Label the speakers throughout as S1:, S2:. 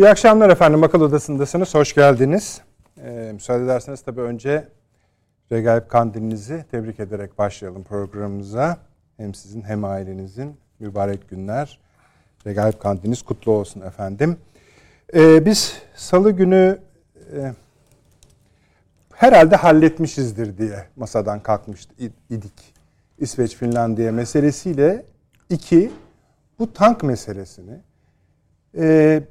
S1: İyi akşamlar efendim. Akıl Odası'ndasınız. Hoş geldiniz. Ee, müsaade ederseniz tabii önce Regaip Kandilinizi tebrik ederek başlayalım programımıza. Hem sizin hem ailenizin mübarek günler. Regaip Kandiliniz kutlu olsun efendim. Ee, biz salı günü e, herhalde halletmişizdir diye masadan kalkmış idik. İsveç Finlandiya meselesiyle iki bu tank meselesini e,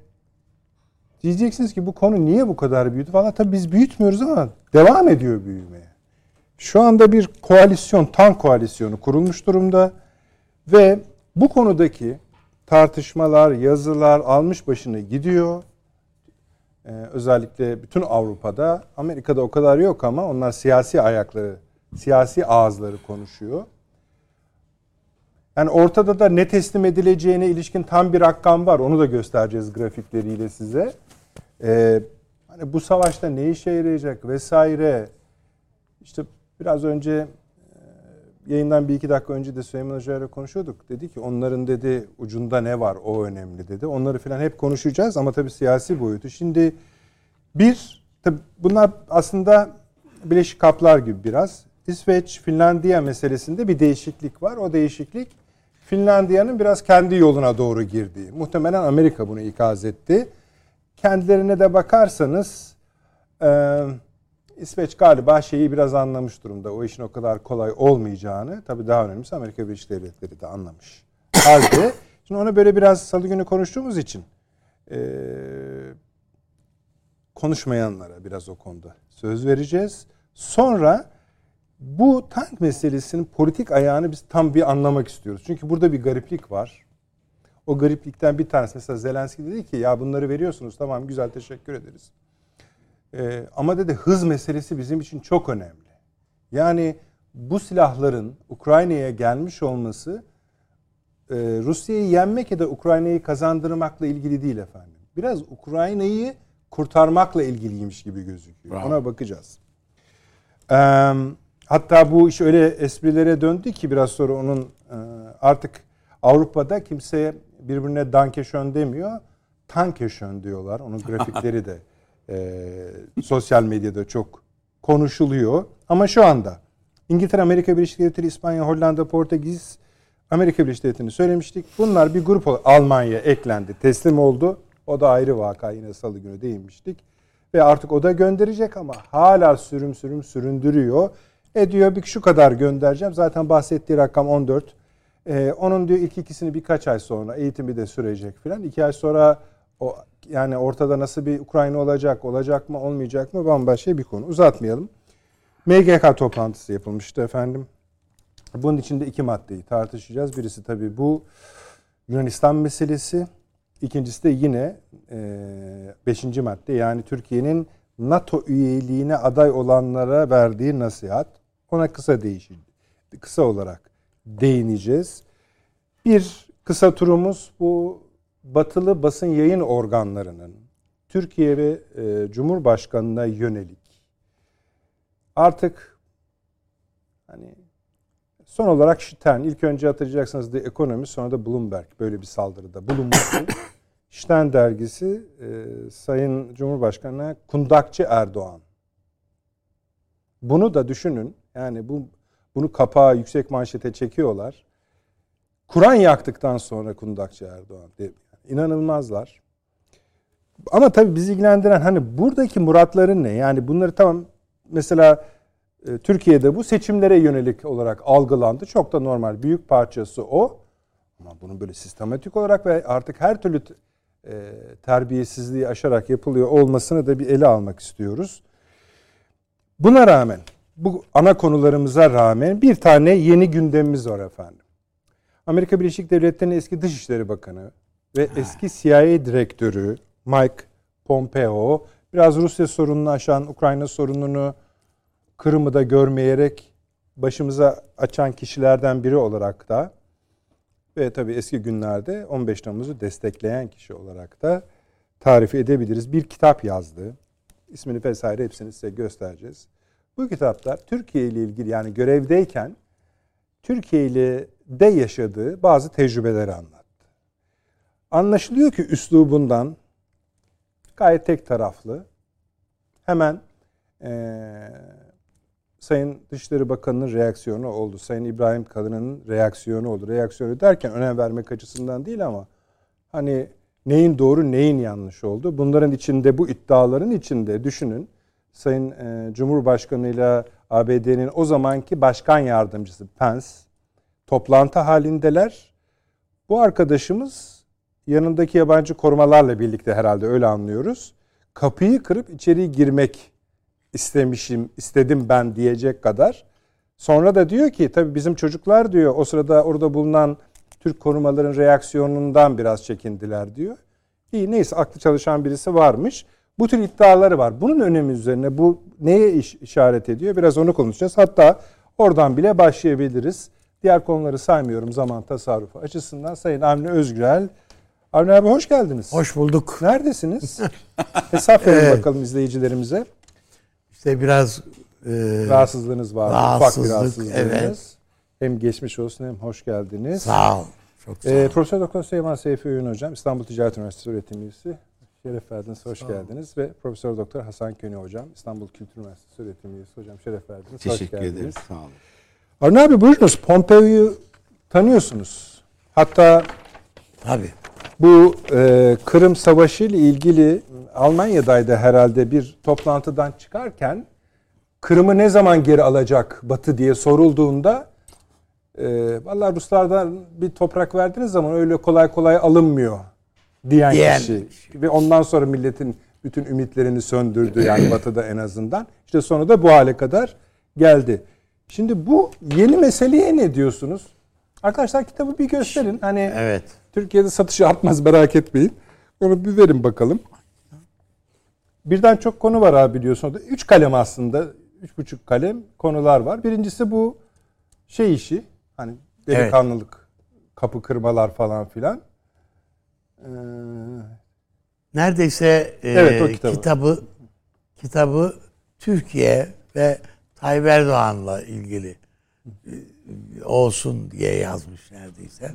S1: Diyeceksiniz ki bu konu niye bu kadar büyüdü? Valla tabii biz büyütmüyoruz ama devam ediyor büyümeye. Şu anda bir koalisyon, tank koalisyonu kurulmuş durumda ve bu konudaki tartışmalar, yazılar almış başını gidiyor. Ee, özellikle bütün Avrupa'da, Amerika'da o kadar yok ama onlar siyasi ayakları, siyasi ağızları konuşuyor. Yani ortada da ne teslim edileceğine ilişkin tam bir rakam var. Onu da göstereceğiz grafikleriyle size. Ee, hani bu savaşta ne işe yarayacak vesaire. İşte biraz önce e, yayından bir iki dakika önce de Süleyman Hoca ile konuşuyorduk. Dedi ki onların dedi ucunda ne var o önemli dedi. Onları falan hep konuşacağız ama tabii siyasi boyutu. Şimdi bir, tabii bunlar aslında Birleşik Kaplar gibi biraz. İsveç, Finlandiya meselesinde bir değişiklik var. O değişiklik Finlandiya'nın biraz kendi yoluna doğru girdiği. Muhtemelen Amerika bunu ikaz etti. Kendilerine de bakarsanız e, İsveç galiba şeyi biraz anlamış durumda. O işin o kadar kolay olmayacağını. Tabii daha önemlisi Amerika Birleşik Devletleri de anlamış. Halde şimdi ona böyle biraz salı günü konuştuğumuz için e, konuşmayanlara biraz o konuda söz vereceğiz. Sonra bu tank meselesinin politik ayağını biz tam bir anlamak istiyoruz. Çünkü burada bir gariplik var. O gariplikten bir tanesi mesela Zelenski dedi ki ya bunları veriyorsunuz tamam güzel teşekkür ederiz. Ee, ama dedi hız meselesi bizim için çok önemli. Yani bu silahların Ukrayna'ya gelmiş olması e, Rusya'yı yenmek ya da Ukrayna'yı kazandırmakla ilgili değil efendim. Biraz Ukrayna'yı kurtarmakla ilgiliymiş gibi gözüküyor. Bravo. Ona bakacağız. Ee, hatta bu iş öyle esprilere döndü ki biraz sonra onun e, artık Avrupa'da kimseye birbirine dankeşön demiyor. Tankeşön diyorlar. Onun grafikleri de e, sosyal medyada çok konuşuluyor. Ama şu anda İngiltere, Amerika Birleşik Devletleri, İspanya, Hollanda, Portekiz, Amerika Birleşik Devletleri'ni söylemiştik. Bunlar bir grup Almanya eklendi, teslim oldu. O da ayrı vaka yine salı günü değinmiştik. Ve artık o da gönderecek ama hala sürüm sürüm süründürüyor. E diyor bir şu kadar göndereceğim. Zaten bahsettiği rakam 14 ee, onun diyor ilk ikisini birkaç ay sonra eğitimi de sürecek filan. İki ay sonra o yani ortada nasıl bir Ukrayna olacak, olacak mı, olmayacak mı bambaşka bir konu. Uzatmayalım. MGK toplantısı yapılmıştı efendim. Bunun içinde iki maddeyi tartışacağız. Birisi tabii bu Yunanistan meselesi. İkincisi de yine e, beşinci madde yani Türkiye'nin NATO üyeliğine aday olanlara verdiği nasihat. Ona kısa değişildi. Kısa olarak değineceğiz. Bir kısa turumuz bu batılı basın yayın organlarının Türkiye ve e, Cumhurbaşkanı'na yönelik artık hani son olarak Stern ilk önce hatırlayacaksınız The Economist sonra da Bloomberg böyle bir saldırıda bulunmuştu. Stern dergisi e, Sayın Cumhurbaşkanı'na kundakçı Erdoğan. Bunu da düşünün. Yani bu bunu kapağı yüksek manşete çekiyorlar. Kur'an yaktıktan sonra kundakçı Erdoğan. İnanılmazlar. Ama tabii bizi ilgilendiren hani buradaki muratların ne? Yani bunları tamam mesela e, Türkiye'de bu seçimlere yönelik olarak algılandı. Çok da normal. Büyük parçası o. Ama bunun böyle sistematik olarak ve artık her türlü e, terbiyesizliği aşarak yapılıyor olmasını da bir ele almak istiyoruz. Buna rağmen bu ana konularımıza rağmen bir tane yeni gündemimiz var efendim. Amerika Birleşik Devletleri'nin eski Dışişleri Bakanı ve ha. eski CIA direktörü Mike Pompeo biraz Rusya sorununu aşan, Ukrayna sorununu Kırım'ı da görmeyerek başımıza açan kişilerden biri olarak da ve tabii eski günlerde 15 Temmuz'u destekleyen kişi olarak da tarif edebiliriz. Bir kitap yazdı. İsmini vesaire hepsini size göstereceğiz. Bu kitapta Türkiye ile ilgili yani görevdeyken Türkiye ile de yaşadığı bazı tecrübeleri anlattı. Anlaşılıyor ki üslubundan gayet tek taraflı hemen ee, Sayın Dışişleri Bakanı'nın reaksiyonu oldu. Sayın İbrahim Kalın'ın reaksiyonu oldu. Reaksiyonu derken önem vermek açısından değil ama hani neyin doğru neyin yanlış oldu. Bunların içinde bu iddiaların içinde düşünün. Sayın e, Cumhurbaşkanı ile ABD'nin o zamanki başkan yardımcısı Pence toplantı halindeler. Bu arkadaşımız yanındaki yabancı korumalarla birlikte herhalde öyle anlıyoruz. Kapıyı kırıp içeri girmek istemişim, istedim ben diyecek kadar. Sonra da diyor ki tabii bizim çocuklar diyor o sırada orada bulunan Türk korumaların reaksiyonundan biraz çekindiler diyor. İyi neyse aklı çalışan birisi varmış. Bu tür iddiaları var. Bunun önemi üzerine bu neye iş, işaret ediyor? Biraz onu konuşacağız. Hatta oradan bile başlayabiliriz. Diğer konuları saymıyorum zaman tasarrufu açısından. Sayın Avni Özgürel. Avni abi hoş geldiniz.
S2: Hoş bulduk.
S1: Neredesiniz? Hesap verin bakalım izleyicilerimize.
S2: İşte biraz
S1: e, rahatsızlığınız var.
S2: Rahatsızlık, Ufak bir rahatsızlığınız. Evet.
S1: Hem geçmiş olsun hem hoş geldiniz.
S2: Sağ ol. Çok sağ
S1: ol. Ee, Profesör Doktor Süleyman Seyfi Öğün Hocam, İstanbul Ticaret Üniversitesi öğretim üyesi. Şeref verdiniz, hoş geldiniz. Ve Profesör Doktor Hasan Köni Hocam, İstanbul Kültür Üniversitesi öğretim üyesi. Hocam şeref verdiniz,
S3: Teşekkür
S1: hoş geldiniz.
S3: ederim, sağ olun.
S1: Arne abi buyurunuz, Pompeo'yu tanıyorsunuz. Hatta
S2: Tabii.
S1: bu e, Kırım Savaşı ile ilgili Almanya'daydı herhalde bir toplantıdan çıkarken Kırım'ı ne zaman geri alacak Batı diye sorulduğunda e, vallahi Ruslardan bir toprak verdiğiniz zaman öyle kolay kolay alınmıyor diyen, diyen kişi. Ve ondan sonra milletin bütün ümitlerini söndürdü yani Batı'da en azından. İşte sonra da bu hale kadar geldi. Şimdi bu yeni meseleye ne diyorsunuz? Arkadaşlar kitabı bir gösterin. Hani
S2: evet.
S1: Türkiye'de satışı artmaz merak etmeyin. Onu bir verin bakalım. Birden çok konu var abi biliyorsunuz. Üç kalem aslında üç buçuk kalem konular var. Birincisi bu şey işi hani delikanlılık, evet. kapı kırmalar falan filan.
S2: Ee, Neredeyse e, evet, o kitabı. kitabı kitabı Türkiye ve Tayyip Erdoğan'la ilgili e, olsun diye yazmış neredeyse.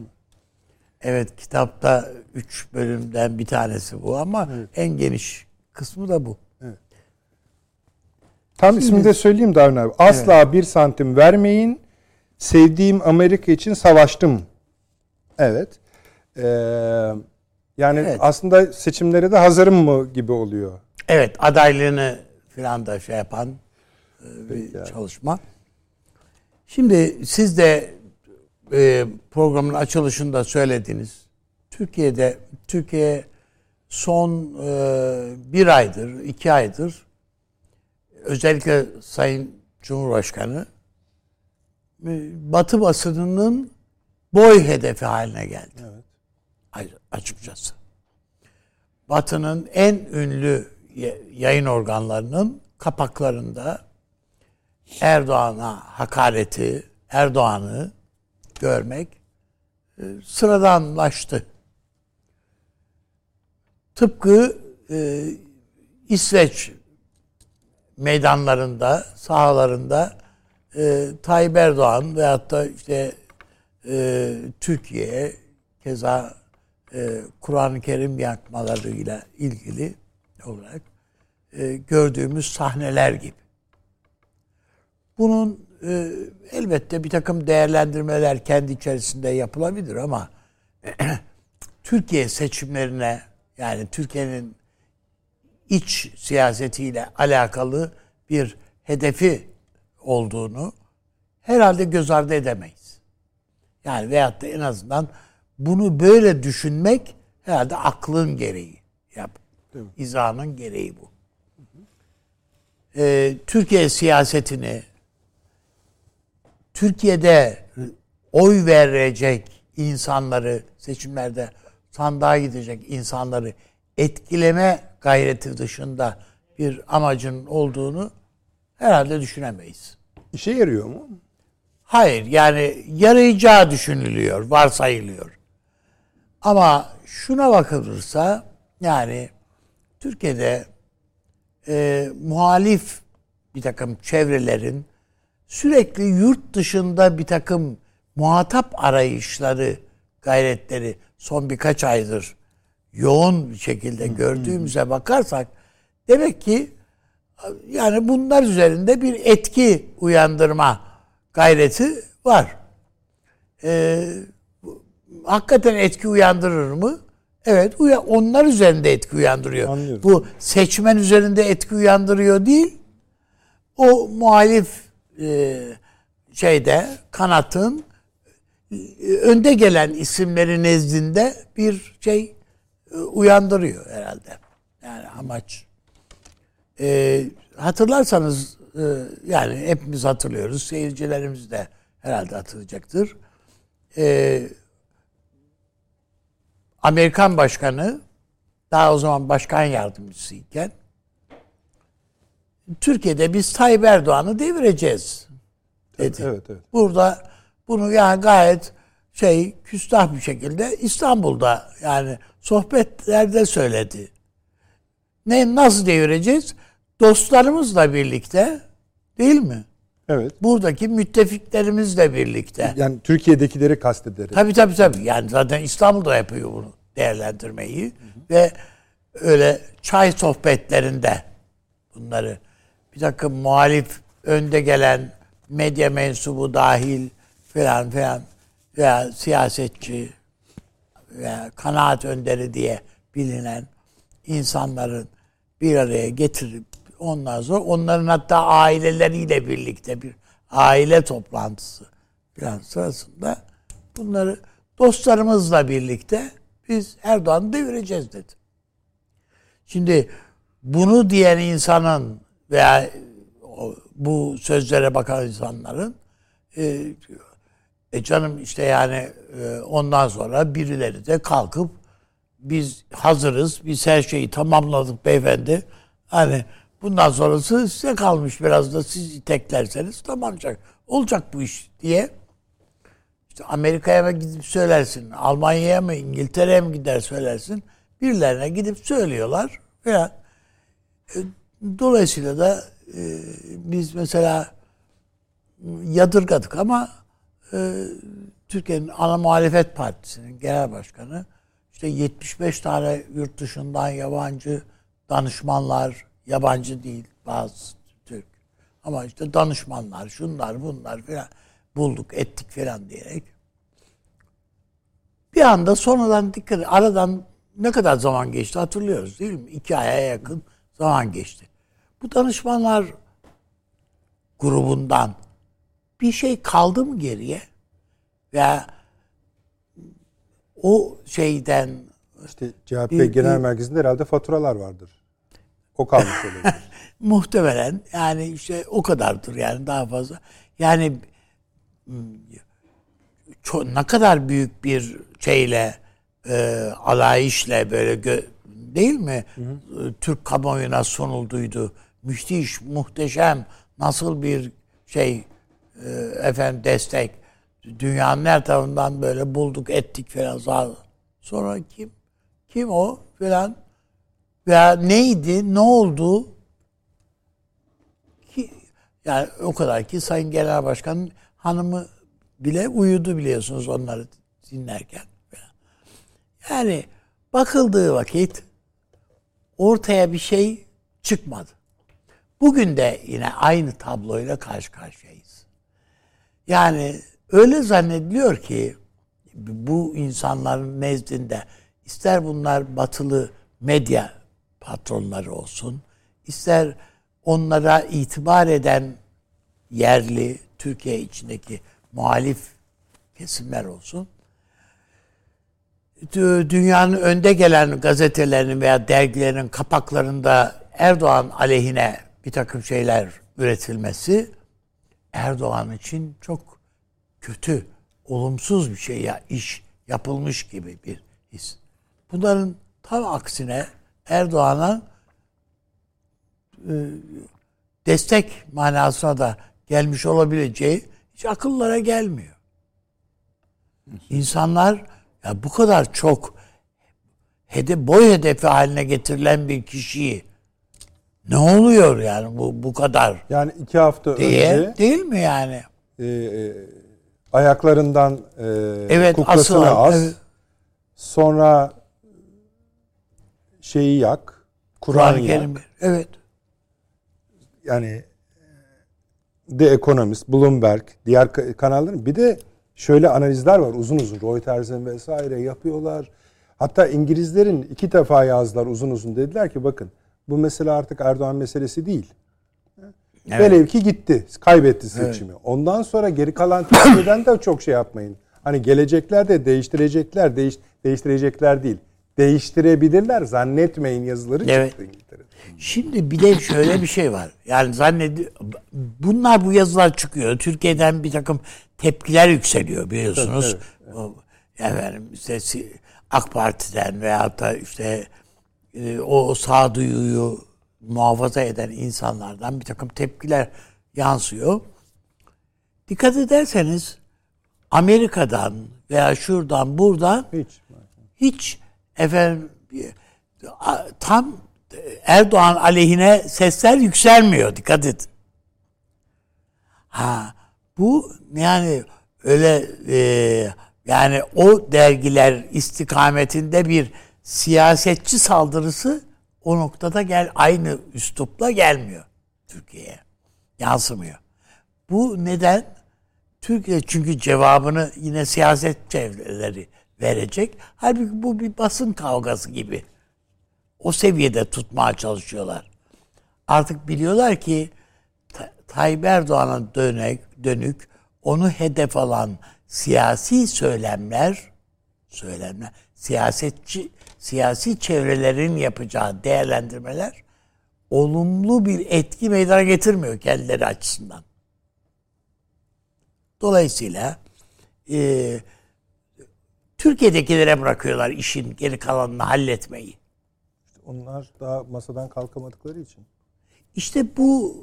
S2: Evet kitapta üç bölümden bir tanesi bu ama evet. en geniş kısmı da bu.
S1: Tam ismini de söyleyeyim Davin abi. Asla evet. bir santim vermeyin. Sevdiğim Amerika için savaştım. Evet. Ee, yani evet. aslında seçimlere de hazırım mı gibi oluyor.
S2: Evet adaylığını filan da şey yapan e, bir yani. çalışma. Şimdi siz de e, programın açılışında söylediniz. Türkiye'de Türkiye son e, bir aydır, iki aydır özellikle Sayın Cumhurbaşkanı e, Batı basınının boy hedefi haline geldi. Evet. Açıkçası. Batı'nın en ünlü yayın organlarının kapaklarında Erdoğan'a hakareti, Erdoğan'ı görmek e, sıradanlaştı. Tıpkı e, İsveç meydanlarında, sahalarında e, Tayyip Erdoğan veyahut da işte e, Türkiye keza e, Kur'an-ı Kerim yakmalarıyla ilgili olarak e, gördüğümüz sahneler gibi. Bunun e, elbette bir takım değerlendirmeler kendi içerisinde yapılabilir ama Türkiye seçimlerine yani Türkiye'nin iç siyasetiyle alakalı bir hedefi olduğunu herhalde göz ardı edemeyiz. Yani veyahut da en azından bunu böyle düşünmek herhalde aklın gereği. Yap. İzahının gereği bu. Ee, Türkiye siyasetini Türkiye'de oy verecek insanları seçimlerde sandığa gidecek insanları etkileme gayreti dışında bir amacın olduğunu herhalde düşünemeyiz.
S1: İşe yarıyor mu?
S2: Hayır yani yarayacağı düşünülüyor, varsayılıyor. Ama şuna bakılırsa yani Türkiye'de e, muhalif bir takım çevrelerin sürekli yurt dışında bir takım muhatap arayışları, gayretleri son birkaç aydır yoğun bir şekilde gördüğümüze bakarsak demek ki yani bunlar üzerinde bir etki uyandırma gayreti var. Ee, hakikaten etki uyandırır mı? Evet, onlar üzerinde etki uyandırıyor. Anlıyorum. Bu seçmen üzerinde etki uyandırıyor değil. O muhalif e, şeyde kanatın e, önde gelen isimleri nezdinde bir şey e, uyandırıyor herhalde. Yani amaç. E, hatırlarsanız e, yani hepimiz hatırlıyoruz. Seyircilerimiz de herhalde hatırlayacaktır. E, Amerikan başkanı daha o zaman başkan yardımcısıyken Türkiye'de biz Tayyip Erdoğan'ı devireceğiz dedi. Evet, evet. Burada bunu yani gayet şey küstah bir şekilde İstanbul'da yani sohbetlerde söyledi. Ne nasıl devireceğiz? Dostlarımızla birlikte değil mi?
S1: Evet.
S2: Buradaki müttefiklerimizle birlikte.
S1: Yani Türkiye'dekileri kastederek.
S2: Tabii tabii tabii. Yani zaten İstanbul'da yapıyor bunu değerlendirmeyi. Hı hı. Ve öyle çay sohbetlerinde bunları bir takım muhalif önde gelen medya mensubu dahil falan filan veya siyasetçi veya kanaat önderi diye bilinen insanların bir araya getirip ondan sonra onların hatta aileleriyle birlikte bir aile toplantısı falan sırasında bunları dostlarımızla birlikte biz Erdoğan'ı devireceğiz dedi. Şimdi bunu diyen insanın veya bu sözlere bakan insanların e, e canım işte yani e, ondan sonra birileri de kalkıp biz hazırız, biz her şeyi tamamladık beyefendi. Hani bundan sonrası size kalmış biraz da siz iteklerseniz tamamlayacak. Olacak bu iş diye. İşte Amerika'ya mı gidip söylersin, Almanya'ya mı, İngiltere'ye mi gider söylersin. Birilerine gidip söylüyorlar. Veya e, dolayısıyla da e, biz mesela yadırgadık ama e, Türkiye'nin ana muhalefet partisinin genel başkanı işte 75 tane yurt dışından yabancı danışmanlar, yabancı değil bazı Türk ama işte danışmanlar, şunlar bunlar filan bulduk, ettik filan diyerek bir anda sonradan dikkat aradan ne kadar zaman geçti hatırlıyoruz değil mi? İki aya yakın zaman geçti. Bu danışmanlar grubundan bir şey kaldı mı geriye? Veya o şeyden
S1: işte CHP bir, Genel Merkezi'nde herhalde faturalar vardır. O kalmış olabilir.
S2: Muhtemelen yani işte o kadardır yani daha fazla. Yani çok, ne kadar büyük bir şeyle e, alayişle böyle gö- değil mi? Hı hı. Türk kamuoyuna sunulduydu. Müthiş, muhteşem nasıl bir şey e, efendim destek dünyanın her tarafından böyle bulduk ettik falan. Sonra kim? Kim o falan? Veya neydi? Ne oldu? Ki, yani o kadar ki Sayın Genel Başkan hanımı bile uyudu biliyorsunuz onları dinlerken. Yani bakıldığı vakit ortaya bir şey çıkmadı. Bugün de yine aynı tabloyla karşı karşıyayız. Yani öyle zannediliyor ki bu insanların nezdinde ister bunlar batılı medya patronları olsun, ister onlara itibar eden yerli Türkiye içindeki muhalif kesimler olsun. Dünyanın önde gelen gazetelerinin veya dergilerin kapaklarında Erdoğan aleyhine bir takım şeyler üretilmesi Erdoğan için çok kötü, olumsuz bir şey ya iş yapılmış gibi bir his. bunların tam aksine Erdoğan'a e, destek manasına da gelmiş olabileceği hiç akıllara gelmiyor. İnsanlar ya bu kadar çok hedef, boy hedefi haline getirilen bir kişiyi ne oluyor yani bu bu kadar?
S1: Yani iki hafta
S2: diye,
S1: önce
S2: değil mi yani?
S1: e, e, ayaklarından e,
S2: Evet,
S1: kuklasını
S2: asılan,
S1: as.
S2: evet.
S1: Sonra şeyi yak. Kur'an yak.
S2: Evet.
S1: yani The Economist, Bloomberg, diğer ka- kanalların bir de şöyle analizler var uzun uzun Reuters'in vesaire yapıyorlar. Hatta İngilizlerin iki defa yazdılar uzun uzun dediler ki bakın bu mesele artık Erdoğan meselesi değil.
S2: Evet.
S1: Velev ki gitti, kaybetti seçimi. Ondan sonra geri kalan Türkiye'den de çok şey yapmayın. Hani gelecekler de değiştirecekler, değiş, değiştirecekler değil. Değiştirebilirler zannetmeyin yazıları
S2: Evet.
S1: çıktı İngiltere'de.
S2: Şimdi bir de şöyle bir şey var. Yani zannedi bunlar bu yazılar çıkıyor. Türkiye'den bir takım tepkiler yükseliyor biliyorsunuz. O, Efendim işte AK Parti'den veyahut da işte e, o sağduyuyu muhafaza eden insanlardan bir takım tepkiler yansıyor. Dikkat ederseniz Amerika'dan veya şuradan buradan
S1: Hiç.
S2: hiç efendim tam Erdoğan aleyhine sesler yükselmiyor. Dikkat et. Ha bu yani öyle e, yani o dergiler istikametinde bir siyasetçi saldırısı o noktada gel aynı üslupla gelmiyor Türkiye'ye. Yansımıyor. Bu neden? Türkiye çünkü cevabını yine siyaset çevreleri verecek. Halbuki bu bir basın kavgası gibi. O seviyede tutmaya çalışıyorlar. Artık biliyorlar ki Ta- Tayyip Erdoğan'a dönük, dönük onu hedef alan siyasi söylemler söylemler siyasetçi siyasi çevrelerin yapacağı değerlendirmeler olumlu bir etki meydana getirmiyor kendileri açısından. Dolayısıyla e, Türkiye'dekilere bırakıyorlar işin geri kalanını halletmeyi.
S1: Onlar daha masadan kalkamadıkları için.
S2: İşte bu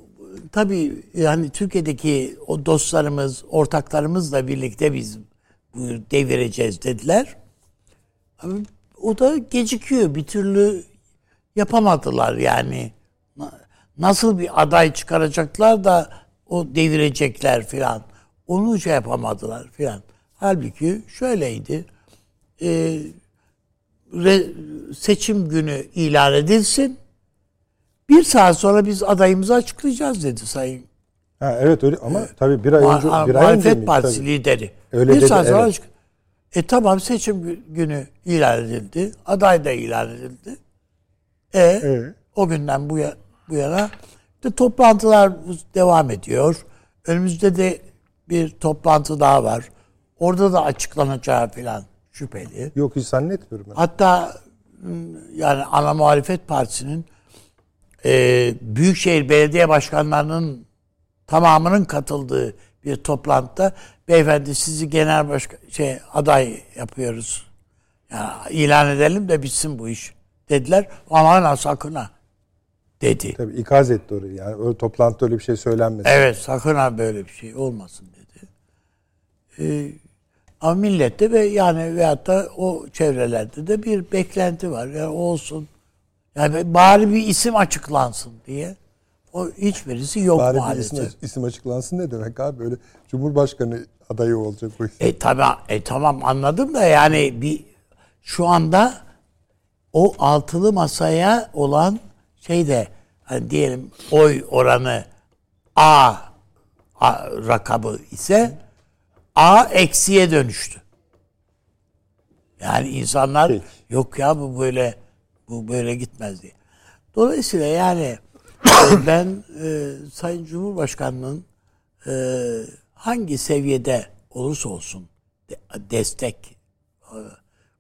S2: tabii yani Türkiye'deki o dostlarımız, ortaklarımızla birlikte biz bu devireceğiz dediler. Ama o da gecikiyor. Bir türlü yapamadılar yani. Na- Nasıl bir aday çıkaracaklar da o devirecekler filan. Onu şey yapamadılar filan. Halbuki şöyleydi. Ee, re- seçim günü ilan edilsin. Bir saat sonra biz adayımızı açıklayacağız dedi Sayın
S1: Ha, evet öyle ama tabii bir ay önce
S2: Muha-
S1: bir ay önce mi?
S2: Partisi
S1: Tabii.
S2: lideri.
S1: Öyle
S2: bir
S1: dedi,
S2: saat sonra
S1: evet.
S2: açık- E tamam seçim gü- günü ilan edildi. Aday da ilan edildi. E
S1: Evet.
S2: o günden bu, ya- bu yana de toplantılar devam ediyor. Önümüzde de bir toplantı daha var. Orada da açıklanacağı falan şüpheli.
S1: Yok hiç zannetmiyorum ben.
S2: Hatta yani ana muhalefet partisinin e, Büyükşehir Belediye Başkanlarının tamamının katıldığı bir toplantıda beyefendi sizi genel başkan şey aday yapıyoruz. Yani ilan edelim de bitsin bu iş dediler. Aman sakın ha dedi.
S1: Tabii ikaz etti orayı. Yani öyle toplantıda öyle bir şey söylenmesin.
S2: Evet sakın ha böyle bir şey olmasın dedi. Ee, ama millette ve yani veyahut da o çevrelerde de bir beklenti var. Yani olsun. Yani bari bir isim açıklansın diye. O hiçbirisi yok
S1: Bari
S2: maalesef.
S1: isim, isim açıklansın ne demek abi? Böyle Cumhurbaşkanı adayı olacak bu isim.
S2: E tamam, e tamam anladım da yani bir şu anda o altılı masaya olan şeyde hani diyelim oy oranı A, A rakamı ise A eksiye dönüştü. Yani insanlar
S1: Peki.
S2: yok ya bu böyle bu böyle gitmez diye. Dolayısıyla yani e, ben e, Sayın Cumhurbaşkanı'nın e, hangi seviyede olursa olsun de- destek e,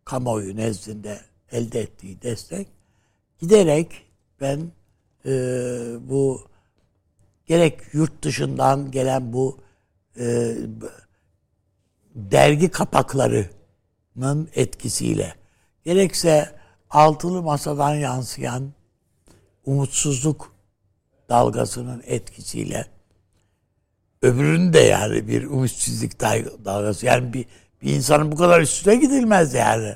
S2: kamuoyu nezdinde elde ettiği destek giderek ben e, bu gerek yurt dışından gelen bu e, dergi kapaklarının etkisiyle gerekse altılı masadan yansıyan umutsuzluk dalgasının etkisiyle öbürünün de yani bir umutsuzluk dalgası. Yani bir, bir insanın bu kadar üstüne gidilmez yani.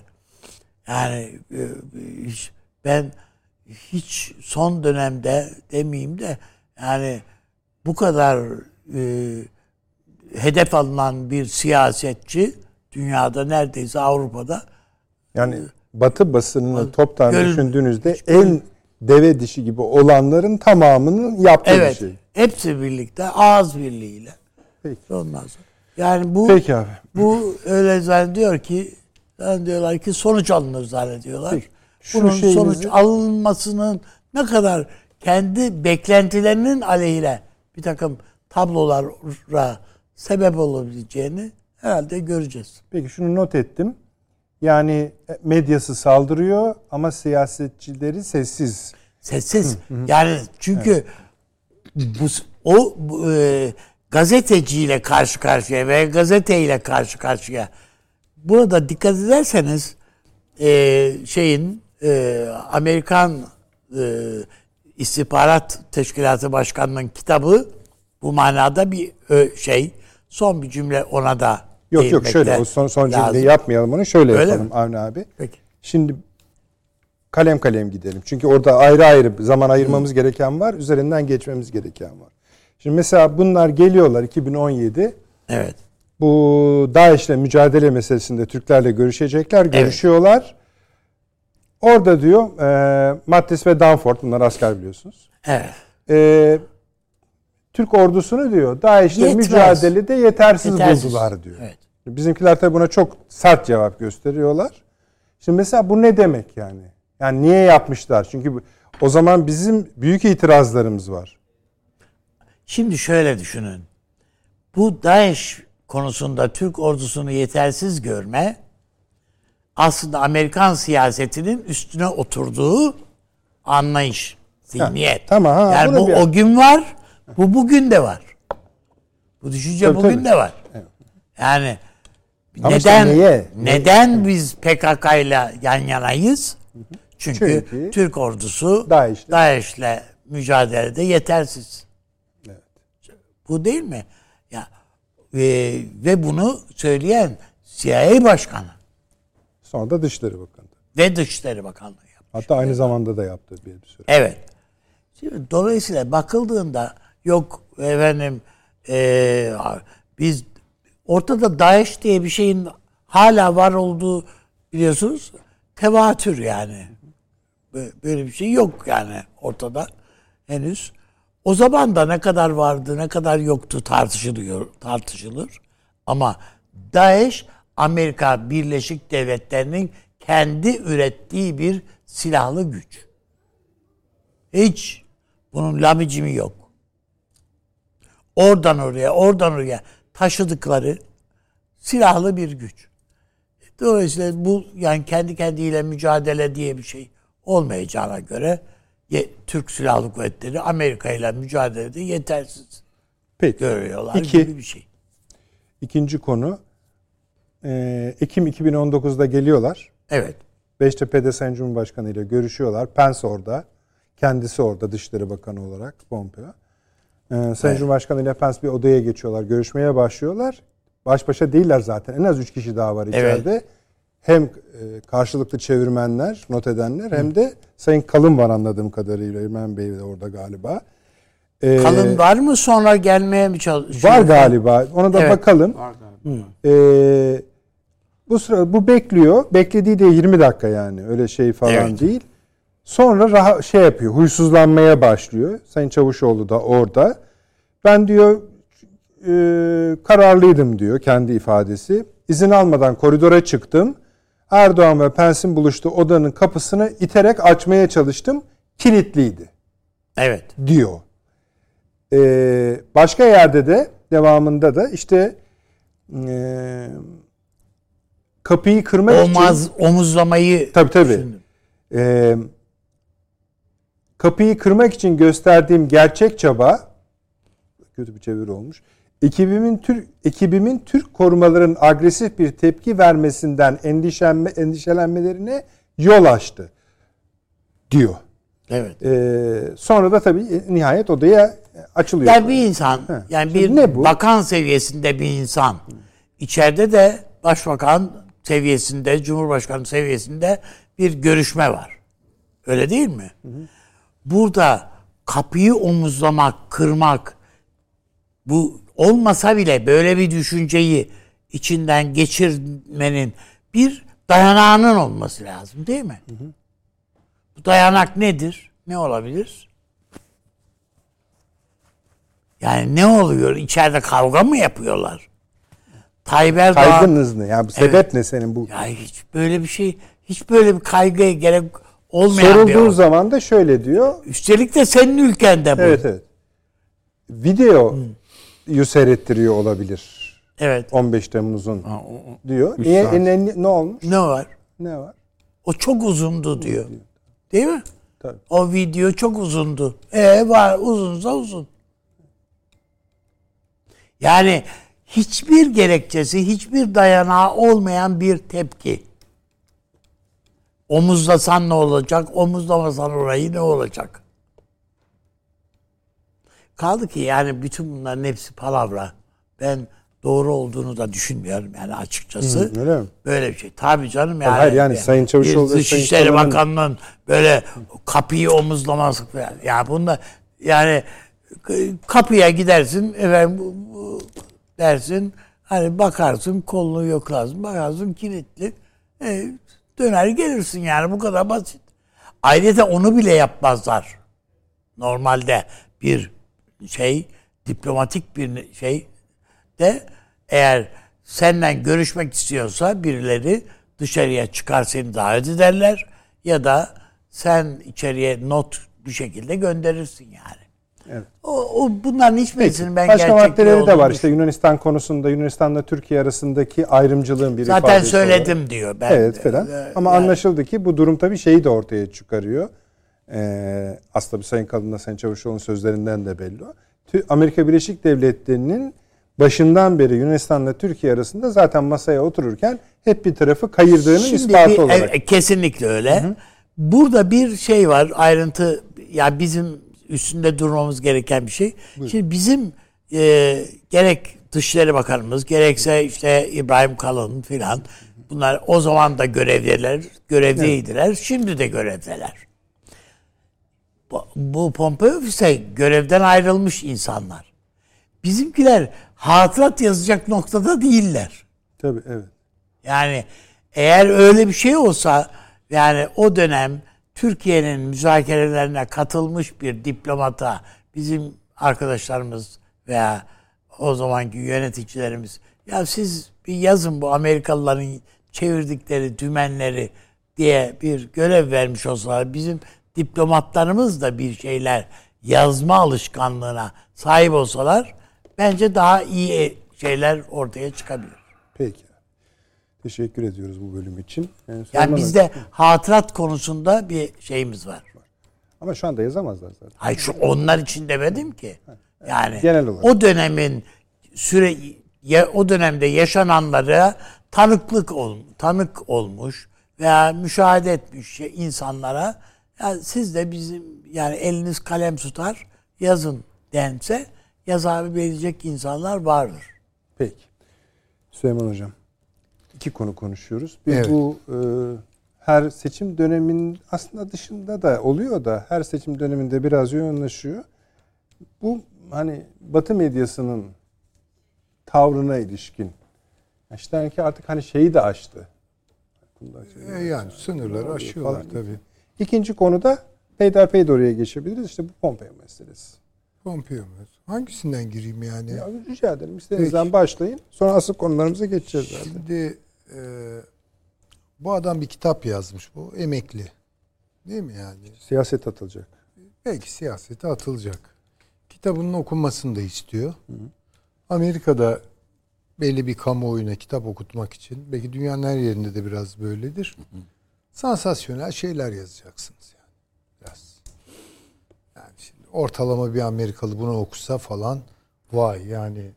S2: Yani e, ben hiç son dönemde demeyeyim de yani bu kadar e, hedef alınan bir siyasetçi dünyada neredeyse Avrupa'da
S1: yani Batı basınını toptan Gör, düşündüğünüzde en deve dişi gibi olanların tamamının yaptığı evet, bir şey.
S2: Hepsi birlikte ağız birliğiyle. Peki. Ondan sonra. Yani bu
S1: Peki abi.
S2: Bu öyle zannediyor ki zannediyorlar ki sonuç alınır zannediyorlar. Peki. Şu Bunun şeyinizi... sonuç alınmasının ne kadar kendi beklentilerinin aleyhine bir takım tablolara sebep olabileceğini herhalde göreceğiz.
S1: Peki şunu not ettim. Yani medyası saldırıyor ama siyasetçileri sessiz.
S2: Sessiz. yani çünkü evet. bu o e, gazeteciyle karşı karşıya ve gazeteyle karşı karşıya. Burada dikkat ederseniz e, şeyin e, Amerikan e, İstihbarat Teşkilatı Başkanı'nın kitabı bu manada bir ö, şey. Son bir cümle ona da
S1: Yok yok şöyle o son, son cümleyi yapmayalım onu. Şöyle Öyle yapalım mi? Avni abi. Peki. Şimdi kalem kalem gidelim. Çünkü orada ayrı ayrı zaman ayırmamız Hı. gereken var. Üzerinden geçmemiz gereken var. Şimdi mesela bunlar geliyorlar 2017.
S2: Evet.
S1: Bu DAEŞ'le mücadele meselesinde Türklerle görüşecekler. Görüşüyorlar. Evet. Orada diyor e, Mattis ve Danford bunlar asker biliyorsunuz.
S2: Evet.
S1: E, Türk ordusunu diyor DAEŞ'le mücadelede yetersiz, yetersiz buldular diyor. Evet. Bizimkiler tabi buna çok sert cevap gösteriyorlar. Şimdi mesela bu ne demek yani? Yani niye yapmışlar? Çünkü o zaman bizim büyük itirazlarımız var.
S2: Şimdi şöyle düşünün. Bu DAEŞ konusunda Türk ordusunu yetersiz görme aslında Amerikan siyasetinin üstüne oturduğu anlayış, zihniyet. Ha,
S1: tamam. Ha,
S2: yani bu bir... o gün var, bu bugün de var. Bu düşünce tabii, bugün tabii. de var. Evet. Yani Ama neden işte neden biz PKK ile yan yanayız? Çünkü, Çünkü Türk ordusu DAEŞ'le DAEŞ mücadelede yetersiz. Evet. Bu değil mi? Ya e, ve bunu söyleyen CIA başkanı.
S1: Sonra da Dışişleri Bakanı.
S2: Ve Dışişleri Bakanlığı yapmış.
S1: Hatta aynı zamanda da yaptı bir süre.
S2: Evet. Şimdi, dolayısıyla bakıldığında yok efendim e, biz ortada DAEŞ diye bir şeyin hala var olduğu biliyorsunuz tevatür yani. Böyle bir şey yok yani ortada henüz. O zaman da ne kadar vardı, ne kadar yoktu tartışılıyor, tartışılır. Ama DAEŞ Amerika Birleşik Devletleri'nin kendi ürettiği bir silahlı güç. Hiç bunun lamicimi yok. Oradan oraya, oradan oraya taşıdıkları silahlı bir güç. Dolayısıyla bu yani kendi kendiyle mücadele diye bir şey olmayacağına göre Türk Silahlı Kuvvetleri Amerika ile mücadelede yetersiz Peki. görüyorlar İki, gibi bir şey.
S1: İkinci konu e, Ekim 2019'da geliyorlar.
S2: Evet.
S1: Beştepe'de Sayın Cumhurbaşkanı ile görüşüyorlar. Pence orada. Kendisi orada Dışişleri Bakanı olarak Pompeo. Ee, Sayın evet. Cumhurbaşkanı ile Pence bir odaya geçiyorlar. Görüşmeye başlıyorlar. Baş başa değiller zaten. En az üç kişi daha var içeride. Evet. Hem e, karşılıklı çevirmenler, not edenler Hı. hem de Sayın Kalın var anladığım kadarıyla. İrmen Bey de orada galiba.
S2: Ee, Kalın var mı sonra gelmeye mi çalışıyor?
S1: Var galiba. Ona da evet. bakalım. Var galiba. Ee, bu sıra bu bekliyor. Beklediği de 20 dakika yani. Öyle şey falan evet. değil. Sonra rahat şey yapıyor. Huysuzlanmaya başlıyor. Sayın Çavuşoğlu da orada. Ben diyor e, kararlıydım diyor kendi ifadesi. İzin almadan koridora çıktım. Erdoğan ve Pence'in buluştuğu odanın kapısını iterek açmaya çalıştım. Kilitliydi.
S2: Evet.
S1: Diyor. Ee, başka yerde de devamında da işte e, kapıyı kırmak
S2: Omaz, için... Omuzlamayı
S1: tabii, tabii. Ee, kapıyı kırmak için gösterdiğim gerçek çaba kötü bir çeviri olmuş. Ekibimin Türk ekibimin Türk korumaların agresif bir tepki vermesinden endişelenme, endişelenmelerine yol açtı. diyor.
S2: Evet.
S1: Ee, sonra da tabii nihayet odaya açılıyor.
S2: Yani bir insan, yani
S1: Şimdi
S2: bir
S1: ne bu?
S2: bakan seviyesinde bir insan, içeride de başbakan seviyesinde, cumhurbaşkanı seviyesinde bir görüşme var. Öyle değil mi? Burada kapıyı omuzlamak, kırmak, bu olmasa bile böyle bir düşünceyi içinden geçirmenin bir dayanağının olması lazım değil mi? Bu dayanak nedir? Ne olabilir? Yani ne oluyor? İçeride kavga mı yapıyorlar? Tayyip Erdoğan...
S1: Kaygınız ne? Ya sebep ne senin bu?
S2: Ya hiç böyle bir şey, hiç böyle bir kaygıya gerek olmayan bir
S1: Sorulduğu
S2: olay.
S1: zaman da şöyle diyor.
S2: Üstelik de senin ülkende bu.
S1: Evet evet. Video yu seyrettiriyor olabilir.
S2: Evet.
S1: 15 Temmuz'un
S2: Ha, o-
S1: diyor.
S2: Saat.
S1: e, ne, ne olmuş?
S2: Ne var?
S1: Ne var?
S2: O çok uzundu diyor. Değil mi?
S1: Tabii.
S2: O video çok uzundu. E var uzunsa uzun. Yani hiçbir gerekçesi, hiçbir dayanağı olmayan bir tepki. Omuzlasan ne olacak, omuzlamasan orayı ne olacak? Kaldı ki yani bütün bunların hepsi palavra. Ben doğru olduğunu da düşünmüyorum yani açıkçası.
S1: Hı, öyle mi?
S2: Böyle bir şey. Tabii canım yani.
S1: hayır, yani Sayın Çavuşoğlu
S2: Dışişleri Bakanı'nın böyle kapıyı omuzlaması falan. Ya bunda yani kapıya gidersin efendim dersin hani bakarsın kolunu yoklarsın bakarsın kilitli e, döner gelirsin yani bu kadar basit. Ayrıca onu bile yapmazlar. Normalde bir şey diplomatik bir şey de eğer senden görüşmek istiyorsa birileri dışarıya çıkar seni davet ederler ya da sen içeriye not bir şekilde gönderirsin yani.
S1: Evet.
S2: O, o bunların hiçbirisinin ben
S1: Başka maddeleri de var. İşte Yunanistan konusunda Yunanistan'la Türkiye arasındaki ayrımcılığın bir
S2: Zaten
S1: ifadesi
S2: söyledim
S1: olarak.
S2: diyor. Ben,
S1: evet falan.
S2: e,
S1: Ama
S2: yani-
S1: anlaşıldı ki bu durum tabii şeyi de ortaya çıkarıyor. Ee, aslında bir Sayın Kalın'la Sayın Çavuşoğlu'nun sözlerinden de belli o. Amerika Birleşik Devletleri'nin başından beri Yunanistan'la Türkiye arasında zaten masaya otururken hep bir tarafı kayırdığının
S2: Şimdi
S1: ispatı
S2: bir-
S1: olarak.
S2: e, kesinlikle öyle. Burada bir şey var ayrıntı ya bizim üstünde durmamız gereken bir şey. Şimdi bizim e, gerek Dışişleri Bakanımız gerekse işte İbrahim Kalın filan bunlar o zaman da görevliler, görevdeydiler. Şimdi de görevdeler. Bu, bu Pompeo ise görevden ayrılmış insanlar. Bizimkiler hatırat yazacak noktada değiller.
S1: Tabii evet.
S2: Yani eğer öyle bir şey olsa yani o dönem Türkiye'nin müzakerelerine katılmış bir diplomata bizim arkadaşlarımız veya o zamanki yöneticilerimiz ya siz bir yazın bu Amerikalıların çevirdikleri dümenleri diye bir görev vermiş olsalar bizim diplomatlarımız da bir şeyler yazma alışkanlığına sahip olsalar bence daha iyi şeyler ortaya çıkabilir.
S1: Peki. Teşekkür ediyoruz bu bölüm için. Yani,
S2: Yani
S1: Süleyman
S2: bizde hatırat konusunda bir şeyimiz var.
S1: Ama şu anda yazamazlar zaten.
S2: Hayır şu onlar için demedim ki. Yani
S1: Genel olarak.
S2: o dönemin süre o dönemde yaşananlara tanıklık ol, tanık olmuş veya müşahede etmiş şey- insanlara ya siz de bizim yani eliniz kalem tutar yazın dense yazabilecek insanlar vardır.
S1: Peki. Süleyman Hocam. İki konu konuşuyoruz. Bir
S3: Evet.
S1: bu e, her seçim döneminin aslında dışında da oluyor da her seçim döneminde biraz yoğunlaşıyor. Bu hani Batı medyasının tavrına ilişkin. İşte ki artık hani şeyi de aştı.
S3: E yani sınırları aşıyorlar
S1: falan.
S3: tabii.
S1: İkinci konuda peyderpey de oraya geçebiliriz. İşte bu Pompeo meselesi.
S3: Pompeo mu? Hangisinden gireyim yani?
S1: Ya, rica ederim. İstediğinizden başlayın. Sonra asıl konularımıza geçeceğiz zaten.
S3: Şimdi e, bu adam bir kitap yazmış bu. Emekli. Değil mi yani?
S1: Siyaset atılacak.
S3: Belki siyasete atılacak. Kitabının okunmasını da istiyor. Amerika'da belli bir kamuoyuna kitap okutmak için belki dünyanın her yerinde de biraz böyledir. Sansasyonel şeyler yazacaksınız yani. Biraz. Yani şimdi ortalama bir Amerikalı bunu okusa falan vay yani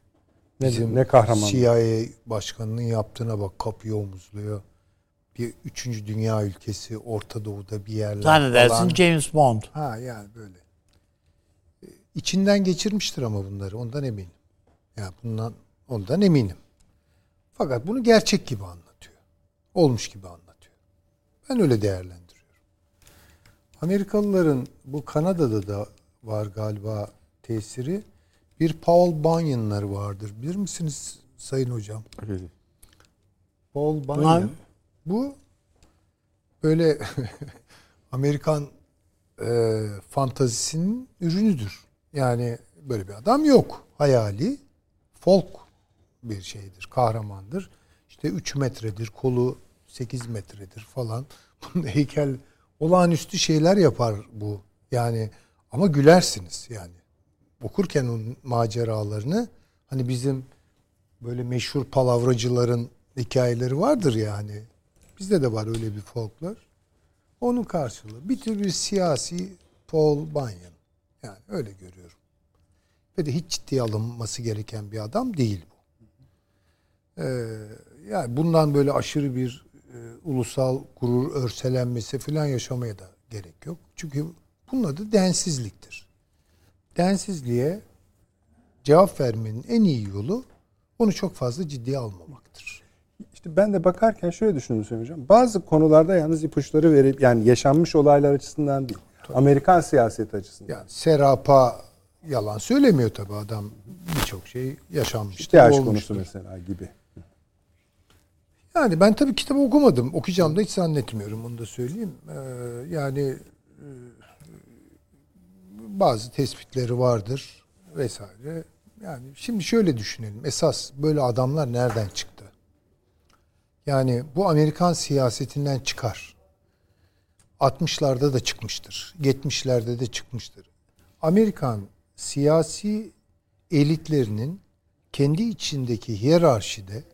S1: Ne-
S3: bizim
S1: ne kahraman.
S3: CIA başkanının yaptığına bak kapıyı omuzluyor. bir üçüncü dünya ülkesi Orta Doğu'da bir yerler
S2: Zannedersin
S3: falan.
S2: James Bond.
S3: Ha yani böyle. E, İçinden geçirmiştir ama bunları ondan eminim. Yani bundan ondan eminim. Fakat bunu gerçek gibi anlatıyor. Olmuş gibi anlatıyor. Ben öyle değerlendiriyorum. Amerikalıların bu Kanada'da da var galiba tesiri. Bir Paul Bunyan'lar vardır. Bilir misiniz Sayın Hocam? Paul Bunyan. Bu böyle Amerikan e, fantazisinin ürünüdür. Yani böyle bir adam yok. Hayali folk bir şeydir, kahramandır. İşte 3 metredir, kolu 8 metredir falan. Bunun heykel olağanüstü şeyler yapar bu. Yani ama gülersiniz yani. Okurken onun maceralarını hani bizim böyle meşhur palavracıların hikayeleri vardır yani. Bizde de var öyle bir folklor. Onun karşılığı bir tür bir siyasi Paul Bunyan. Yani öyle görüyorum. Ve de hiç ciddiye alınması gereken bir adam değil bu. Ee, yani bundan böyle aşırı bir e, ulusal gurur örselenmesi falan yaşamaya da gerek yok. Çünkü bunun adı densizliktir. Densizliğe cevap vermenin en iyi yolu onu çok fazla ciddiye almamaktır.
S1: İşte ben de bakarken şöyle düşündüm Hocam. Bazı konularda yalnız ipuçları verip yani yaşanmış olaylar açısından değil. Amerikan siyaseti açısından.
S3: Yani serapa yalan söylemiyor tabii adam. Birçok şey yaşanmıştır.
S1: İhtiyaç
S3: olmuştur.
S1: konusu mesela gibi.
S3: Yani ben tabii kitabı okumadım. Okuyacağım da hiç zannetmiyorum. Onu da söyleyeyim. Ee, yani e, bazı tespitleri vardır vesaire. Yani şimdi şöyle düşünelim. Esas böyle adamlar nereden çıktı? Yani bu Amerikan siyasetinden çıkar. 60'larda da çıkmıştır. 70'lerde de çıkmıştır. Amerikan siyasi elitlerinin kendi içindeki hiyerarşide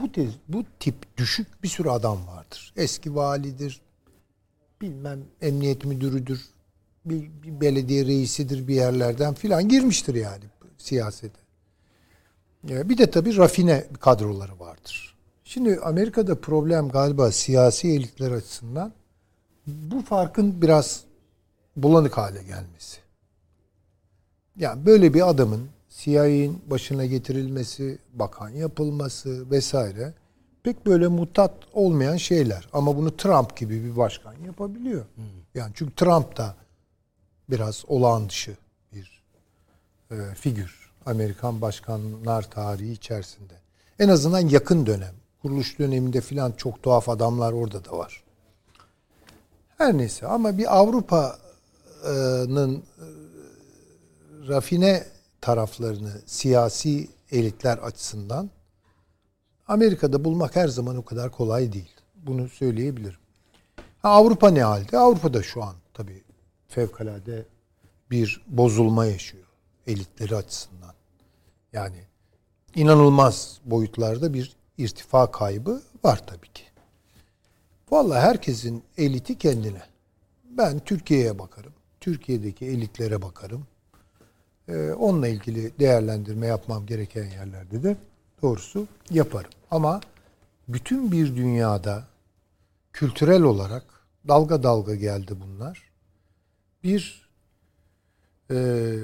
S3: bu tez, bu tip düşük bir sürü adam vardır. Eski validir, bilmem emniyet müdürüdür, bir, bir belediye reisidir bir yerlerden filan girmiştir yani siyasete. Ya Bir de tabii rafine kadroları vardır. Şimdi Amerika'da problem galiba siyasi elitler açısından bu farkın biraz bulanık hale gelmesi. Yani böyle bir adamın CIA'nin başına getirilmesi, bakan yapılması vesaire pek böyle mutat olmayan şeyler. Ama bunu Trump gibi bir başkan yapabiliyor. Yani çünkü Trump da biraz olağan dışı bir e, figür. Amerikan başkanlar tarihi içerisinde. En azından yakın dönem. Kuruluş döneminde filan çok tuhaf adamlar orada da var. Her neyse ama bir Avrupa'nın e, rafine taraflarını siyasi elitler açısından Amerika'da bulmak her zaman o kadar kolay değil. Bunu söyleyebilirim. Ha, Avrupa ne halde? Avrupa'da şu an tabii fevkalade bir bozulma yaşıyor elitleri açısından. Yani inanılmaz boyutlarda bir irtifa kaybı var tabii ki. Vallahi herkesin eliti kendine. Ben Türkiye'ye bakarım. Türkiye'deki elitlere bakarım. Ee, onunla ilgili değerlendirme yapmam gereken yerlerde de doğrusu yaparım. Ama bütün bir dünyada kültürel olarak dalga dalga geldi bunlar. Bir e,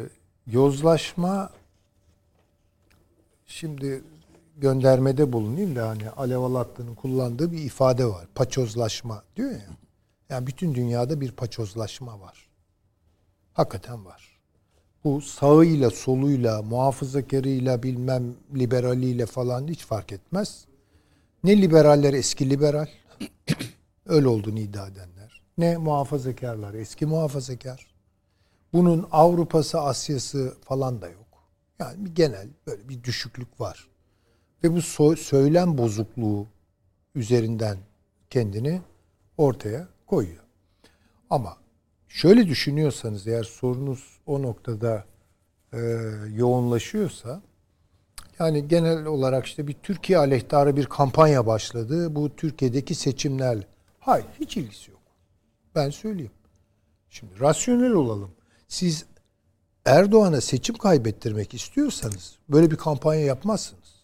S3: yozlaşma şimdi göndermede bulunayım da hani Alev Alatlı'nın kullandığı bir ifade var. Paçozlaşma diyor ya. Yani bütün dünyada bir paçozlaşma var. Hakikaten var. Bu sağıyla, soluyla, muhafazakarıyla, bilmem liberaliyle falan hiç fark etmez. Ne liberaller eski liberal, öyle olduğunu iddia edenler. Ne muhafazakarlar eski muhafazakar. Bunun Avrupa'sı, Asya'sı falan da yok. Yani bir genel böyle bir düşüklük var. Ve bu so- söylem bozukluğu üzerinden kendini ortaya koyuyor. Ama şöyle düşünüyorsanız eğer sorunuz o noktada e, yoğunlaşıyorsa yani genel olarak işte bir Türkiye aleyhtarı bir kampanya başladı. Bu Türkiye'deki seçimler. Hayır hiç ilgisi yok. Ben söyleyeyim. Şimdi rasyonel olalım. Siz Erdoğan'a seçim kaybettirmek istiyorsanız böyle bir kampanya yapmazsınız.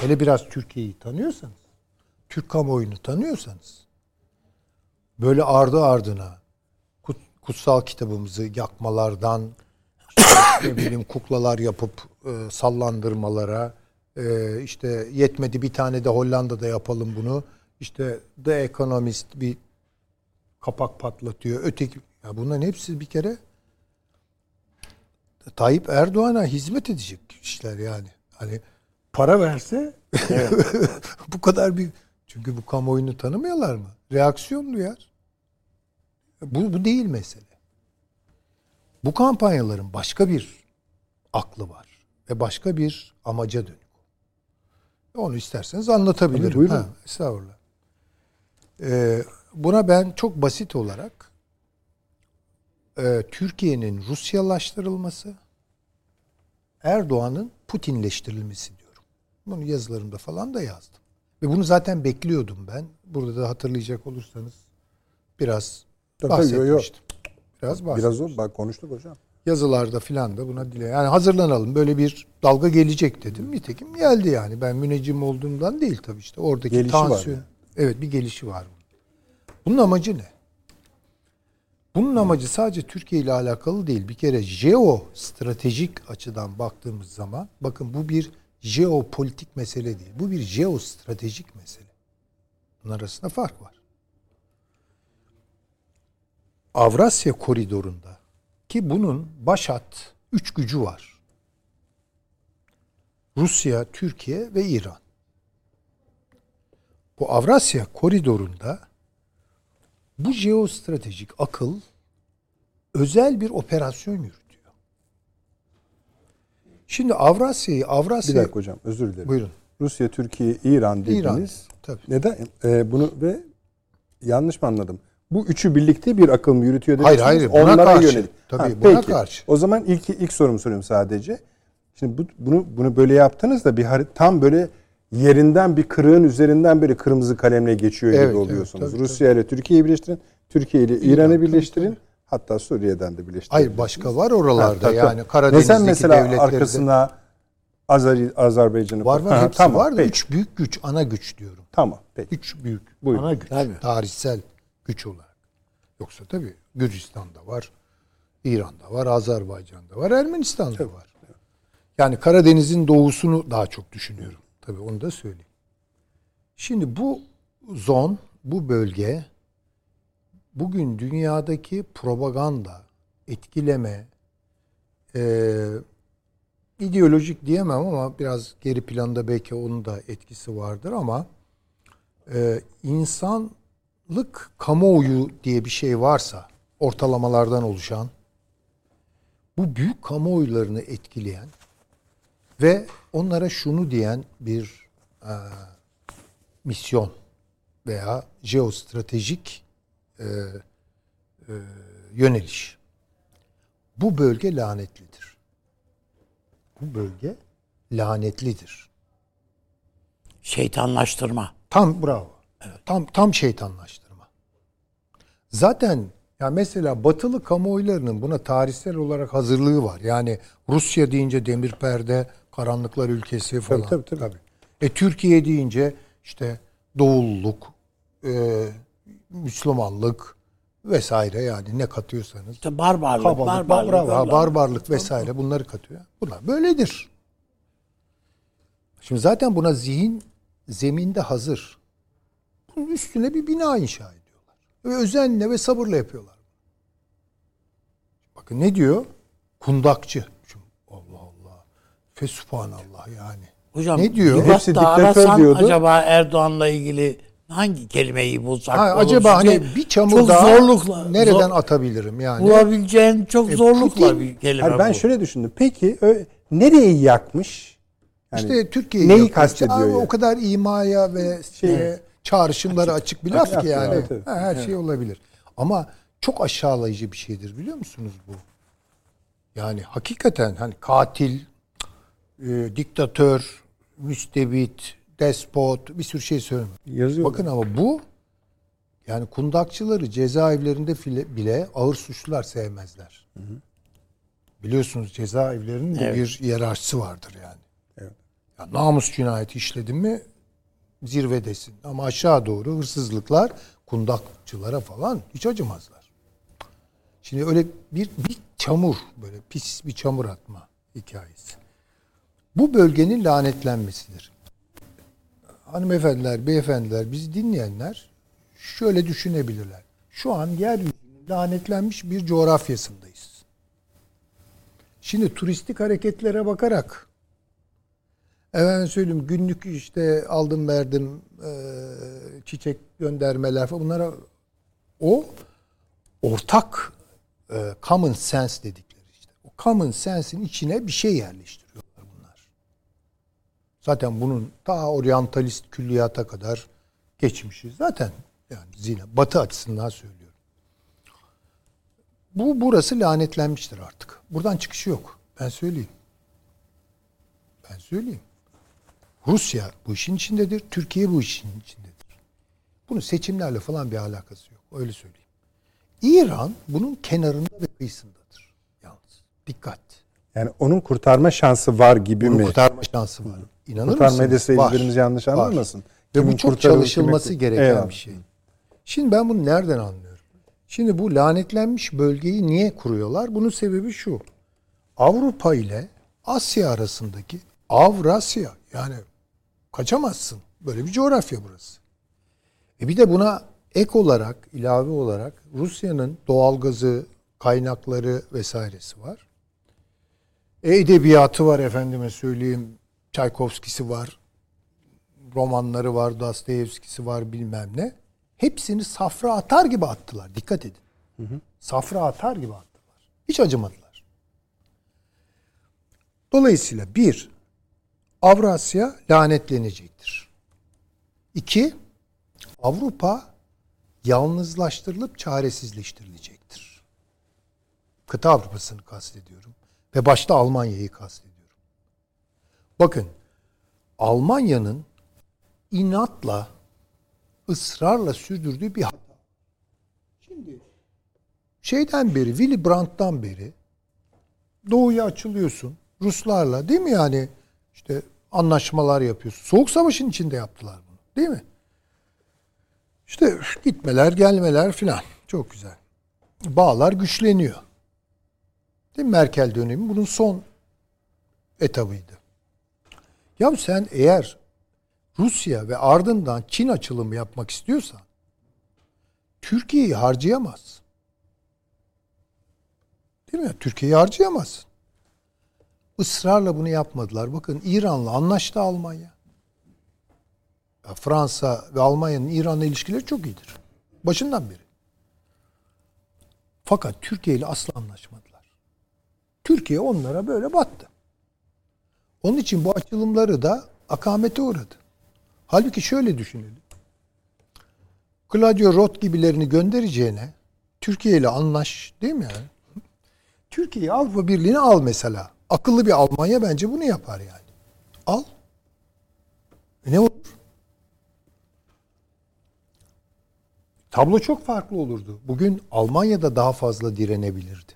S3: Hele biraz Türkiye'yi tanıyorsanız. Türk kamuoyunu tanıyorsanız böyle ardı ardına kut- kutsal kitabımızı yakmalardan ne bileyim kuklalar yapıp e, sallandırmalara e, işte yetmedi bir tane de Hollanda'da yapalım bunu. İşte The Economist bir kapak patlatıyor. Öteki ya bunların hepsi bir kere Tayyip Erdoğan'a hizmet edecek işler yani. Hani para verse bu kadar bir çünkü bu kamuoyunu tanımıyorlar mı? Reaksiyon duyar. Bu, bu değil mesele. Bu kampanyaların başka bir aklı var ve başka bir amaca dönük. Onu isterseniz anlatabilirim.
S1: Tabii, buyurun.
S3: Ha, estağfurullah. Ee, buna ben çok basit olarak e, Türkiye'nin Rusyalaştırılması, Erdoğan'ın Putinleştirilmesi diyorum. Bunu yazılarımda falan da yazdım. Ve bunu zaten bekliyordum ben. Burada da hatırlayacak olursanız biraz
S1: Tabii, tabii, yo, yo.
S3: bahsetmiştim. Biraz bahsetmiştim.
S1: Biraz o bak konuştuk hocam.
S3: Yazılarda filan da buna dile. Yani hazırlanalım böyle bir dalga gelecek dedim. Nitekim geldi yani. Ben müneccim olduğumdan değil tabii işte. Oradaki
S1: Gelişi var
S3: tansiyon.
S1: yani.
S3: Evet bir gelişi var. Bunun amacı ne? Bunun amacı sadece Türkiye ile alakalı değil. Bir kere jeostratejik açıdan baktığımız zaman bakın bu bir jeopolitik mesele değil. Bu bir jeostratejik mesele. Bunun arasında fark var. Avrasya koridorunda ki bunun başat üç gücü var. Rusya, Türkiye ve İran. Bu Avrasya koridorunda bu jeostratejik akıl özel bir operasyon yürütüyor. Şimdi Avrasya'yı
S1: Bir
S3: Avrasya
S1: dakika hocam özür dilerim.
S3: Buyurun.
S1: Rusya, Türkiye, İran dediniz.
S3: İran, tabii.
S1: Neden? Ee, bunu ve yanlış mı anladım? Bu üçü birlikte bir akım yürütüyor
S3: Hayır,
S1: demişsiniz.
S3: hayır, buna
S1: Onlara
S3: karşı.
S1: yönelik.
S3: Tabii, buna
S1: peki.
S3: karşı.
S1: O zaman ilk ilk sorumu soruyorum sadece. Şimdi bu, bunu bunu böyle yaptınız da bir tam böyle yerinden bir kırığın üzerinden böyle kırmızı kalemle geçiyor
S3: Evet,
S1: gibi
S3: evet,
S1: oluyorsunuz.
S3: tabii,
S1: Rusya ile Türkiye'yi birleştirin, Türkiye ile
S3: İran,
S1: İran'ı
S3: tabii,
S1: birleştirin.
S3: tabii.
S1: Hatta Suriye'den de birleştirin.
S3: Hayır başka var oralarda
S1: Ha, tabii,
S3: yani
S1: tabii.
S3: Karadeniz'deki
S1: mesela
S3: devletleri de-
S1: arkasına Azeri, Azerbaycan'ı
S3: var var hepsi
S1: tamam,
S3: var da
S1: peki.
S3: üç büyük güç ana güç diyorum.
S1: Tamam peki.
S3: Üç büyük
S1: Buyurun.
S3: ana güç.
S2: Tabii.
S3: Tarihsel güç olarak. Yoksa tabii Gürcistan'da var, İran'da var, Azerbaycan'da var, Ermenistan'da var. Yani Karadeniz'in doğusunu daha çok düşünüyorum. Tabii onu da söyleyeyim. Şimdi bu zon, bu bölge bugün dünyadaki propaganda, etkileme, eee, ideolojik diyemem ama biraz geri planda belki onun da etkisi vardır ama e, insanlık kamuoyu diye bir şey varsa ortalamalardan oluşan bu büyük kamuoylarını etkileyen ve onlara şunu diyen bir e, misyon veya jeostratejik e, e, yöneliş. Bu bölge lanetlidir. Bu bölge lanetlidir.
S2: Şeytanlaştırma.
S3: Tam bravo. Tam tam şeytanlaştırma. Zaten ya mesela batılı kamuoylarının buna tarihsel olarak hazırlığı var. Yani Rusya deyince demir perde, karanlıklar ülkesi falan.
S1: tabii, tabii.
S3: E Türkiye deyince işte doğulluk, e, Müslümanlık vesaire yani ne katıyorsanız.
S2: İşte barbarlık,
S3: Kabalık,
S2: barbarlık. öyle.
S3: barbarlık vesaire bunları katıyor. Bunlar böyledir. Şimdi zaten buna zihin zeminde hazır. Bunun üstüne bir bina inşa ediyorlar. Ve özenle ve sabırla yapıyorlar. Bakın ne diyor? Kundakçı. Fesubhanallah yani.
S2: Hocam
S3: Ne diyor?
S1: Hepsi diktatör diyordu.
S2: acaba Erdoğan'la ilgili hangi kelimeyi bulsak?
S3: Ha, acaba hani bir çamur
S2: çok
S3: daha
S2: zorlukla,
S3: nereden
S2: zor-
S3: atabilirim yani?
S2: bulabileceğin çok
S3: E,
S2: zorlukla
S3: Putin-
S2: bir kelime
S1: Hayır, ben
S2: bu.
S1: şöyle düşündüm. Peki ö- nereyi yakmış? Yani
S3: İşte Türkiye'yi
S1: neyi kastediyor yani?
S3: O kadar imaya ve şeye, çağrışımları açık, bir laf
S1: Açık,
S3: ki yani.
S1: evet, evet.
S3: Ha, her şey olabilir. Ama çok aşağılayıcı bir şeydir biliyor musunuz bu? Yani hakikaten hani katil, e, diktatör, müstebit, despot bir sürü şey söylüyorum.
S1: Yazıyor.
S3: Bakın ama bu yani kundakçıları cezaevlerinde file- bile ağır suçlular sevmezler. Biliyorsunuz cezaevlerinin de
S2: Evet.
S3: bir hiyerarşisi vardır yani.
S1: Evet.
S3: Ya namus cinayeti işledin mi zirvedesin. Ama aşağı doğru hırsızlıklar kundakçılara falan hiç acımazlar. Şimdi öyle bir, bir çamur böyle pis bir çamur atma hikayesi. Bu bölgenin lanetlenmesidir. Hanımefendiler, beyefendiler, bizi dinleyenler şöyle düşünebilirler. Şu an yeryüzünün lanetlenmiş bir coğrafyasındayız. Şimdi turistik hareketlere bakarak efendim söyleyeyim günlük işte aldım verdim e, çiçek göndermeler falan bunlara o ortak e, common sense dedikleri işte. O common sense'in içine bir şey bunlar. Zaten bunun ta oryantalist külliyata kadar geçmişiz. Zaten yani zina batı açısından söylüyorum. Bu burası lanetlenmiştir artık. Buradan çıkışı yok. Ben söyleyeyim. Ben söyleyeyim. Rusya bu işin içindedir. Türkiye bu işin içindedir. Bunun seçimlerle falan bir alakası yok. Öyle söyleyeyim. İran bunun kenarında ve kıyısındadır. Yalnız. Dikkat.
S1: Yani onun kurtarma şansı var gibi
S3: Bunun
S1: mi?
S3: kurtarma şansı var. İnanır
S1: Kurtarma
S3: mısınız?
S1: de seyircilerimiz yanlış anlamasın.
S3: Ve
S1: Kimin
S3: bu çok çalışılması
S1: kimin-
S3: gereken
S1: Eyvallah.
S3: bir şey. Şimdi ben bunu nereden anlıyorum? Şimdi bu lanetlenmiş bölgeyi niye kuruyorlar? Bunun sebebi şu. Avrupa ile Asya arasındaki Avrasya yani kaçamazsın. Böyle bir coğrafya burası. E bir de buna ek olarak, ilave olarak Rusya'nın doğalgazı, kaynakları vesairesi var. E, edebiyatı var efendime söyleyeyim. Çaykovskisi var. Romanları var, Dostoyevskisi var bilmem ne. Hepsini safra atar gibi attılar. Dikkat edin. Safra atar gibi attılar. Hiç acımadılar. Dolayısıyla bir, Avrasya lanetlenecektir. İki, Avrupa yalnızlaştırılıp çaresizleştirilecektir. Kıta Avrupa'sını kastediyorum. Ve başta Almanya'yı kastediyorum. Bakın, Almanya'nın inatla, ısrarla sürdürdüğü bir hata. Şimdi şeyden beri, Willy Brandt'tan beri doğuya açılıyorsun. Ruslarla değil mi yani? işte anlaşmalar yapıyorsun. Soğuk Savaş'ın içinde yaptılar bunu. Değil mi? İşte gitmeler, gelmeler filan. Çok güzel. Bağlar güçleniyor. Değil mi? Merkel dönemi bunun son etabıydı. Ya sen eğer Rusya ve ardından Çin açılımı yapmak istiyorsan Türkiye'yi harcayamaz. Değil mi? Türkiye'yi harcayamazsın. Israrla bunu yapmadılar. Bakın İran'la anlaştı Almanya. Ya Fransa ve Almanya'nın İran'la ilişkileri çok iyidir. Başından beri. Fakat Türkiye ile asla anlaşmadılar. Türkiye onlara böyle battı. Onun için bu açılımları da akamete uğradı. Halbuki şöyle düşünelim. Claudio Roth gibilerini göndereceğine Türkiye ile anlaş değil mi yani? Türkiye'yi Avrupa Birliği'ne al mesela. Akıllı bir Almanya bence bunu yapar yani. Al. E ne olur? Tablo çok farklı olurdu. Bugün Almanya'da daha fazla direnebilirdi.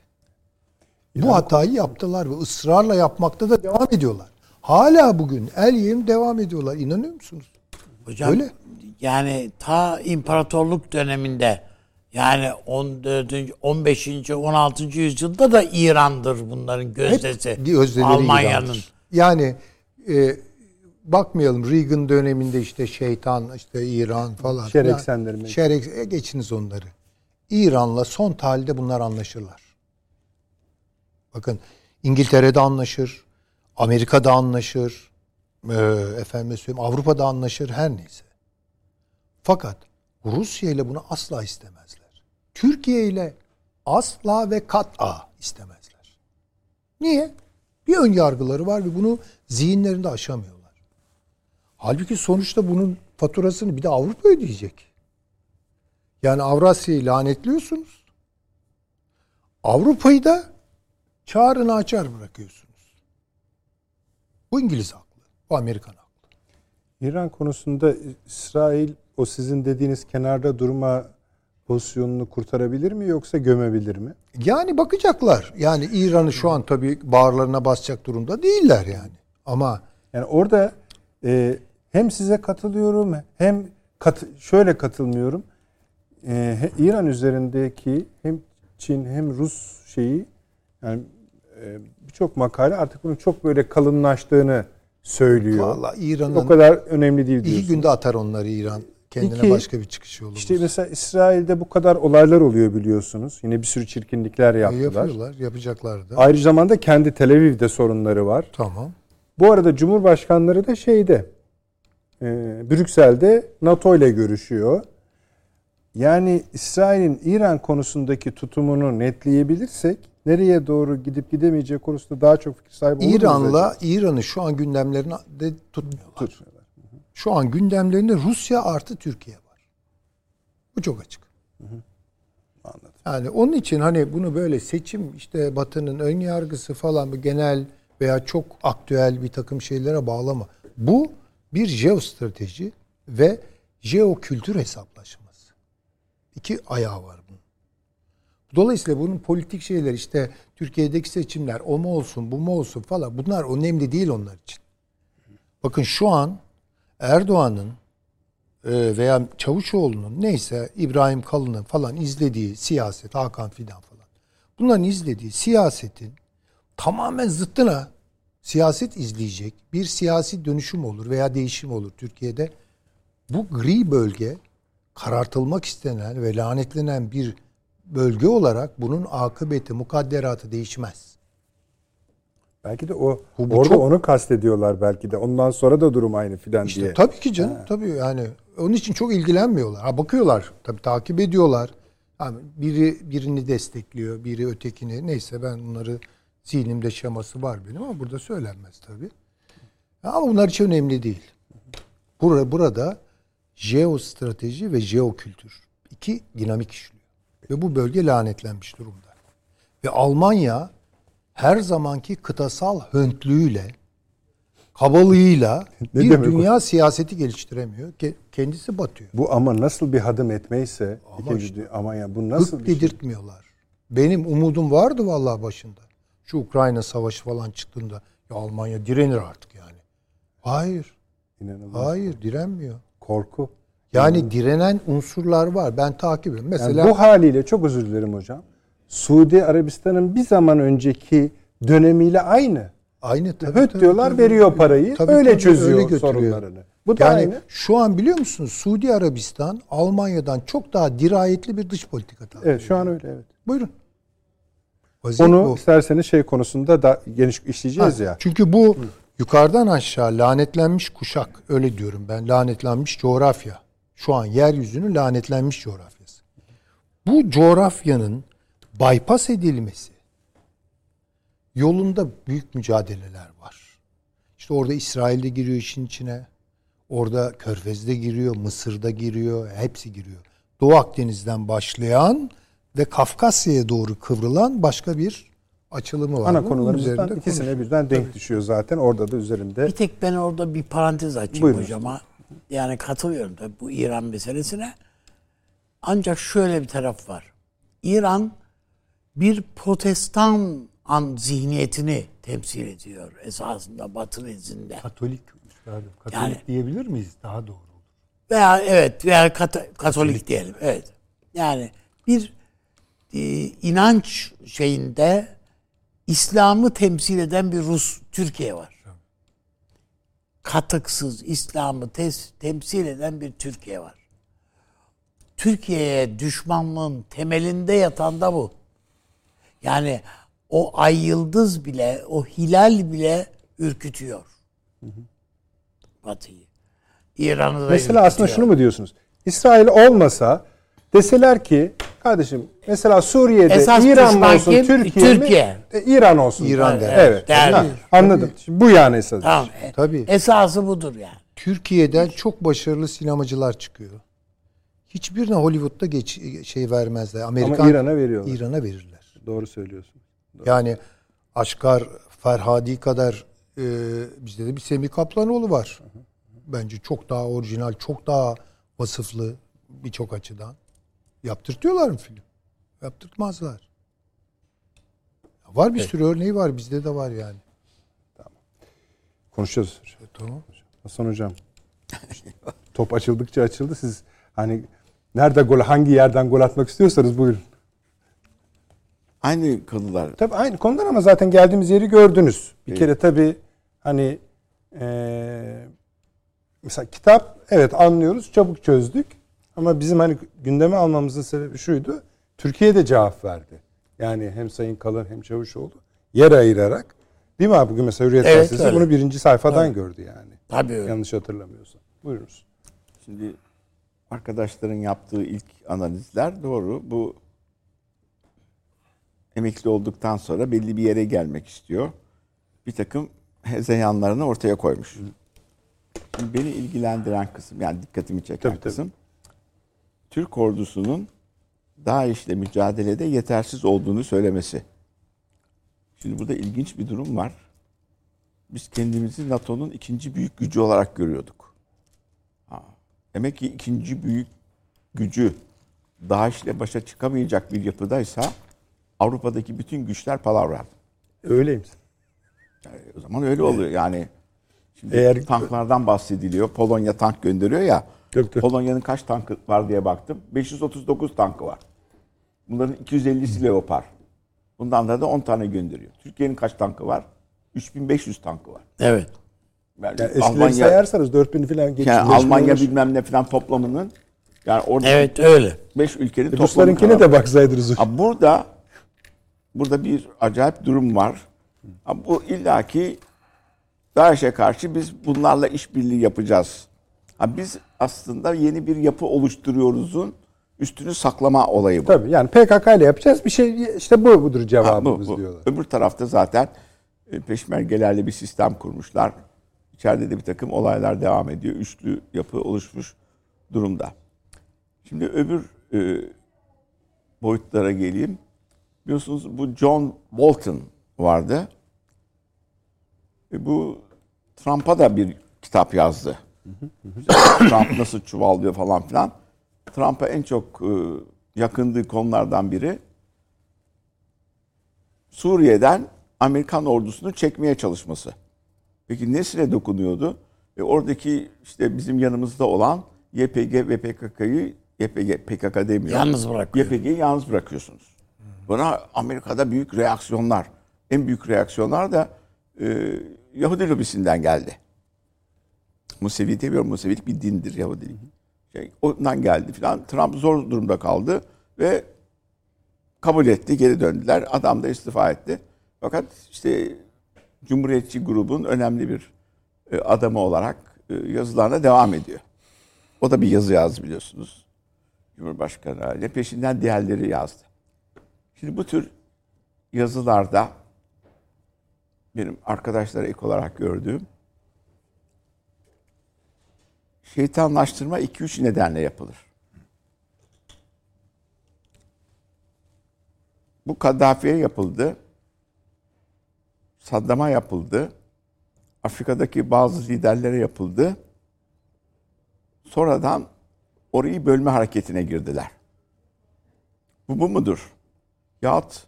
S3: Bu hatayı yaptılar ve ısrarla yapmakta da devam ediyorlar. Hala bugün el yem devam ediyorlar. İnanıyor musunuz?
S2: Hocam
S3: Öyle.
S2: yani ta imparatorluk döneminde yani 14. 15. 16. yüzyılda da İran'dır bunların gözdesi.
S3: Hep
S2: Almanya'nın.
S3: İran'dır. Yani e, bakmayalım Reagan döneminde işte şeytan işte İran falan.
S1: Şer
S3: filan.
S1: eksenleri.
S3: Şer eks- e, geçiniz onları. İran'la son tahlilde bunlar anlaşırlar. Bakın İngiltere'de anlaşır, Amerika'da anlaşır, e, efendim söyleyeyim Avrupa'da anlaşır her neyse. Fakat Rusya ile bunu asla istemezler. Türkiye ile asla ve kat'a istemezler. Niye? Bir ön yargıları var ve bunu zihinlerinde aşamıyorlar. Halbuki sonuçta bunun faturasını bir de Avrupa ödeyecek. Yani Avrasya'yı lanetliyorsunuz. Avrupa'yı da çağrını açar bırakıyorsunuz. Bu İngiliz haklı. Bu Amerikan haklı.
S1: İran konusunda İsrail o sizin dediğiniz kenarda durma pozisyonunu kurtarabilir mi yoksa gömebilir mi?
S3: Yani bakacaklar. Yani İran'ı şu an tabii bağırlarına basacak durumda değiller yani. Ama
S1: Yani orada e, hem size katılıyorum hem kat, şöyle katılmıyorum. He- İran üzerindeki hem Çin hem Rus şeyi yani e, birçok makale artık bunun çok böyle kalınlaştığını söylüyor.
S3: Vallahi İran'ın
S1: o kadar önemli değil diyorsun.
S3: günde atar onları İran. Kendine
S1: İki,
S3: başka bir çıkış yolu
S1: İşte mesela İsrail'de bu kadar olaylar oluyor biliyorsunuz. Yine bir sürü çirkinlikler yaptılar.
S3: Yapıyorlar, yapacaklar da.
S1: Ayrı zamanda kendi Tel Aviv'de sorunları var.
S3: Tamam.
S1: Bu arada Cumhurbaşkanları da şeyde e, Brüksel'de NATO ile görüşüyor. Yani İsrail'in İran konusundaki tutumunu netleyebilirsek nereye doğru gidip gidemeyeceği konusunda daha çok fikir sahibi olur
S3: İran'la? İran'ı şu an gündemlerinde tutmuyorlar.
S1: Tutmuyorlar.
S3: Şu an gündemlerinde Rusya artı Türkiye var. Bu çok açık.
S1: Anladım.
S3: Yani onun için hani bunu böyle seçim işte Batı'nın ön yargısı falan bu genel veya çok aktüel bir takım şeylere bağlama. Bu bir jeostrateji ve jeokültür hesaplaşması. İki ayağı var. Dolayısıyla bunun politik şeyler işte Türkiye'deki seçimler o mu olsun bu mu olsun falan bunlar önemli değil onlar için. Bakın şu an Erdoğan'ın e, veya Çavuşoğlu'nun neyse İbrahim Kalın'ın falan izlediği siyaset, Hakan Fidan falan. Bunların izlediği siyasetin tamamen zıttına siyaset izleyecek bir siyasi dönüşüm olur veya değişim olur Türkiye'de. Bu gri bölge karartılmak istenen ve lanetlenen bir bölge olarak bunun akıbeti, mukadderatı değişmez.
S1: Belki de o
S3: Bu- bu
S1: orada
S3: çok-
S1: onu kastediyorlar belki de. Ondan sonra da durum aynı filan
S3: İşte
S1: diye.
S3: tabii ki canım tabii yani onun için çok ilgilenmiyorlar. Ha bakıyorlar tabii takip ediyorlar. Yani biri birini destekliyor, biri ötekini. Neyse ben bunları zihnimde şeması var benim ama burada söylenmez tabii. Ama bunlar hiç önemli değil. Burada, burada jeostrateji ve jeokültür iki dinamik işliyor. Ve bu bölge lanetlenmiş durumda. Ve Almanya her zamanki kıtasal höntlüğüyle kabalığıyla
S1: Ne
S3: bir
S1: demek o?
S3: dünya siyaseti geliştiremiyor. Ke- Kendisi batıyor.
S1: Bu ama nasıl bir hadım etmeyse
S3: Ama
S1: ikinci
S3: işte,
S1: ama ya bu nasıl bir şey?
S3: dedirtmiyorlar. Benim umudum vardı vallahi başında. Şu Ukrayna savaşı falan çıktığında ya Almanya direnir artık yani. Hayır.
S1: İnanılmaz.
S3: Hayır direnmiyor.
S1: Korku.
S3: Yani direnen unsurlar var. Ben takip ediyorum.
S1: Yani
S3: Mesela
S1: bu haliyle çok özür dilerim hocam. Suudi Arabistan'ın bir zaman önceki dönemiyle aynı.
S3: aynı tabii.
S1: Höt
S3: tabii,
S1: diyorlar
S3: tabii.
S1: veriyor parayı
S3: Tabii,
S1: öyle
S3: tabii,
S1: çözüyor
S3: öyle götürüyor.
S1: sorunlarını. Bu da
S3: Yani
S1: aynı.
S3: şu an biliyor musunuz Suudi Arabistan Almanya'dan çok daha dirayetli bir dış politika takip
S1: Evet şu an öyle evet.
S3: Buyurun. Vaziyet
S1: Onu
S3: bu.
S1: isterseniz şey konusunda da geniş işleyeceğiz
S3: Ha,
S1: ya.
S3: Çünkü bu yukarıdan aşağı lanetlenmiş kuşak öyle diyorum ben lanetlenmiş coğrafya. Şu an yeryüzünün lanetlenmiş coğrafyası. Bu coğrafyanın bypass edilmesi yolunda büyük mücadeleler var. İşte orada İsrail'de giriyor işin içine. Orada Körfez'de giriyor, Mısır'da giriyor, hepsi giriyor. Doğu Akdeniz'den başlayan ve Kafkasya'ya doğru kıvrılan başka bir açılımı var.
S1: Ana konularımızdan
S3: üzerinde
S1: ikisine birden denk düşüyor zaten. Orada da üzerinde
S2: Bir tek ben orada bir parantez açayım
S1: Buyurun.
S2: hocama. Yani katılıyorum tabii bu İran meselesine. Ancak şöyle bir taraf var. İran bir protestan an zihniyetini temsil ediyor esasında Batı nezdinde.
S4: Katolik üstadım. Katolik
S2: Yani-
S4: diyebilir miyiz? Daha doğru olur.
S2: Veya evet veya Kata- Katolik diyelim. Evet. Yani bir e, inanç şeyinde İslam'ı temsil eden bir Rus Türkiye var. Katıksız İslam'ı tes- temsil eden bir Türkiye var. Türkiye'ye düşmanlığın temelinde yatan da bu. Yani o ay yıldız bile, o hilal bile ürkütüyor. Batı'yı. İran'ı da
S1: Mesela aslında
S2: ürkütüyor.
S1: şunu mu diyorsunuz? İsrail olmasa deseler ki kardeşim mesela Suriye'de
S2: Esas
S1: İran mı olsun
S2: kim?
S1: Türkiye,
S2: Türkiye.
S1: mi? E, İran olsun.
S3: İran
S1: evet.
S3: der.
S1: Evet.
S2: Der.
S1: Ha, anladım. Şimdi bu yani esas.
S2: Tamam. e,
S3: Tabii.
S2: Esası budur yani.
S3: Türkiye'den çok başarılı sinemacılar çıkıyor. Hiçbirine Hollywood'da geç, şey vermezler. Amerikan
S1: Ama İran'a veriyorlar.
S3: İran'a verirler.
S1: Doğru söylüyorsun.
S3: Yani Aşkar Ferhadi kadar e, bizde de bir Semih Kaplanoğlu var. Bence çok daha orijinal, çok daha vasıflı birçok açıdan. Yaptırtıyorlar mı film? Yaptırtmazlar. Var bir sürü örneği var. Bizde de var yani.
S1: Konuşacağız.
S3: Tamam.
S1: Hasan Hocam Top açıldıkça açıldı. Siz hani nerede gol, hangi yerden gol atmak istiyorsanız buyurun.
S5: Aynı konular.
S1: Tabii aynı konudan ama zaten geldiğimiz yeri gördünüz. Bir kere tabii hani eee mesela kitap evet anlıyoruz çabuk çözdük ama bizim hani gündeme almamızın sebebi şuydu. Türkiye de cevap verdi. Yani hem Sayın Kalın hem Çavuşoğlu yer ayırarak değil mi abi bugün mesela Hürriyet
S2: Evet,
S1: Gazetesi bunu birinci sayfadan gördü yani.
S2: Tabii öyle.
S1: Yanlış hatırlamıyorsam. Buyurunuz.
S5: Şimdi arkadaşların yaptığı ilk analizler doğru. Bu emekli olduktan sonra belli bir yere gelmek istiyor. Bir takım hezeyanlarını ortaya koymuş. Şimdi beni ilgilendiren kısım yani dikkatimi çeken
S1: Tabii, tabii.
S5: Türk ordusunun DAEŞ'le mücadelede yetersiz olduğunu söylemesi. Şimdi burada ilginç bir durum var. Biz kendimizi NATO'nun ikinci büyük gücü olarak görüyorduk. Ha, Demek ki ikinci büyük gücü DAEŞ'le başa çıkamayacak bir yapıdaysa Avrupa'daki bütün güçler palavra.
S1: Öyleyim.
S5: Yani o zaman öyle oluyor. Yani şimdi
S1: Eğer-
S5: tanklardan bahsediliyor. Polonya tank gönderiyor ya.
S1: Tabii.
S5: Polonya'nın kaç tankı var diye baktım. 539 tankı var. Bunların 250'si Leopard. Bundan da 10 tane gönderiyor. Türkiye'nin kaç tankı var? 3500 tankı var.
S2: Evet.
S5: Yani
S1: Yani
S5: Almanya,
S1: sayarsanız 4000 falan geçmiş.
S5: yani Almanya bilmem ne falan toplamının yani orada
S2: Evet öyle.
S5: 5 ülkenin toplamı
S1: Ruslarınkine de baksaydınız.
S5: Ha, burada burada bir acayip durum var. Ha, bu illaki DAEŞ'e karşı biz bunlarla işbirliği yapacağız. Ha, biz aslında yeni bir yapı oluşturuyoruzun üstünü saklama olayı bu.
S1: Tabii yani PKK ile yapacağız bir şey işte bu budur
S5: Ha,
S1: cevabımız
S5: bu, bu.
S1: diyorlar.
S5: Öbür tarafta zaten e, peşmergelerle bir sistem kurmuşlar. İçeride de bir takım olaylar devam ediyor. Üçlü yapı oluşmuş durumda. Şimdi öbür e, boyutlara geleyim. Biliyorsunuz bu John Bolton vardı. E, bu Trump'a da bir kitap yazdı. Trump nasıl çuvallıyor falan filan. Trump'a en çok e, yakındığı konulardan biri Suriye'den Amerikan ordusunu çekmeye çalışması. Peki nesine dokunuyordu? E oradaki işte bizim yanımızda olan YPG ve PKK'yı YPG PKK demiyor.
S2: Yalnız bırakıyor.
S5: YPG'yi yalnız bırakıyorsunuz. Buna Amerika'da büyük reaksiyonlar. En büyük reaksiyonlar da e, Yahudi lobisinden geldi. Musevi demiyorum. Musevilik bir dindir Yahudilik. Şey, ondan geldi filan. Trump zor durumda kaldı ve kabul etti, geri döndüler. Adam da istifa etti. Fakat işte Cumhuriyetçi grubun önemli bir e, adamı olarak e, yazılarına devam ediyor. O da bir yazı yazdı biliyorsunuz. Cumhurbaşkanı haline. Peşinden diğerleri yazdı. Şimdi bu tür yazılarda benim arkadaşlara ek olarak gördüğüm şeytanlaştırma 2-3 nedenle yapılır. Bu Kaddafi'ye yapıldı. Saddam'a yapıldı. Afrika'daki bazı liderlere yapıldı. Sonradan orayı bölme hareketine girdiler. Bu bu mudur? Yahut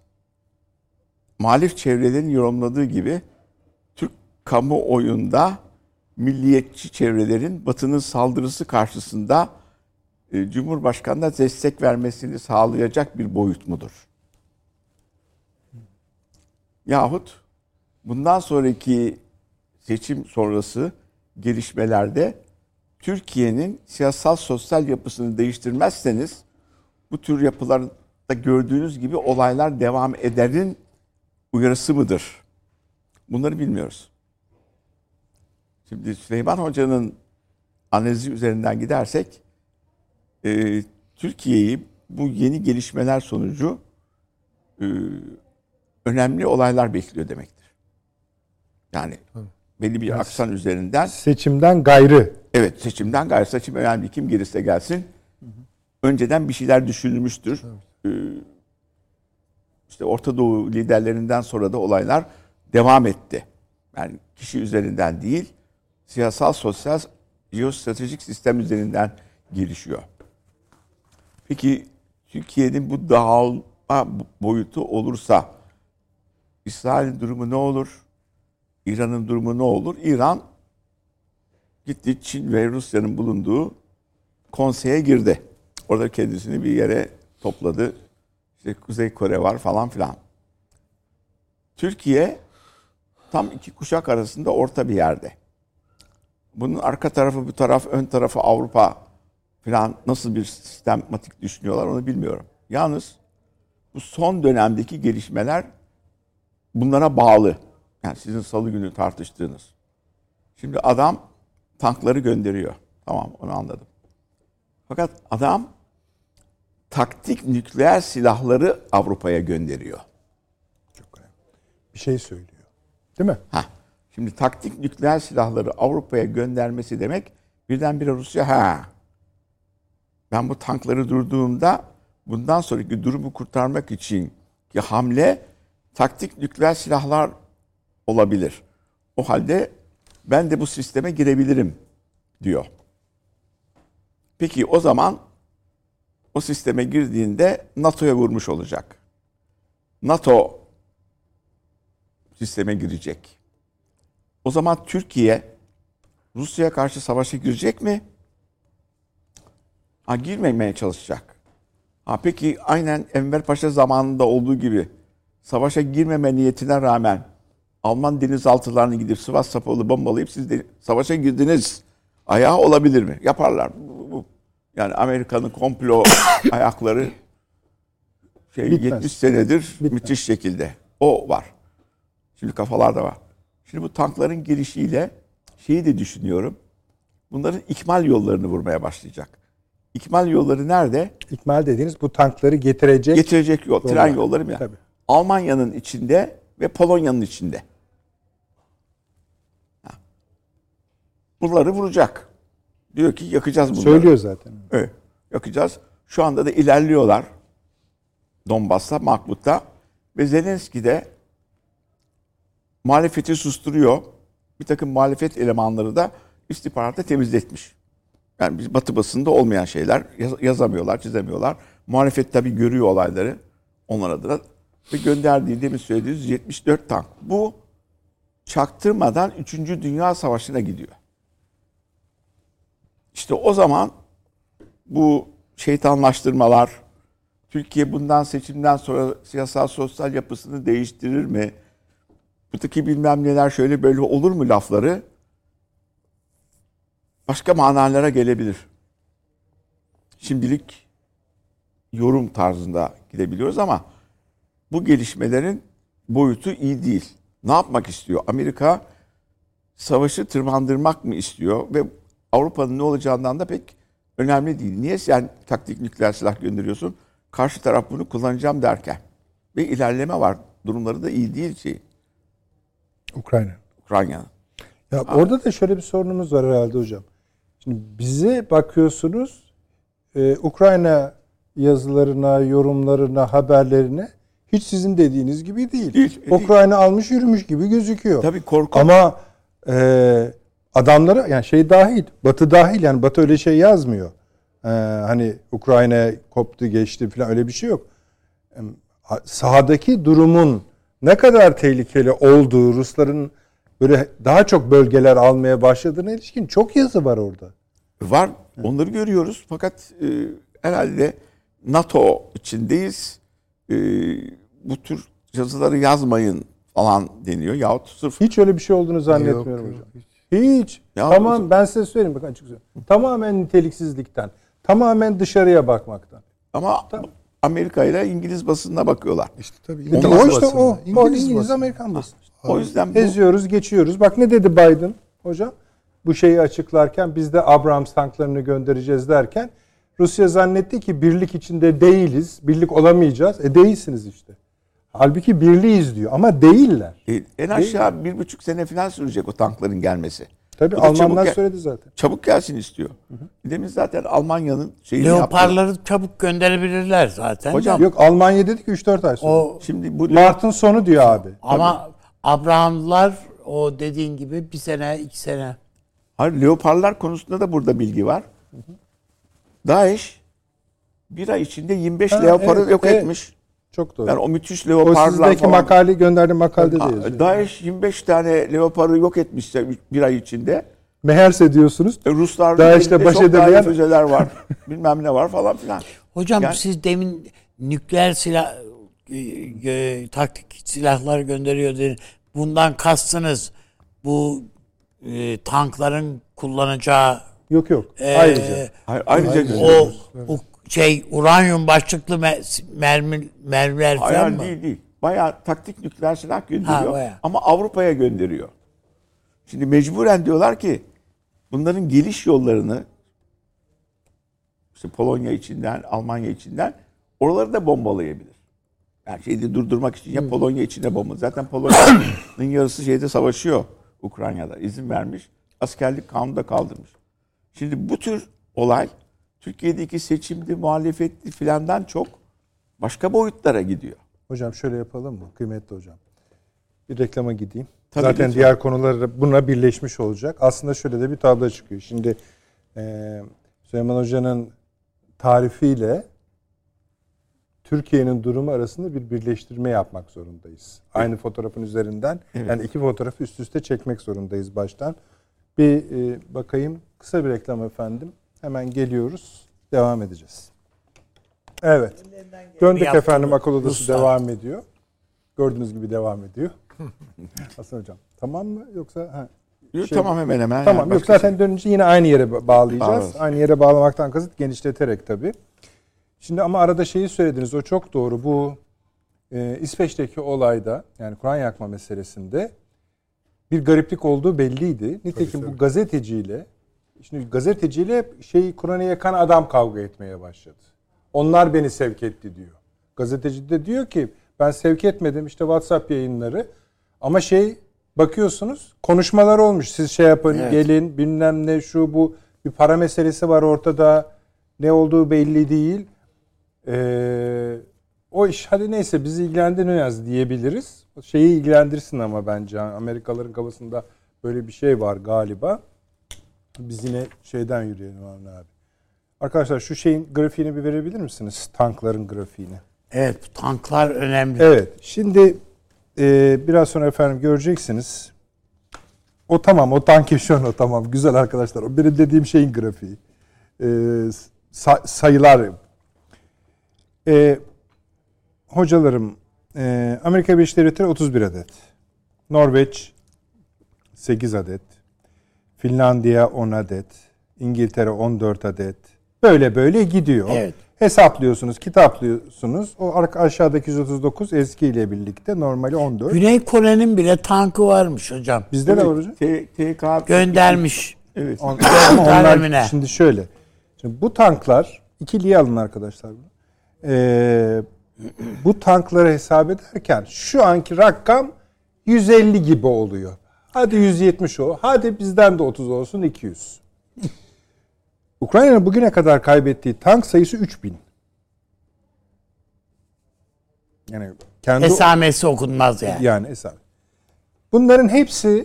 S5: muhalif çevrelerin yorumladığı gibi Türk kamuoyunda milliyetçi çevrelerin Batı'nın saldırısı karşısında e, Cumhurbaşkanı'na destek vermesini sağlayacak bir boyut mudur? Yahut bundan sonraki seçim sonrası gelişmelerde Türkiye'nin siyasal sosyal yapısını değiştirmezseniz bu tür yapılarda gördüğünüz gibi olaylar devam ederin uyarısı mıdır? Bunları bilmiyoruz. Şimdi Süleyman Hoca'nın analizi üzerinden gidersek e, Türkiye'yi bu yeni gelişmeler sonucu e, önemli olaylar bekliyor demektir. Yani belli bir aksan üzerinden
S1: Seçimden gayrı.
S5: evet seçimden gayrı seçim önemli kim gelirse gelsin önceden bir şeyler düşünülmüştür. Ee, işte Orta Doğu liderlerinden sonra da olaylar devam etti. Yani kişi üzerinden değil, siyasal, sosyal, jeostratejik sistem üzerinden gelişiyor. Peki Türkiye'nin bu dağılma boyutu olursa İsrail'in durumu ne olur? İran'ın durumu ne olur? İran gitti Çin ve Rusya'nın bulunduğu konseye girdi. Orada kendisini bir yere topladı. İşte Kuzey Kore var falan filan. Türkiye tam iki kuşak arasında orta bir yerde. Bunun arka tarafı bu taraf, ön tarafı Avrupa falan nasıl bir sistematik düşünüyorlar onu bilmiyorum. Yalnız bu son dönemdeki gelişmeler bunlara bağlı. Yani sizin salı günü tartıştığınız. Şimdi adam tankları gönderiyor. Tamam onu anladım. Fakat adam taktik nükleer silahları Avrupa'ya gönderiyor.
S1: Çok önemli. Bir şey söylüyor. Değil mi?
S5: Ha. Şimdi taktik nükleer silahları Avrupa'ya göndermesi demek birdenbire Rusya ha. Ben bu tankları durduğumda bundan sonraki durumu kurtarmak için ki hamle taktik nükleer silahlar olabilir. O halde ben de bu sisteme girebilirim diyor. Peki o zaman o sisteme girdiğinde NATO'ya vurmuş olacak. NATO sisteme girecek. O zaman Türkiye Rusya'ya karşı savaşa girecek mi? Ha girmemeye çalışacak. Ha peki aynen Enver Paşa zamanında olduğu gibi savaşa girmeme niyetine rağmen Alman denizaltılarını gidip Sivas Sapalı bombalayıp siz de savaşa girdiniz. Ayağı olabilir mi? Yaparlar. Yani Amerika'nın komplo ayakları şey
S1: Bitmez.
S5: 70 senedir
S1: Bitmez.
S5: müthiş şekilde. O var. Şimdi kafalarda var. Şimdi bu tankların gelişiyle şeyi de düşünüyorum. Bunların ikmal yollarını vurmaya başlayacak. İkmal yolları nerede?
S1: İkmal dediğiniz bu tankları getirecek.
S5: Getirecek yol, tren
S1: Yollar.
S5: yolları mı?
S1: Tabii.
S5: Almanya'nın içinde ve Polonya'nın içinde. Bunları vuracak. Diyor ki yakacağız bunları.
S1: Söylüyor zaten.
S5: Evet, yakacağız. Şu anda da ilerliyorlar. Donbas'ta, Mahmut'ta. Ve Zelenski de muhalefeti susturuyor. Bir takım muhalefet elemanları da istihbaratta temizletmiş. Yani biz batı basında olmayan şeyler yaz- yazamıyorlar, çizemiyorlar. Muhalefet tabii görüyor olayları onlar adına. Ve gönderdiği demin söylediğiniz 74 tank. Bu çaktırmadan 3. Dünya Savaşı'na gidiyor. İşte o zaman bu şeytanlaştırmalar, Türkiye bundan seçimden sonra siyasal sosyal yapısını değiştirir mi? Buradaki bilmem neler şöyle böyle olur mu lafları başka manalara gelebilir. Şimdilik yorum tarzında gidebiliyoruz ama bu gelişmelerin boyutu iyi değil. Ne yapmak istiyor? Amerika savaşı tırmandırmak mı istiyor ve Avrupa'nın ne olacağından da pek önemli değil. Niye sen taktik nükleer silah gönderiyorsun? Karşı taraf bunu kullanacağım derken. Ve ilerleme var. Durumları da iyi değil ki
S1: Ukrayna.
S5: Ukrayna'nın.
S1: Ya orada da şöyle bir sorunumuz var herhalde hocam. Şimdi bize bakıyorsunuz e, Ukrayna yazılarına, yorumlarına, haberlerine hiç sizin dediğiniz gibi değil.
S5: Değil, değil.
S1: Ukrayna almış yürümüş gibi gözüküyor.
S5: Tabii korku.
S1: Ama e, adamlara yani şey dahil, Batı dahil yani Batı öyle şey yazmıyor. E, hani Ukrayna koptu geçti falan öyle bir şey yok. E, sahadaki durumun ne kadar tehlikeli olduğu Rusların böyle daha çok bölgeler almaya başladığına ilişkin çok yazı var orada.
S5: Var. Onları görüyoruz. Fakat e, herhalde NATO içindeyiz. E, bu tür yazıları yazmayın falan deniyor. Yahut sırf
S1: Hiç öyle bir şey olduğunu zannetmiyorum
S3: Yok,
S1: hocam.
S3: yok, hiç.
S1: Hiç.
S5: Ya
S1: tamam
S5: o-
S1: ben size söyleyeyim bakın açık söyleyeyim. Tamamen niteliksizlikten. Tamamen dışarıya bakmaktan.
S5: ama Amerika ile İngiliz basınına bakıyorlar.
S3: İşte tabii İngiliz
S1: o işte
S3: basını.
S1: o. o İngiliz,
S3: basını.
S1: Amerikan basını.
S5: O yüzden bu,
S1: Eziyoruz, geçiyoruz. Bak ne dedi Biden hocam? Bu şeyi açıklarken biz de Abrams tanklarını göndereceğiz derken Rusya zannetti ki birlik içinde değiliz, birlik olamayacağız. E değilsiniz işte. Halbuki birliğiz diyor ama değiller.
S5: e, en aşağı bir buçuk sene falan sürecek o tankların gelmesi.
S1: Tabii
S5: Bu çabuk
S1: Almanlar
S5: gel-
S1: söyledi zaten.
S5: Çabuk gelsin istiyor. Demin zaten Almanya'nın şeyini yaptı.
S2: Leoparları çabuk gönderebilirler zaten.
S5: Hocam.
S1: Yok Almanya dedi ki 3-4 ay sonra.
S2: o
S5: Şimdi bu
S1: Mart'ın sonu diyor abi.
S2: ama Abrahamlar o dediğin gibi bir sene iki sene.
S5: Hayır, leoparlar konusunda da burada bilgi var. DAEŞ bir ay içinde 25
S1: Ha,
S5: leoparı
S1: evet,
S5: yok
S1: evet.
S5: etmiş.
S1: Çok doğru.
S5: Yani o müthiş
S1: o
S5: leoparlar
S1: sizdeki
S5: falan.
S1: makale gönderdiğim makalede de yazıyor.
S5: DAEŞ 25 tane leoparı yok etmişse bir ay içinde.
S1: Meğerse diyorsunuz
S5: E, Ruslar
S1: işte baş
S5: çok
S1: edemeyen-
S5: füzeler var. Bilmem ne var falan filan.
S2: Hocam
S5: Yani-
S2: siz demin nükleer silah e, e, taktik silahlar gönderiyor dediniz. Bundan kastınız bu e, tankların kullanacağı
S1: yok yok.
S2: e,
S1: Ayrıca
S5: Hayır, ayrıca
S2: o, o şey uranyum başlıklı me- mermi mermiler falan
S5: Hayır
S2: mı?
S5: değil değil. Bayağı taktik nükleer silah gönderiyor.
S2: Ha, bayağı.
S5: ama Avrupa'ya gönderiyor. Şimdi mecburen diyorlar ki bunların geliş yollarını işte Polonya içinden, Almanya içinden oraları da bombalayabilir. Yani şeyi durdurmak için ya Polonya içinde bomba. Zaten Polonya'nın yarısı şeyde savaşıyor Ukrayna'da. izin vermiş. Askerlik kanunu da kaldırmış. Şimdi bu tür olay Türkiye'deki seçimdi, muhalefetti filandan çok başka boyutlara gidiyor.
S1: hocam şöyle yapalım mı kıymetli hocam? Bir reklama gideyim.
S5: Tabii,
S1: Zaten
S5: lütfen.
S1: diğer konular da buna birleşmiş olacak. Aslında şöyle de bir tablo çıkıyor. Şimdi e, Süleyman Hoca'nın tarifiyle Türkiye'nin durumu arasında bir birleştirme yapmak zorundayız. Aynı fotoğrafın üzerinden yani iki fotoğrafı üst üste çekmek zorundayız baştan. Bir e, bakayım kısa bir reklam efendim. Hemen geliyoruz. Devam edeceğiz. Evet. Döndük efendim akıl odası
S2: Ruslar.
S1: devam ediyor. Gördüğünüz gibi devam ediyor. Hasan hocam tamam mı yoksa ha,
S5: Yok,
S1: Şey-
S5: tamam hemen hemen.
S1: Tamam
S5: Yani
S1: yok zaten dönünce yine aynı yere ba- bağlayacağız.
S5: Bağlarız.
S1: Aynı yere bağlamaktan kasıt genişleterek tabii. Şimdi ama arada şeyi söylediniz o çok doğru. Bu e, İsveç'teki olayda yani Kur'an yakma meselesinde bir gariplik olduğu belliydi. Nitekim bu gazeteciyle şimdi gazeteciyle şey Kur'an'ı yakan adam kavga etmeye başladı. Onlar beni sevk etti diyor. Gazeteci de diyor ki ben sevk etmedim işte WhatsApp yayınları ama şey bakıyorsunuz konuşmalar olmuş. Siz şey yapın gelin bilmem ne şu bu bir para meselesi var ortada. Ne olduğu belli değil. Ee, o iş hadi neyse bizi ilgilendirmez diyebiliriz. Şeyi ilgilendirsin ama bence Amerikalıların kafasında böyle bir şey var galiba. Biz yine şeyden yürüyelim Avni abi. Arkadaşlar şu şeyin grafiğini bir verebilir misiniz? Tankların grafiğini.
S2: Evet tanklar önemli.
S1: Evet. Şimdi e, biraz sonra efendim göreceksiniz. O tamam. O tankişon o tamam. Güzel arkadaşlar. O benim dediğim şeyin grafiği. E, sa- sayılar. E, hocalarım e, Amerika Birleşik Devletleri 31 adet. Norveç 8 adet. Finlandiya 10 adet. İngiltere 14 adet. Böyle böyle gidiyor.
S2: Evet.
S1: Hesaplıyorsunuz, kitaplıyorsunuz. O arka aşağıdaki 139 eskiyle birlikte normali 14.
S2: Güney Kore'nin bile tankı varmış hocam.
S1: Bizde de var hocam.
S5: T- TK
S2: Göndermiş.
S5: Evet.
S1: On- Ama onlar şimdi şöyle. Şimdi bu tanklar ikiliye alın arkadaşlar. Ee, bu tankları hesap ederken şu anki rakam 150 gibi oluyor. Hadi 170 o. Hadi bizden de 30 olsun 200. Ukrayna'nın bugüne kadar kaybettiği tank sayısı 3000. Yani kendi
S2: Esamesi okunmaz yani.
S1: yani hesap. Bunların hepsi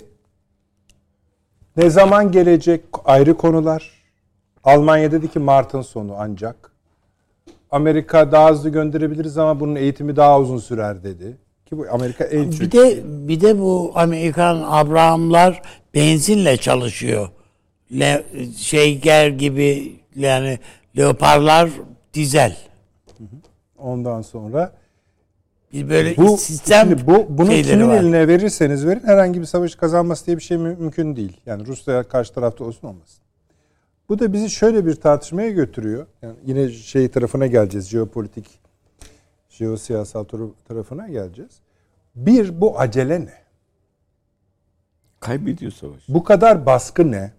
S1: ne zaman gelecek ayrı konular. Almanya dedi ki Mart'ın sonu ancak. Amerika daha hızlı gönderebiliriz ama bunun eğitimi daha uzun sürer dedi. Ki bu Amerika en
S2: Bir de bir de bu Amerikan Abrahamlar benzinle çalışıyor. Le, şeyger gibi yani leoparlar dizel.
S1: Ondan sonra
S2: Bir böyle
S1: bu
S2: sistem
S1: bu bunu kimin
S2: var.
S1: eline verirseniz verin herhangi bir savaş kazanması diye bir şey mü- mümkün değil. Yani Rusya karşı tarafta olsun olmasın. Bu da bizi şöyle bir tartışmaya götürüyor. Yani yine şey tarafına geleceğiz. Jeopolitik, jeosiyasal tar- tarafına geleceğiz. Bir bu acele ne?
S5: Kaybediyor savaş.
S1: Bu kadar baskı ne?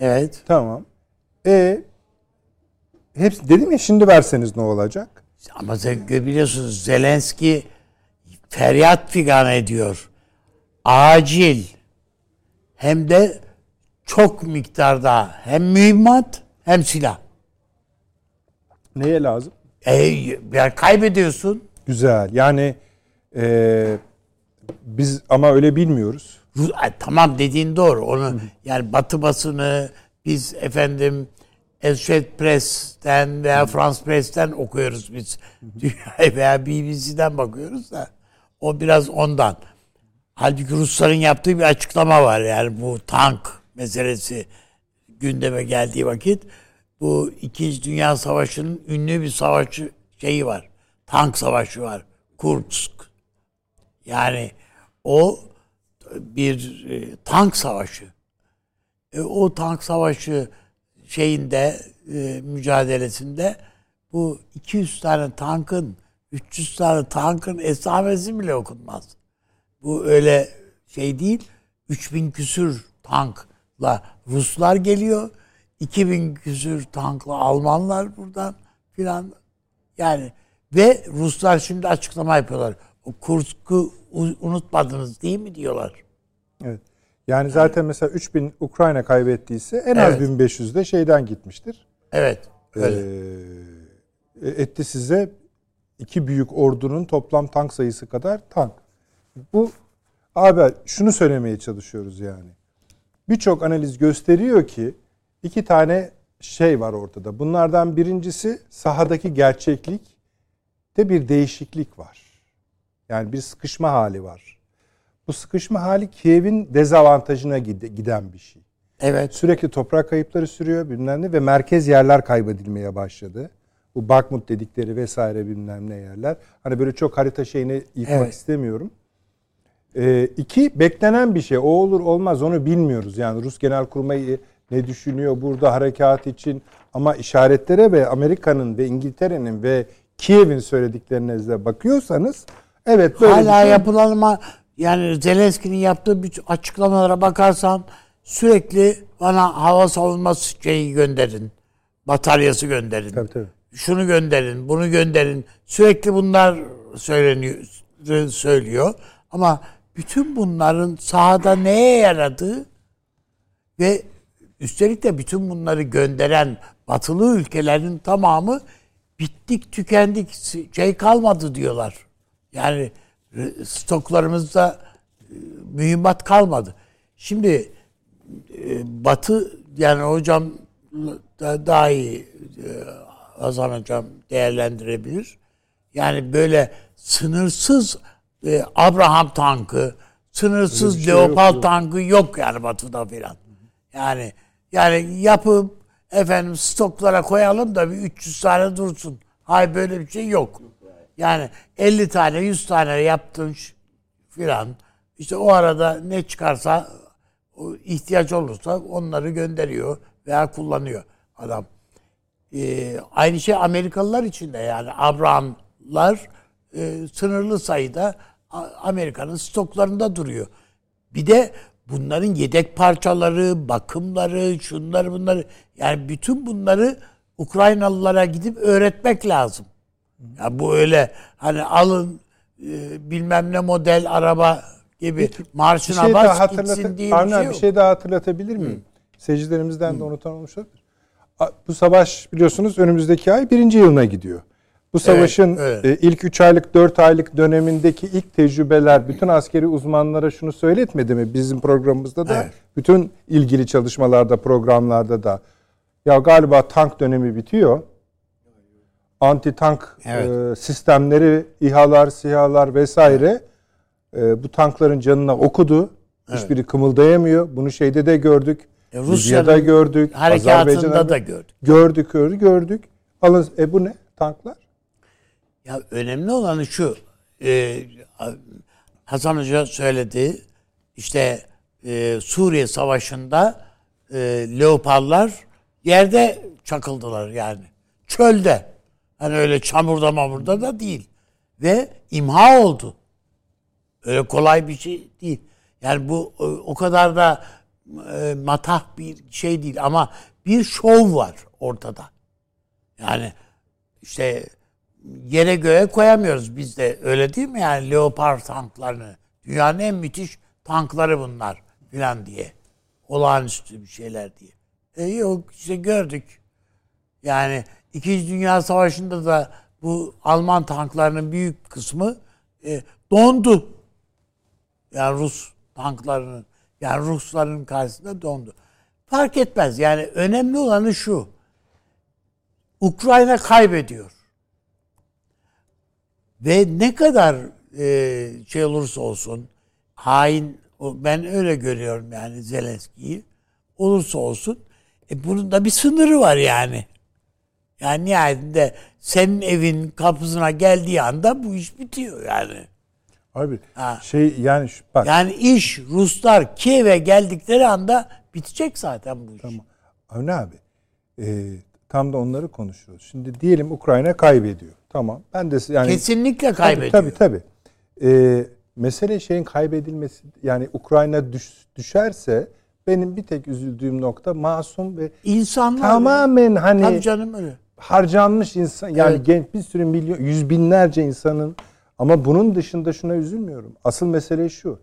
S2: Evet.
S1: Tamam. E hepsi dedim ya şimdi verseniz ne olacak?
S2: Ama biliyorsunuz Zelenski feryat figan ediyor. Acil hem de çok miktarda hem mühimmat hem silah.
S1: Neye lazım?
S2: E, yani kaybediyorsun.
S1: Güzel. Yani e, biz ama öyle bilmiyoruz.
S2: Ru- Ay, Tamam dediğin doğru. Onu yani Batı basını biz efendim Associated Press'ten veya France Press'ten okuyoruz biz. Dünyaya veya BBC'den bakıyoruz da o biraz ondan. Halbuki Rusların yaptığı bir açıklama var. Yani bu tank meselesi gündeme geldiği vakit bu İkinci Dünya Savaşı'nın ünlü bir savaşı şeyi var. Tank savaşı var. Kursk. Yani o bir e, tank savaşı. E, o tank savaşı şeyinde e, mücadelesinde bu 200 tane tankın 300 tane tankın esamesi bile okunmaz. Bu öyle şey değil. 3000 küsür tankla Ruslar geliyor. 2000 küsür tankla Almanlar buradan filan. Yani ve Ruslar şimdi açıklama yapıyorlar. O Kursk'u unutmadınız değil mi diyorlar.
S1: Evet. Yani zaten mesela 3000 Ukrayna kaybettiyse en az
S2: Evet.
S1: 1500 de şeyden gitmiştir.
S2: Evet. Öyle.
S1: Ee, etti size iki büyük ordunun toplam tank sayısı kadar tank. Bu abi şunu söylemeye çalışıyoruz yani. Birçok analiz gösteriyor ki iki tane şey var ortada. Bunlardan birincisi sahadaki gerçeklikte bir değişiklik var. Yani bir sıkışma hali var. Bu sıkışma hali Kiev'in dezavantajına gide- giden bir şey.
S2: evet.
S1: Sürekli toprak kayıpları sürüyor bilmem ne ve merkez yerler kaybedilmeye başladı. Bu Bakmut dedikleri vesaire bilmem ne yerler. Hani böyle çok harita şeyini yıkmak
S2: Evet.
S1: istemiyorum. Ee, iki, beklenen bir şey. O olur olmaz onu bilmiyoruz. Yani Rus Genelkurmayı ne düşünüyor burada harekat için. Ama işaretlere ve Amerika'nın ve İngiltere'nin ve Kiev'in söylediklerine de bakıyorsanız evet böyle
S2: Hala
S1: şey.
S2: yapılan ama yani Zelenski'nin yaptığı bütün açıklamalara bakarsan sürekli bana hava savunması şeyi gönderin. Bataryası gönderin.
S1: Tabii, tabii.
S2: Şunu gönderin, bunu gönderin. Sürekli bunlar söyleniyor, söylüyor. Ama bütün bunların sahada neye yaradığı ve üstelik de bütün bunları gönderen batılı ülkelerin tamamı bittik tükendik şey kalmadı diyorlar. Yani stoklarımızda e, mühimmat kalmadı. Şimdi e, Batı yani hocam da- daha iyi e, Hasan hocam değerlendirebilir. Yani böyle sınırsız e, Abraham tankı, sınırsız
S1: şey
S2: Leopard tankı yok yani Batı'da filan. Yani yani yapıp efendim stoklara koyalım da bir 300 tane dursun. Hayır böyle bir şey yok. Yani 50 tane 100 tane yaptın filan. İşte o arada ne çıkarsa ihtiyaç olursa onları gönderiyor veya kullanıyor adam. Ee, aynı şey Amerikalılar için de yani Abrahamlar e, sınırlı sayıda Amerika'nın stoklarında duruyor. Bir de bunların yedek parçaları, bakımları, şunları bunları yani bütün bunları Ukraynalılara gidip öğretmek lazım. Ya bu öyle hani alın e, bilmem ne model araba gibi
S1: bir
S2: marşına
S1: şey
S2: bas gitsin diye bir şey yok.
S1: bir şey daha hatırlatabilir miyim? Seyircilerimizden de unutan olmuş olabilir. A- Bu savaş biliyorsunuz önümüzdeki ay birinci yılına gidiyor. Bu savaşın
S2: evet.
S1: e, ilk 3 aylık 4 aylık dönemindeki ilk tecrübeler bütün askeri uzmanlara şunu söyletmedi mi? Bizim programımızda da
S2: Evet.
S1: bütün ilgili çalışmalarda programlarda da ya galiba tank dönemi bitiyor. Anti tank
S2: Evet.
S1: e, sistemleri, İHA'lar, SİHA'lar vesaire e, bu tankların canına okudu. Hiçbiri kımıldayamıyor. Bunu şeyde de gördük.
S2: E, Rusya'nın
S1: gördük.
S2: Harekatında
S1: Azerbaycan'da
S2: da gördük.
S1: Gördük, gördük, gördük. Alın, e bu ne? Tanklar.
S2: Ya önemli olanı şu. e, Hasan Hoca söyledi. İşte e, Suriye Savaşı'nda e, leoparlar yerde çakıldılar yani. Çölde. Hani öyle çamurda mamurda da değil. Ve imha oldu. Öyle kolay bir şey değil. Yani bu e, o kadar da e, matah bir şey değil ama bir şov var ortada. Yani işte yere göğe koyamıyoruz biz de öyle değil mi yani Leopard tanklarını dünyanın en müthiş tankları bunlar filan diye olağanüstü bir şeyler diye. E yok işte gördük. Yani İkinci Dünya Savaşı'nda da bu Alman tanklarının büyük kısmı e, dondu. Yani Rus tanklarının yani Rusların karşısında dondu. Fark etmez. Yani önemli olanı şu. Ukrayna kaybediyor. Ve ne kadar e, şey olursa olsun hain ben öyle görüyorum yani Zelenski'yi. Olursa olsun e bunun da bir sınırı var yani. Yani nihayetinde senin evin kapısına geldiği anda bu iş bitiyor yani.
S1: Abi
S2: Ha.
S1: şey yani şu, bak
S2: Yani iş Ruslar Kiev'e geldikleri anda bitecek zaten bu iş.
S1: Tamam. Avni abi e, tam da onları konuşuyoruz. Şimdi diyelim Ukrayna kaybediyor. Tamam. Ben de yani
S2: Kesinlikle
S1: Tabii,
S2: kaybediyor.
S1: Tabii tabii. Ee, mesele şeyin kaybedilmesi yani Ukrayna düş, düşerse benim bir tek üzüldüğüm nokta masum ve
S2: İnsanlar
S1: tamamen hani
S2: Tabii canım öyle.
S1: harcanmış insan yani
S2: Evet.
S1: genç bir sürü milyon yüz binlerce insanın ama bunun dışında şuna üzülmüyorum. Asıl mesele şu.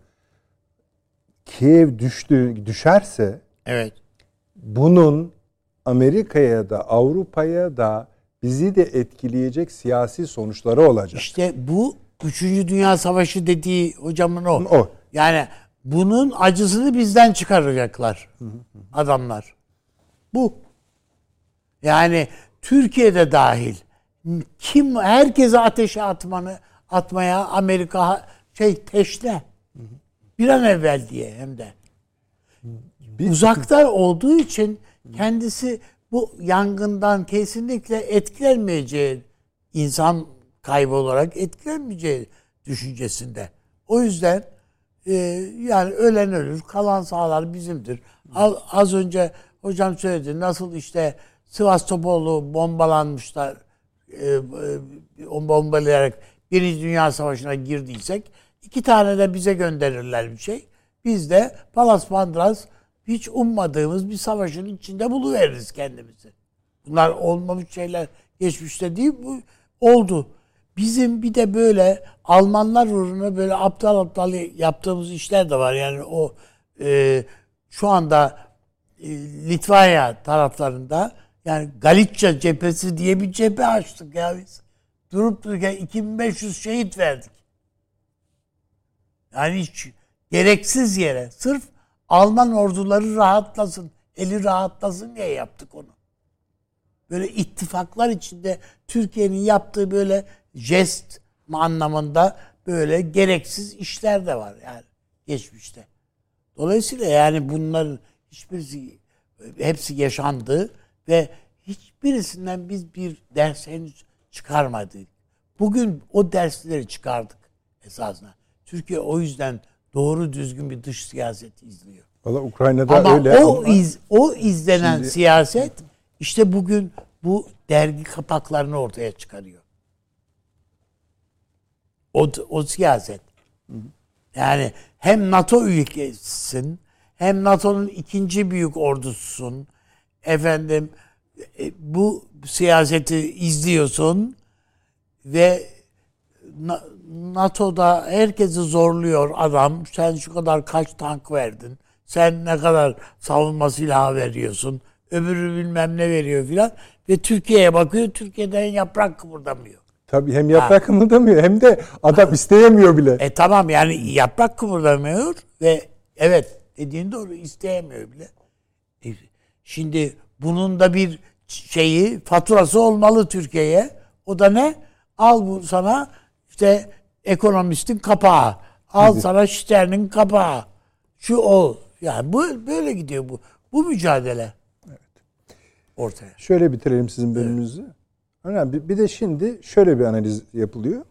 S1: Kiev düştü düşerse
S2: Evet.
S1: bunun Amerika'ya da Avrupa'ya da bizi de etkileyecek siyasi sonuçları olacak.
S2: İşte bu 3. Dünya Savaşı dediği hocamın o.
S1: O.
S2: Yani bunun acısını bizden çıkaracaklar adamlar. Bu. Yani Türkiye'de dahil kim herkese ateşe atmanı atmaya Amerika şey peşte. Bir an evvel diye hem de. Uzakta olduğu için kendisi bu yangından kesinlikle etkilenmeyeceği insan kaybı olarak etkilenmeyeceği düşüncesinde. O yüzden e, yani ölen ölür, kalan sağlar bizimdir. Az, az önce hocam söyledi nasıl işte Sivas Topolu bombalanmışlar e, e, bombalayarak Birinci Dünya Savaşı'na girdiysek iki tane de bize gönderirler bir şey. Biz de Palas Pandras hiç ummadığımız bir savaşın içinde buluveririz kendimizi. Bunlar olmamış şeyler geçmişte değil bu oldu. Bizim bir de böyle Almanlar uğruna böyle aptal aptal yaptığımız işler de var. Yani o e, şu anda e, Litvanya taraflarında yani Galicia cephesi diye bir cephe açtık ya biz. Durup dururken 2500 şehit verdik. Yani hiç gereksiz yere sırf Alman orduları rahatlasın, eli rahatlasın diye yaptık onu. Böyle ittifaklar içinde Türkiye'nin yaptığı böyle jest anlamında böyle gereksiz işler de var yani geçmişte. Dolayısıyla yani bunların hiçbirisi hepsi yaşandı ve hiçbirisinden biz bir ders henüz çıkarmadık. Bugün o dersleri çıkardık esasında. Türkiye o yüzden doğru düzgün bir dış siyaseti izliyor.
S1: Valla Ukrayna'da
S2: Ama
S1: öyle
S2: o
S1: ama
S2: iz o izlenen
S1: Şimdi-
S2: siyaset işte bugün bu dergi kapaklarını ortaya çıkarıyor. O o siyaset. Yani hem NATO ülkesisin, hem NATO'nun ikinci büyük ordususun. Efendim e, bu siyaseti izliyorsun ve NATO'da herkesi zorluyor adam. Sen şu kadar kaç tank verdin? Sen ne kadar savunma silahı veriyorsun? Öbürü bilmem ne veriyor filan. Ve Türkiye'ye bakıyor. Türkiye'den yaprak kıpırdamıyor.
S1: tabii hem yaprak kımıldamıyor hem de adam isteyemiyor bile.
S2: E tamam yani yaprak kıpırdamıyor ve evet dediğin doğru isteyemiyor bile. E, şimdi bunun da bir şeyi faturası olmalı Türkiye'ye. O da ne? Al bu sana işte ekonomistin kapağı. Al sana Stern'in kapağı. Şu o. Yani bu böyle gidiyor bu. Bu mücadele. Ortaya.
S1: Şöyle bitirelim sizin bölümünüzü. Önemli. Bir- de şimdi şöyle bir analiz yapılıyor.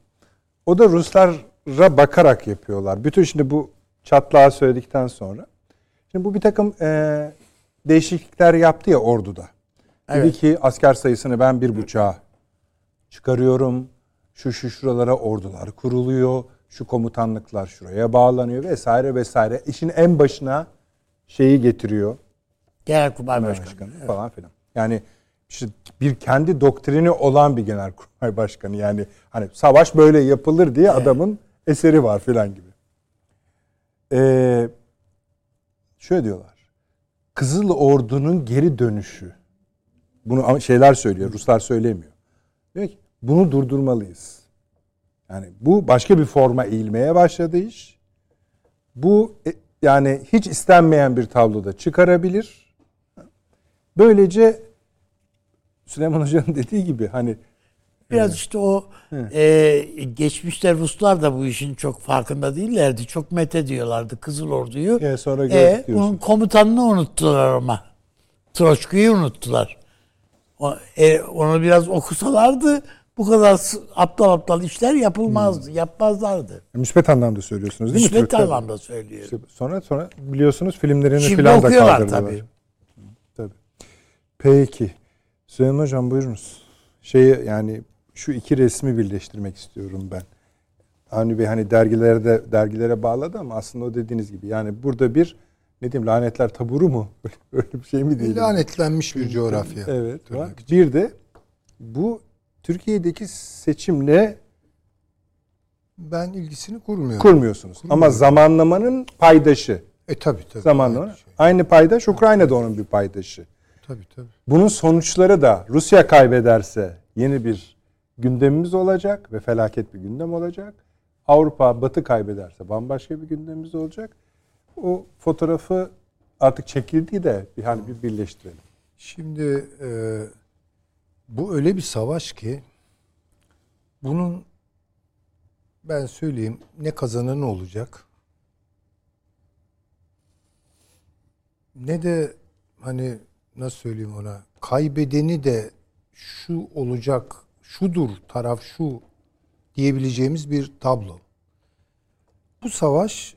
S1: O da Ruslara bakarak yapıyorlar. Bütün şimdi bu çatlağı söyledikten sonra. Şimdi bu bir takım e, değişiklikler yaptı ya orduda. Dedi
S2: Evet.
S1: ki asker sayısını ben bir buçuğa çıkarıyorum. Şu şu şuralara ordular kuruluyor. Şu komutanlıklar şuraya bağlanıyor vesaire vesaire. İşin en başına şeyi getiriyor.
S2: Genelkurmay Başkanı.
S1: Başkanı falan filan. Yani işte bir kendi doktrini olan bir genelkurmay başkanı. Yani hani savaş böyle yapılır diye adamın eseri var filan gibi. Ee, şöyle diyorlar. Kızıl Ordu'nun geri dönüşü. Bunu şeyler söylüyor. Ruslar söylemiyor. Diyor ki bunu durdurmalıyız. Yani bu başka bir forma eğilmeye başladı iş. Bu e, yani hiç istenmeyen bir tabloda çıkarabilir. Böylece Süleyman Hoca'nın dediği gibi hani
S2: Biraz işte o e, geçmişte Ruslar da bu işin çok farkında değillerdi. Çok met ediyorlardı Kızıl Ordu'yu.
S1: E, sonra
S2: E, onun komutanını unuttular ama. Troçku'yu unuttular. O, e, onu biraz okusalardı bu kadar aptal aptal işler yapılmazdı. Yapmazlardı.
S1: Müspet anlamda söylüyorsunuz değil mi?
S2: Müsbet
S1: Türkler?
S2: anlamda söylüyorum.
S1: İşte sonra sonra biliyorsunuz filmlerini
S2: Şimdi
S1: filan da kaldırdılar.
S2: tabii.
S1: Tabii. Peki. Süleyman Hocam buyurunuz. Şeyi yani şu iki resmi birleştirmek istiyorum ben. Avni Bey hani dergilerde dergilere bağladı ama aslında o dediğiniz gibi yani burada bir ne diyeyim lanetler taburu mu? Öyle bir şey mi diyelim?
S3: Lanetlenmiş bir coğrafya.
S1: Evet. var. Bir de bu Türkiye'deki seçimle
S3: Ben ilgisini kurmuyorum.
S1: kurmuyorsunuz. Ama zamanlamanın paydaşı.
S3: E tabi tabi.
S1: Zamanlama.
S3: Aynı şey.
S1: Aynı paydaş Ukrayna da onun bir paydaşı.
S3: Tabii tabii.
S1: Bunun sonuçları da Rusya kaybederse yeni bir gündemimiz olacak ve felaket bir gündem olacak. Avrupa Batı kaybederse bambaşka bir gündemimiz olacak. O fotoğrafı artık çekildiği de bir hani bir birleştirelim.
S3: Şimdi e, bu öyle bir savaş ki bunun ben söyleyeyim ne kazananı olacak ne de hani nasıl söyleyeyim ona kaybedeni de şu olacak şudur taraf şu diyebileceğimiz bir tablo. Bu savaş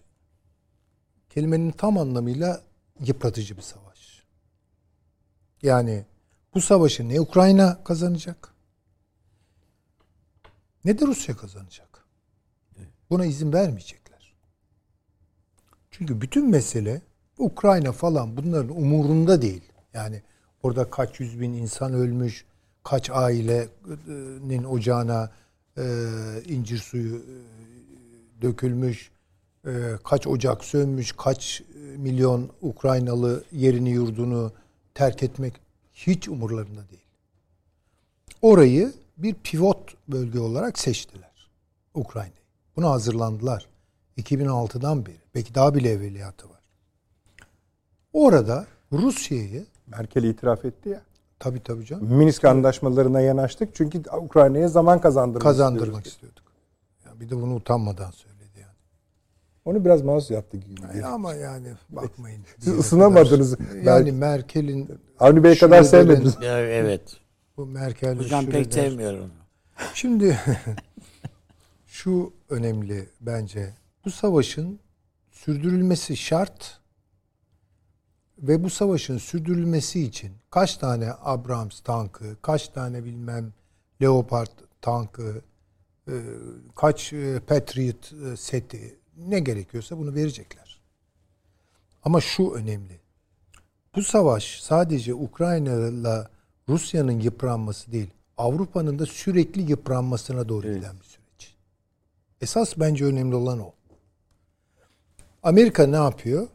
S3: kelimenin tam anlamıyla yıpratıcı bir savaş. Yani bu savaşı ne Ukrayna kazanacak ne de Rusya kazanacak. Buna izin vermeyecekler. Çünkü bütün mesele Ukrayna falan bunların umurunda değil. Yani orada kaç yüz bin insan ölmüş, kaç ailenin ocağına e, incir suyu e, dökülmüş, e, kaç ocak sönmüş, kaç milyon Ukraynalı yerini yurdunu terk etmek hiç umurlarında değil. Orayı bir pivot bölge olarak seçtiler. Ukrayna'yı. Buna hazırlandılar. 2006'dan beri. Belki daha bile evveliyatı var. Orada Rusya'yı
S1: Merkel itiraf etti ya.
S3: tabii tabii canım
S1: Minsk anlaşmalarına yanaştık çünkü Ukrayna'ya zaman kazandırmak
S3: kazandırmak
S1: istiyoruz.
S3: istiyorduk. Ya bir de bunu utanmadan yani.
S1: Onu biraz mouse yaptı gibi.
S3: Ya ama yani bakmayın.
S1: Siz ısınamadınız.
S3: kadar- Yani Merkel'in
S1: Avni Bey kadar sevmediniz.
S2: Evet.
S3: bu Merkel'in
S2: Hocam pek
S3: Schröder-
S2: sevmiyorum.
S3: Şimdi şu önemli bence. Bu savaşın sürdürülmesi şart ve bu savaşın sürdürülmesi için kaç tane Abrams tankı, kaç tane bilmem Leopard tankı, e, kaç e, Patriot e, seti ne gerekiyorsa bunu verecekler. Ama şu önemli. Bu savaş sadece Ukrayna'la Rusya'nın yıpranması değil, Avrupa'nın da sürekli yıpranmasına doğru giden bir süreç. Esas bence önemli olan o. Amerika ne yapıyor?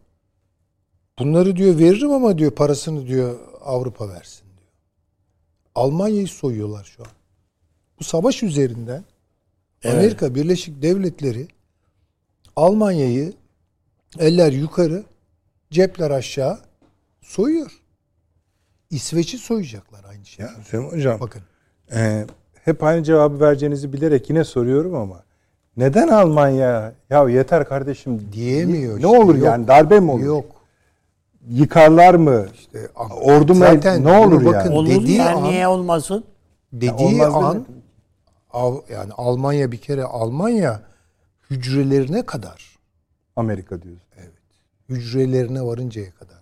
S3: Bunları diyor veririm ama diyor parasını diyor Avrupa versin diyor. Almanya'yı soyuyorlar şu an. Bu savaş üzerinden Amerika Birleşik Devletleri Almanya'yı eller yukarı, cepler aşağı soyuyor. İsveç'i soyacaklar aynı şey.
S1: Ya Süleyman Hocam
S3: Bakın.
S1: e, hep aynı cevabı vereceğinizi bilerek yine soruyorum ama neden Almanya ya yeter kardeşim
S3: Diyemiyor
S1: Ne
S3: işte,
S1: olur
S3: yok.
S1: yani darbe mi olur?
S3: Yok.
S1: Yıkarlar mı?
S3: İşte,
S1: Ordu mu?
S3: Zaten
S1: Ne olur
S3: bakın,
S1: yani?
S2: Olur
S3: Dediği
S2: ya
S3: an-
S2: niye olmasın?
S3: Dediği
S1: olmaz
S3: an. Av- yani Almanya bir kere Almanya hücrelerine kadar
S1: Amerika diyorsun.
S3: hücrelerine varıncaya kadar.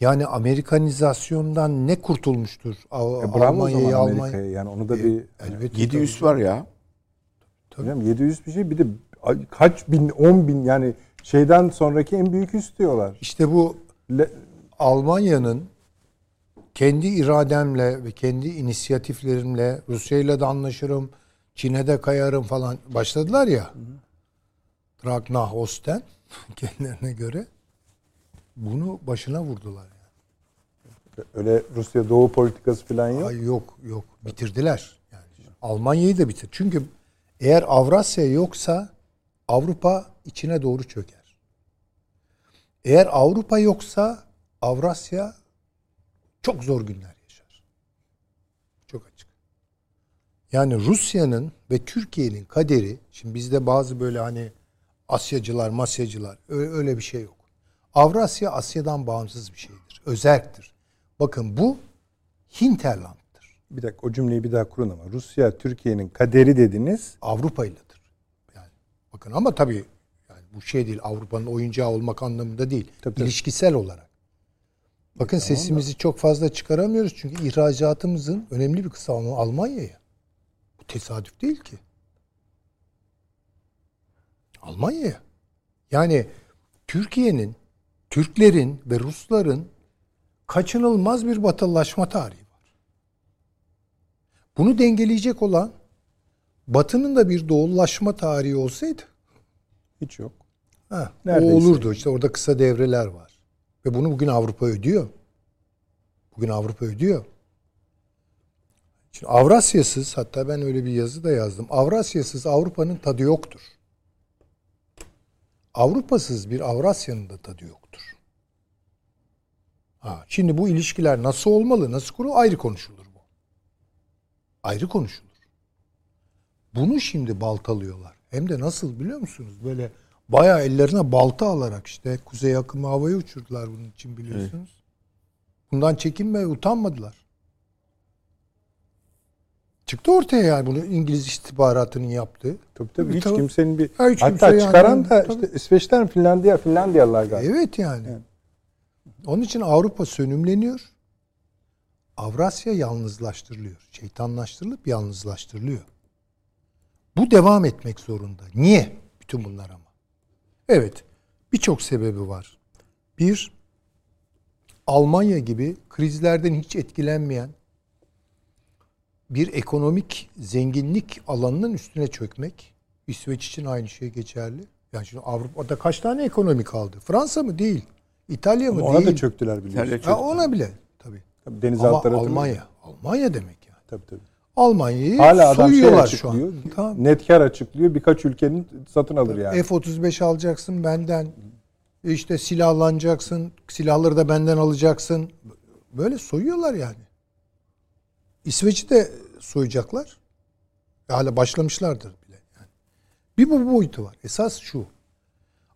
S3: Yani Amerikanizasyondan ne kurtulmuştur Av-
S1: E,
S3: Almanya'yı. Almanya?
S1: Yani onu da bir
S3: Elbette
S5: 700 var ya.
S1: hocam 700 bir şey bir de kaç bin 10 bin yani şeyden sonraki en büyük üs diyorlar.
S3: İşte bu
S1: Le-
S3: Almanya'nın kendi irademle ve kendi inisiyatiflerimle Rusya'yla da anlaşırım, Çin'e de kayarım falan başladılar ya. Ragnar Osten kendilerine göre bunu başına vurdular. Yani.
S1: öyle Rusya doğu politikası falan yok.
S3: Ay yok yok bitirdiler. Yani Almanya'yı da bitir. Çünkü eğer Avrasya yoksa Avrupa içine doğru çöker. Eğer Avrupa yoksa Avrasya çok zor günler yaşar. Çok açık. Yani Rusya'nın ve Türkiye'nin kaderi, şimdi bizde bazı böyle hani Asyacılar, Masyacılar öyle, öyle bir şey yok. Avrasya Asya'dan bağımsız bir şeydir. Özerktir. Bakın bu hinterland'tır.
S1: Bir dakika o cümleyi bir daha kurun ama. Rusya Türkiye'nin kaderi dediniz.
S3: Avrupa'yladır. Yani bakın ama tabii yani bu şey değil Avrupa'nın oyuncağı olmak anlamında değil.
S1: Tabii, tabii.
S3: İlişkisel olarak. Bakın sesimizi çok fazla çıkaramıyoruz çünkü ihracatımızın önemli bir kısmı Almanya'ya. Bu tesadüf değil ki. Almanya'ya. Yani Türkiye'nin, Türklerin ve Rusların kaçınılmaz bir batılılaşma tarihi var. Bunu dengeleyecek olan Batı'nın da bir doğullaşma tarihi olsaydı
S1: Hiç yok.
S3: ha, o
S1: Neredeyse.
S3: olurdu. İşte orada kısa devreler var. Ve bunu bugün Avrupa ödüyor. Bugün Avrupa ödüyor. Şimdi Avrasyasız hatta ben öyle bir yazı da yazdım. Avrasyasız Avrupa'nın tadı yoktur. Avrupasız bir Avrasya'nın da tadı yoktur. Ha, şimdi bu ilişkiler nasıl olmalı, nasıl kurulu ayrı konuşulur bu. Ayrı konuşulur. Bunu şimdi baltalıyorlar. Hem de nasıl biliyor musunuz? Böyle bayağı ellerine balta alarak işte kuzey akımı havaya uçurdular bunun için biliyorsunuz. Bundan çekinme, utanmadılar. Çıktı ortaya yani bunu İngiliz istihbaratının yaptığı.
S1: Tabii tabii hiç
S3: Tabii.
S1: kimsenin bir
S3: Ha, hiç
S1: hatta
S3: kimse yani-
S1: çıkaran da
S3: Tabii.
S1: işte İsveç'ten Finlandiya Finlandiyalılar galiba.
S3: Evet yani. Onun için Avrupa sönümleniyor. Avrasya yalnızlaştırılıyor. Şeytanlaştırılıp yalnızlaştırılıyor. Bu devam etmek zorunda. Niye? Bütün bunlar ama. Evet. Birçok sebebi var. Bir, Almanya gibi krizlerden hiç etkilenmeyen bir ekonomik zenginlik alanının üstüne çökmek. İsveç için aynı şey geçerli. Yani şimdi Avrupa'da kaç tane ekonomi kaldı? Fransa mı? Değil. İtalya mı?
S1: Ama ona
S3: Değil.
S1: da çöktüler biliyorsun.
S5: İtalya
S3: Ha, ona bile. Tabii.
S1: Tabii deniz
S3: Ama
S1: altları
S3: Almanya. Almanya demek yani.
S1: Tabii tabii.
S3: Almanya'yı
S1: Hala adam şey
S3: soyuyorlar şu
S1: açıklıyor.
S3: an. Tamam.
S1: Net kar açıklıyor. Birkaç ülkenin satın alır yani.
S3: F-35 alacaksın benden. İşte silahlanacaksın. Silahları da benden alacaksın. Böyle soyuyorlar yani. İsveç'i de soyacaklar. Hala başlamışlardır bile. Yani. Bir bu boyutu var. Esas şu.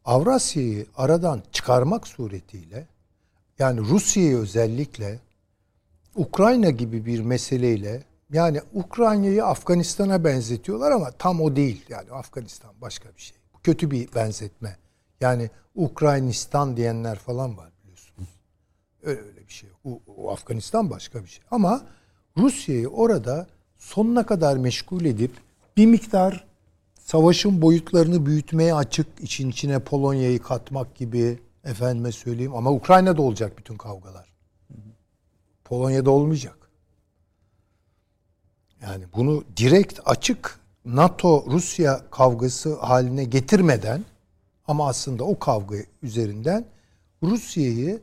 S3: Avrasya'yı aradan çıkarmak suretiyle yani Rusya'yı özellikle Ukrayna gibi bir meseleyle yani Ukrayna'yı Afganistan'a benzetiyorlar ama tam o değil. Yani Afganistan başka bir şey. Kötü bir benzetme. Yani Ukraynistan diyenler falan var biliyorsunuz. Öyle öyle bir şey. O, o Afganistan başka bir şey. Ama Rusya'yı orada sonuna kadar meşgul edip bir miktar savaşın boyutlarını büyütmeye açık için içine Polonya'yı katmak gibi efendime söyleyeyim ama Ukrayna'da olacak bütün kavgalar. Polonya'da olmayacak. Yani bunu direkt açık NATO Rusya kavgası haline getirmeden ama aslında o kavga üzerinden Rusya'yı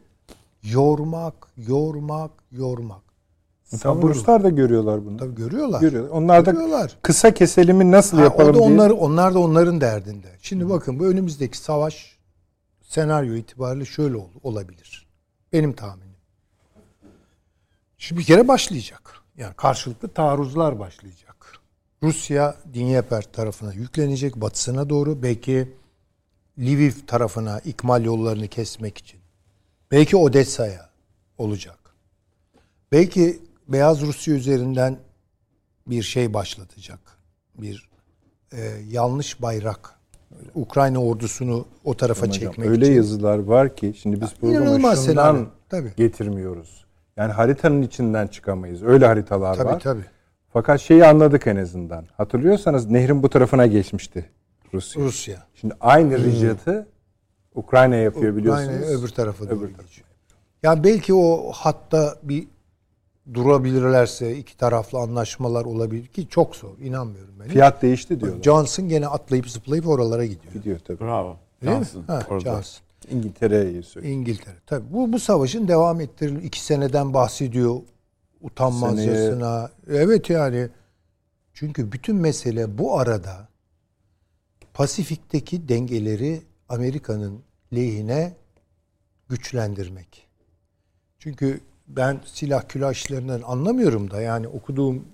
S3: yormak, yormak, yormak.
S1: Tabii da görüyorlar bunu.
S3: Tabii görüyorlar.
S1: Görüyorlar. Onlar da
S3: Görüyorlar.
S1: kısa keselimi nasıl
S3: Ha,
S1: yapalım
S3: o da
S1: diye.
S3: onlar, onlar da onların derdinde. Şimdi bakın bu önümüzdeki savaş senaryo itibariyle şöyle ol, olabilir. Benim tahminim. Şimdi bir kere başlayacak. Yani karşılıklı taarruzlar başlayacak. Rusya Dnieper tarafına yüklenecek batısına doğru. Belki Lviv tarafına ikmal yollarını kesmek için. Belki Odessa'ya olacak. Belki Beyaz Rusya üzerinden bir şey başlatacak. Bir e, yanlış bayrak. Ukrayna ordusunu o tarafa
S1: Hocam,
S3: çekmek
S1: öyle
S3: için.
S1: yazılar var ki şimdi biz programı şundan.
S3: Tabii.
S1: getirmiyoruz. Yani haritanın içinden çıkamayız. Öyle haritalar
S3: Tabii
S1: var.
S3: tabii.
S1: Fakat şeyi anladık en azından. Hatırlıyorsanız nehrin bu tarafına geçmişti Rusya.
S3: Rusya.
S1: Şimdi aynı ricatı Ukrayna yapıyor biliyorsunuz.
S3: Ukrayna'ya öbür tarafa doğru
S1: Öbür tarafa.
S3: geçiyor. Ya belki o hatta bir durabilirlerse iki taraflı anlaşmalar olabilir ki çok zor. inanmıyorum ben.
S1: Fiyat değişti diyorlar.
S3: Johnson gene atlayıp zıplayıp oralara gidiyor.
S1: Gidiyor tabii.
S5: Bravo.
S3: Değil mi?
S5: Cansın.
S3: Ha,
S5: Orada.
S3: Johnson.
S1: İngiltere'yi söylüyor.
S3: İngiltere. Tabii bu bu savaşın devam ettirilmesi iki seneden bahsediyor utanmazcasına. Evet yani çünkü bütün mesele bu arada Pasifik'teki dengeleri Amerika'nın lehine güçlendirmek. Çünkü ben silah külah işlerinden anlamıyorum da yani okuduğum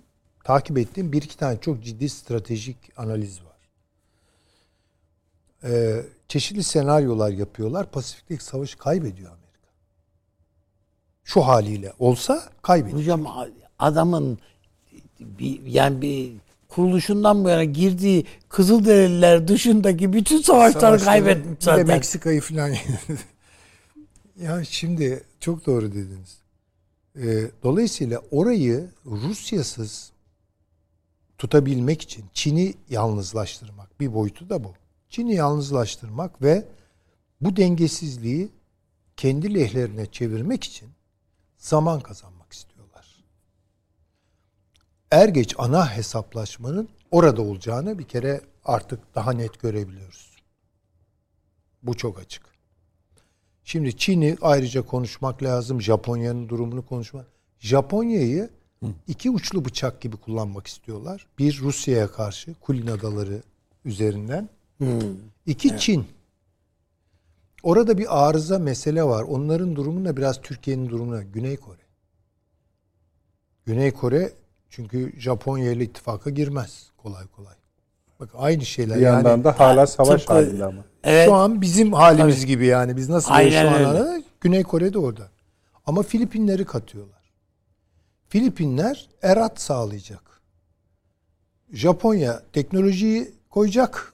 S3: takip ettiğim bir iki tane çok ciddi stratejik analiz var. Ee, çeşitli senaryolar yapıyorlar. Pasifik'teki savaşı kaybediyor Amerika. Şu haliyle olsa kaybediyor.
S2: Hocam adamın bir, yani bir kuruluşundan bu yana girdiği Kızılderililer dışındaki bütün savaşları
S3: Savaşları,
S2: kaybetmiş zaten.
S3: Meksika'yı falan. ya şimdi çok doğru dediniz. Ee, dolayısıyla orayı Rusyasız tutabilmek için Çin'i yalnızlaştırmak bir boyutu da bu. Çin'i yalnızlaştırmak ve bu dengesizliği kendi lehlerine çevirmek için zaman kazanmak istiyorlar. Er geç ana hesaplaşmanın orada olacağını bir kere artık daha net görebiliyoruz. Bu çok açık. Şimdi Çin'i ayrıca konuşmak lazım. Japonya'nın durumunu konuşmak. Japonya'yı iki uçlu bıçak gibi kullanmak istiyorlar. Bir Rusya'ya karşı Kulin Adaları üzerinden. İki Çin. Orada bir arıza mesele var. Onların durumuna biraz Türkiye'nin durumuna. Güney Kore. Güney Kore çünkü Japonya ile ittifaka girmez kolay kolay. Bak aynı şeyler.
S1: Bir yandan
S3: yani,
S1: da hala savaş
S2: tıpkı-
S1: halinde ama.
S2: Evet.
S3: şu an bizim halimiz gibi yani. Biz nasıl
S2: Aynen
S3: şu an
S2: öyle.
S3: Güney Kore'de orada. Ama Filipinleri katıyorlar. Filipinler erat sağlayacak. Japonya teknolojiyi koyacak.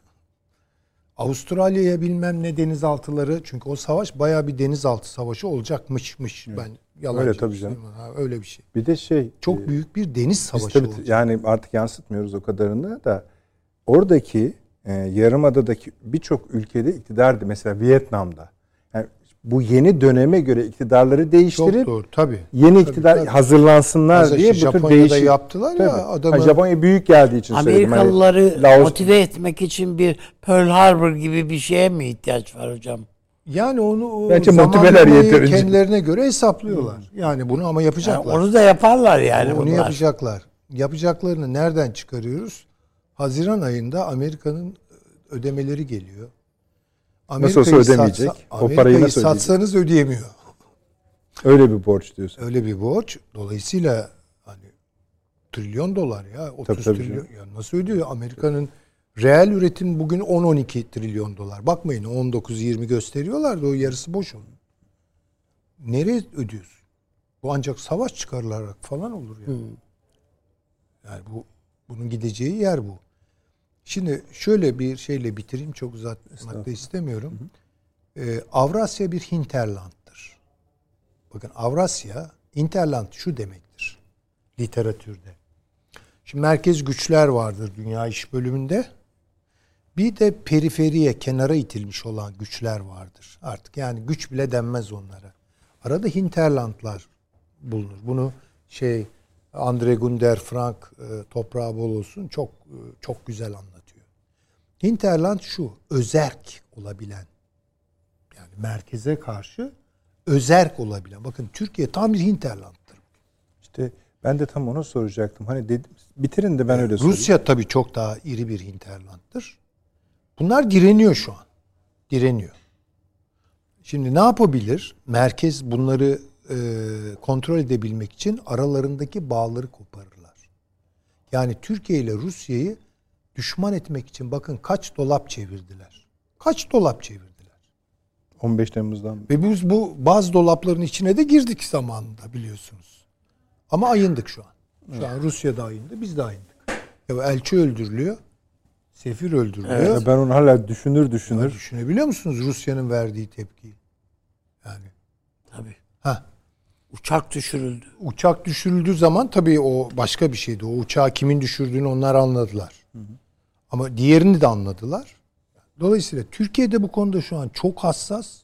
S3: Avustralya'ya bilmem ne denizaltıları çünkü o savaş bayağı bir denizaltı savaşı olacakmışmış. Ben yalan
S1: Öyle tabii canım.
S3: öyle bir şey.
S1: Bir de şey
S3: Çok
S1: e,
S3: büyük bir deniz
S1: Biz
S3: savaşı
S1: tabii
S3: olacak.
S1: yani artık yansıtmıyoruz o kadarını da oradaki e, yarımadadaki birçok ülkede iktidardı. Mesela Vietnam'da. Yani bu yeni döneme göre iktidarları
S3: Çok
S1: değiştirip
S3: doğru tabii.
S1: yeni
S3: Tabii,
S1: iktidar
S3: tabii.
S1: hazırlansınlar
S3: Mesela
S1: diye
S3: işte
S1: bu tür
S3: Japonya'da
S1: değişik.
S3: yaptılar ya,
S1: Tabii.
S3: adamı-
S1: Ha, Japonya büyük geldiği için söyledim. Hani
S2: Amerikalıları
S1: Laos-
S2: motive etmek için bir Pearl Harbor gibi bir şeye mi ihtiyaç var hocam?
S3: Yani onu
S1: Bence motiveler yeterince.
S3: kendilerine göre hesaplıyorlar. Yani bunu ama
S2: Yani
S3: yapacaklar.
S2: onu da yaparlar yani
S3: onu
S2: bunlar.
S3: yapacaklar. Yapacaklarını nereden çıkarıyoruz? Haziran ayında Amerika'nın ödemeleri geliyor.
S1: Nasıl olsa ödemeyecek. O parayı
S3: Amerika'yı
S1: nasıl ödeyecek?
S3: satsanız ödeyemiyor.
S1: Öyle bir borç diyorsun.
S3: Öyle bir borç. Dolayısıyla hani trilyon dolar ya 30
S1: Tabii, tabii
S3: trilyon. Ya nasıl ödüyor? Amerika'nın reel üretim bugün 10-12 trilyon dolar. Bakmayın 19-20 gösteriyorlar da o yarısı boş onun. Nereye ödüyorsun? Bu ancak savaş çıkarılarak falan olur ya. Yani bu bunun gideceği yer bu. Şimdi şöyle bir şeyle bitireyim. Çok uzatmak da istemiyorum. Ee, Avrasya bir hinterland'dır. Bakın Avrasya, Interland şu demektir literatürde. Şimdi merkez güçler vardır dünya iş bölümünde. Bir de periferiye, kenara itilmiş olan güçler vardır. Artık yani güç bile denmez onlara. Arada hinterlandlar bulunur. Bunu şey Andre Gunder Frank e, toprağı bol olsun çok e, çok güzel anlatıyor. Hinterland şu, özerk olabilen yani merkeze karşı özerk olabilen. Bakın Türkiye tam bir hinterland'tır.
S1: İşte ben de tam onu soracaktım. Hani dedim bitirin de ben öyle sorayım.
S3: Rusya tabii çok daha iri bir hinterland'dır. Bunlar direniyor şu an. Direniyor. Şimdi ne yapabilir? Merkez bunları e, kontrol edebilmek için aralarındaki bağları koparırlar. Yani Türkiye ile Rusya'yı düşman etmek için bakın kaç dolap çevirdiler. Kaç dolap çevirdiler.
S1: 15 Temmuz'dan
S3: Ve biz bu bazı dolapların içine de girdik zamanında biliyorsunuz. Ama ayındık şu an. Şu an Rusya da ayındı, biz de ayındık. Ya elçi öldürülüyor. Sefir öldürülüyor.
S1: Ya ben onu hala düşünür
S3: Ya
S1: düşünür.
S3: düşünebiliyor musunuz Rusya'nın verdiği tepkiyi? Yani
S2: Tabii.
S3: ha
S2: Uçak düşürüldü.
S3: uçak düşürüldüğü zaman tabii o başka bir şeydi. O uçağı kimin düşürdüğünü onlar anladılar. Ama diğerini de anladılar. Dolayısıyla Türkiye'de bu konuda şu an çok hassas.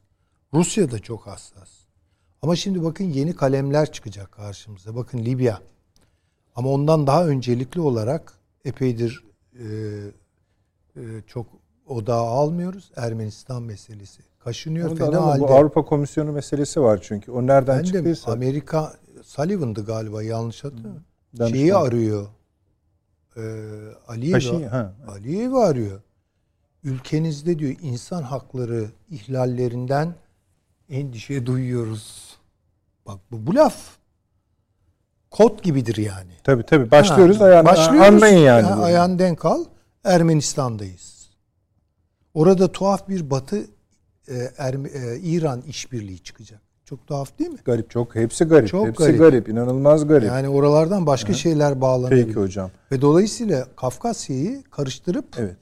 S3: Rusya da çok hassas. Ama şimdi bakın yeni kalemler çıkacak karşımıza. Bakın Libya. Ama ondan daha öncelikli olarak epeydir e, e, çok odağa almıyoruz. Ermenistan meselesi. Kaşınıyor
S1: Onu
S3: fena
S1: anlamadım. Bu
S3: halde.
S1: Avrupa Komisyonu meselesi var çünkü. O nereden
S3: Ben de
S1: çıktıysa.
S3: Amerika Sullivan'dı galiba yanlış hatırlamıyorum. Şeyi arıyor. Ee, Aliyev'i,
S1: Paşinyan, ha.
S3: Aliyev'i arıyor. Ülkenizde diyor insan hakları ihlallerinden endişe duyuyoruz. Bak bu, bu laf. kod gibidir yani.
S1: Tabii tabii. Başlıyoruz.
S3: Ha,
S1: ayağını,
S3: başlıyoruz.
S1: anlayın yani.
S3: Ha, ayağını denk al. Ermenistan'dayız. Orada tuhaf bir Batı e, Erme- e, İran işbirliği çıkacak. Çok tuhaf değil mi?
S1: Garip çok. Hepsi garip.
S3: Çok
S1: Hepsi
S3: garip.
S1: garip. İnanılmaz garip.
S3: Yani oralardan başka şeyler bağlanabilir.
S1: Peki hocam.
S3: Ve dolayısıyla Kafkasya'yı karıştırıp
S1: Evet.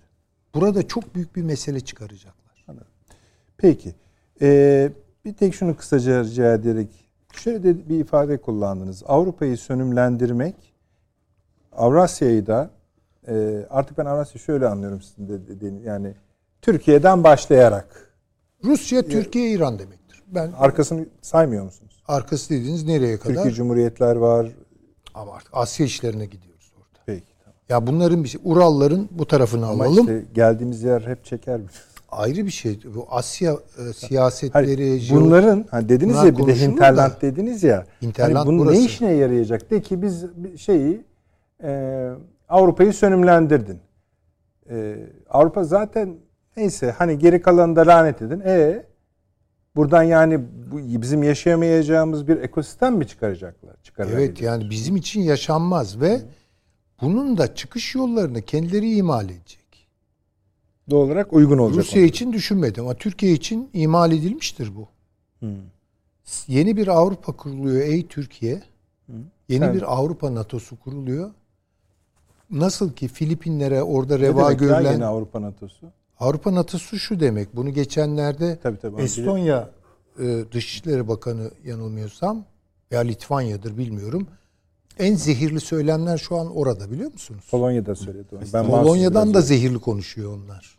S3: burada çok büyük bir mesele çıkaracaklar.
S1: Peki. Ee, bir tek şunu kısaca rica ederek şöyle de bir ifade kullandınız. Avrupa'yı sönümlendirmek Avrasya'yı da e, artık ben Avrasya şöyle anlıyorum sizin de dediğiniz yani Türkiye'den başlayarak
S3: Rusya, Türkiye, İran demektir. Ben
S1: arkasını saymıyor musunuz?
S3: arkası dediğiniz nereye kadar?
S1: Türkiye Cumhuriyetler var.
S3: Ama artık Asya işlerine gidiyoruz orada.
S1: Peki. Tamam.
S3: Ya bunların bir şey, Uralların bu tarafını
S1: Ama
S3: alalım.
S1: işte geldiğimiz yer hep çeker mi?
S3: Ayrı bir şey. Bu Asya e, siyasetleri,
S1: Hayır,
S3: jeo-
S1: bunların ha dediniz
S3: Bunlar
S1: ya bir de hinterland
S3: da.
S1: dediniz ya.
S3: Hinterland
S1: hani bunun
S3: burası.
S1: ne işine yarayacak? De ki biz şeyi e, Avrupa'yı sönümlendirdin. E, Avrupa zaten neyse hani geri kalanını da lanet edin. E buradan yani bu, bizim yaşayamayacağımız bir ekosistem mi çıkaracaklar?
S3: Evet yani bizim için yaşanmaz ve bunun da çıkış yollarını kendileri imal edecek.
S1: Doğal olarak uygun olacak.
S3: Rusya için düşünmedim ama Türkiye için imal edilmiştir bu. Yeni bir Avrupa kuruluyor ey Türkiye. Yeni
S1: Sen-
S3: bir Avrupa NATO'su kuruluyor. Nasıl ki Filipinlere orada reva görülen
S1: Avrupa NATO'su?
S3: Avrupa NATO'su şu demek. Bunu geçenlerde
S1: Tabii tabii.
S3: Estonya e, Dışişleri Bakanı yanılmıyorsam veya Litvanya'dır bilmiyorum. En zehirli söylemler şu an orada biliyor musunuz?
S1: Polonya'da söyledi onu. Ben
S3: Polonya'dan da zehirli konuşuyor onlar.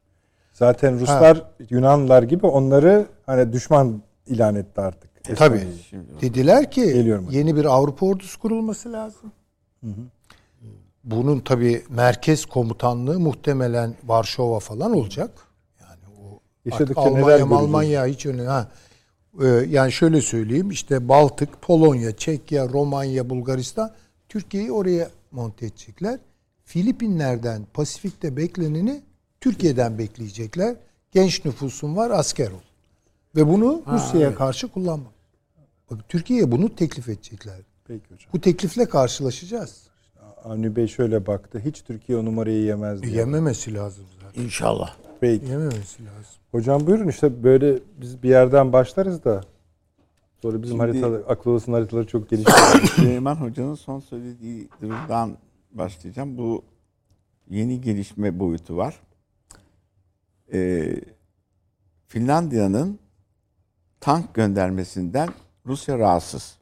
S1: Zaten Ruslar Yunanlılar gibi onları hani düşman ilan etti artık.
S3: Tabii.
S1: Estonya'yı.
S3: Dediler ki
S1: Geliyorum
S3: yeni bir Avrupa ordusu kurulması lazım. Bunun tabii merkez komutanlığı muhtemelen Varşova falan olacak. Yani o
S1: Yaşadıkça
S3: Almanya? Almanya hiç önemli. Ha. Ee, yani şöyle söyleyeyim işte Baltık, Polonya, Çekya, Romanya, Bulgaristan Türkiye'yi oraya monte edecekler. Filipinler'den Pasifik'te bekleneni Türkiye'den bekleyecekler. Genç nüfusun var asker ol. Ve bunu Rusya'ya karşı kullanma. Bak, Türkiye'ye bunu teklif edecekler.
S1: Peki hocam.
S3: Bu teklifle karşılaşacağız.
S1: Avni Bey şöyle baktı. Hiç Türkiye o numarayı yemez diye.
S3: Yememesi lazım zaten.
S2: İnşallah.
S1: Peki.
S3: Yememesi lazım.
S1: Hocam buyurun işte böyle biz bir yerden başlarız da sonra bizim
S5: Şimdi-
S1: haritalar, akıl odasının haritaları çok gelişiyor.
S5: Süleyman Hoca'nın son söylediği durumdan başlayacağım. Bu yeni gelişme boyutu var. Ee, Finlandiya'nın tank göndermesinden Rusya rahatsız.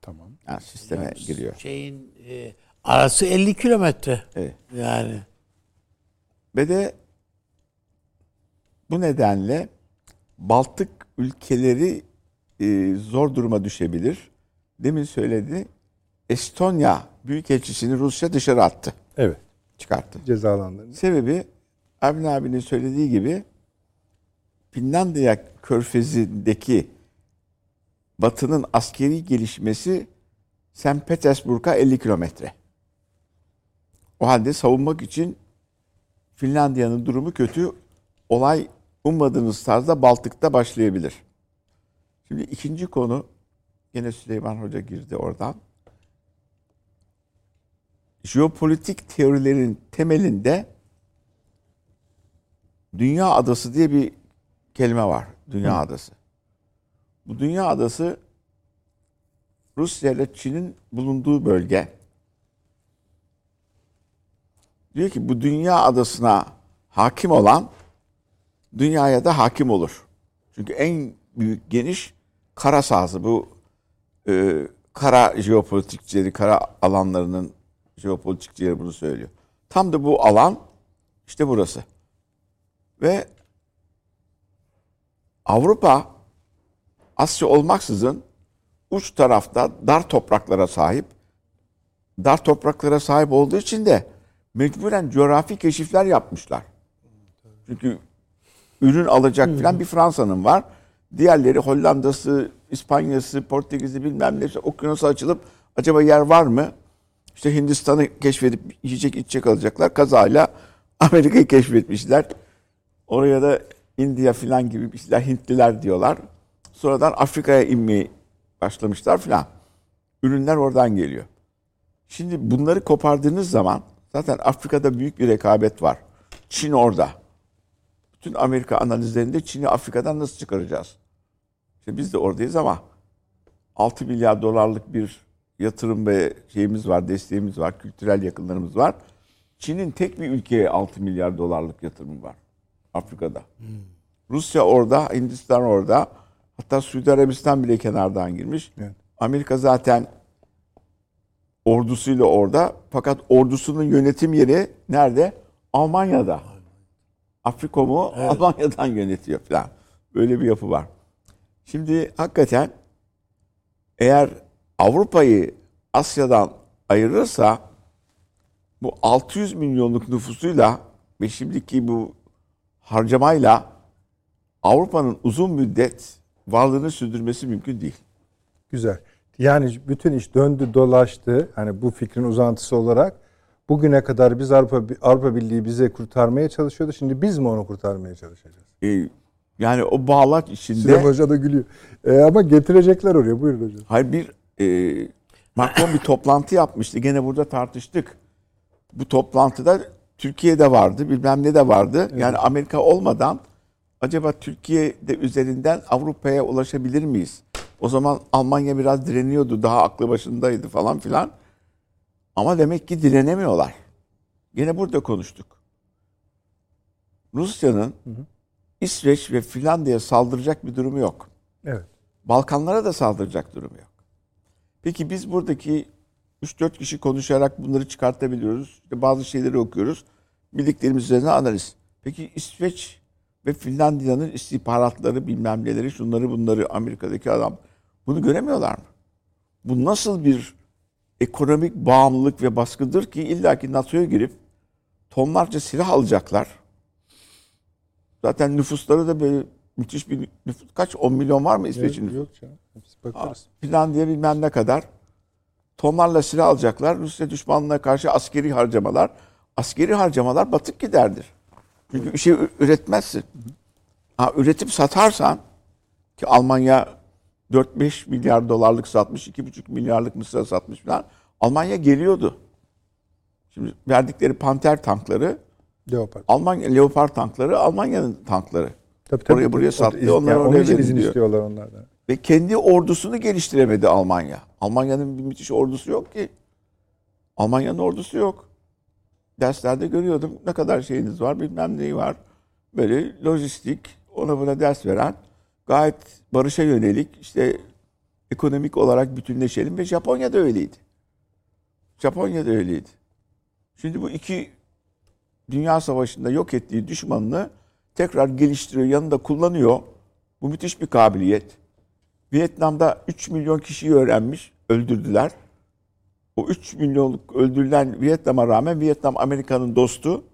S1: tamam.
S5: Yani sisteme giriyor.
S2: Şeyin e, arası 50 kilometre.
S5: Evet.
S2: Yani
S5: Ve de bu nedenle Baltık ülkeleri e, zor duruma düşebilir. Demin söyledi. Estonya Büyükelçisini Rusya dışarı attı.
S1: Evet.
S5: Çıkarttı.
S1: Cezalandırma.
S5: Sebebi Ermin abinin söylediği gibi Finlandiya körfezindeki Batı'nın askeri gelişmesi St. Petersburg'a 50 kilometre. O halde savunmak için Finlandiya'nın durumu kötü. Olay ummadığınız tarzda Baltık'ta başlayabilir. Şimdi ikinci konu yine Süleyman Hoca girdi oradan. Jeopolitik teorilerin temelinde Dünya Adası diye bir kelime var. Dünya Adası. Bu Dünya Adası Rusya ile Çin'in bulunduğu bölge. Diyor ki bu Dünya Adası'na hakim olan dünyaya da hakim olur. Çünkü en büyük geniş kara sahası bu e, kara jeopolitikçileri, kara alanlarının jeopolitikçileri bunu söylüyor. Tam da bu alan işte burası. Ve Avrupa Asya olmaksızın uç tarafta dar topraklara sahip. Dar topraklara sahip olduğu için de mecburen coğrafi keşifler yapmışlar. Çünkü ürün alacak falan bir Fransa'nın var. Diğerleri Hollanda'sı, İspanya'sı, Portekiz'i bilmem ne. İşte okyanusa açılıp acaba yer var mı? İşte Hindistan'ı keşfedip yiyecek içecek alacaklar. Kazayla Amerika'yı keşfetmişler. Oraya da India filan gibi bir şeyler Hintliler diyorlar. Sonradan Afrika'ya inmeyi başlamışlar filan. Ürünler oradan geliyor. Şimdi bunları kopardığınız zaman zaten Afrika'da büyük bir rekabet var. Çin orada. Bütün Amerika analizlerinde Çin'i Afrika'dan nasıl çıkaracağız? İşte biz de oradayız ama 6 milyar dolarlık bir yatırım ve şeyimiz var, desteğimiz var, kültürel yakınlarımız var. Çin'in tek bir ülkeye 6 milyar dolarlık yatırımı var Afrika'da. Rusya orada, Hindistan orada. Hatta Suudi Arabistan bile kenardan girmiş.
S1: Evet.
S5: Amerika zaten ordusuyla orada. Fakat ordusunun yönetim yeri nerede? Almanya'da. Afrikom'u Almanya'dan yönetiyor falan. Böyle bir yapı var. Şimdi hakikaten eğer Avrupa'yı Asya'dan ayırırsa bu 600 milyonluk nüfusuyla ve şimdiki bu harcamayla Avrupa'nın uzun müddet varlığını sürdürmesi mümkün değil.
S1: Güzel. Yani bütün iş döndü dolaştı. Hani bu fikrin uzantısı olarak bugüne kadar biz Avrupa Avrupa Birliği bize kurtarmaya çalışıyordu. Şimdi biz mi onu kurtarmaya çalışacağız?
S5: Ee, yani o bağlaç içinde
S1: Süleyman Hoca da gülüyor. E, ama getirecekler oraya. Buyurun hocam.
S5: hayır bir e, Macron bir toplantı yapmıştı. Gene burada tartıştık. Bu toplantıda Türkiye'de vardı, bilmem ne de vardı. Yani Amerika olmadan acaba Türkiye'de üzerinden Avrupa'ya ulaşabilir miyiz? O zaman Almanya biraz direniyordu, daha aklı başındaydı falan filan. Ama demek ki direnemiyorlar. Gene burada konuştuk. Rusya'nın İsveç ve Finlandiya'ya saldıracak bir durumu yok.
S1: Evet.
S5: Balkanlara da saldıracak durumu yok. Peki biz buradaki 3-4 kişi konuşarak bunları çıkartabiliyoruz. İşte bazı şeyleri okuyoruz. Bildiklerimiz üzerine analiz. Peki İsveç ve Finlandiya'nın istihbaratları bilmem neleri şunları bunları Amerika'daki adam bunu göremiyorlar mı? Bu nasıl bir ekonomik bağımlılık ve baskıdır ki illaki NATO'ya girip tonlarca silah alacaklar. Zaten nüfusları da böyle müthiş bir nüfus. Kaç? 10 milyon var mı İsveç'in nüfusu?
S1: Yok canım. Biz bakarız.
S5: Finlandiya bilmem ne kadar. Tonlarla silah alacaklar. Rusya düşmanlığına karşı askeri harcamalar. Askeri harcamalar batık giderdir. Çünkü bir şey üretmezsin. Ha, üretip satarsan ki Almanya 4-5 milyar dolarlık satmış, 2,5 milyarlık Mısır'a satmış falan. Almanya geliyordu. Şimdi verdikleri Panter tankları,
S1: Leopard.
S5: Almanya Leopard tankları Almanya'nın tankları.
S1: Tabii, tabii.
S5: Oraya buraya sattı, onlar
S1: yani
S5: oraya
S1: izin
S5: diyor.
S1: istiyorlar onlardan.
S5: Ve kendi ordusunu geliştiremedi Almanya. Almanya'nın bir müthiş ordusu yok ki. Almanya'nın ordusu yok. Derslerde görüyordum ne kadar şeyiniz var bilmem neyi var. Böyle lojistik ona buna ders veren gayet barışa yönelik işte ekonomik olarak bütünleşelim ve Japonya'da öyleydi. Japonya'da öyleydi. Şimdi bu iki dünya savaşında yok ettiği düşmanını tekrar geliştiriyor, yanında kullanıyor. Bu müthiş bir kabiliyet. Vietnam'da 3 milyon kişiyi öğrenmiş, öldürdüler. O 3 milyonluk öldürülen Vietnam'a rağmen Vietnam Amerika'nın dostu.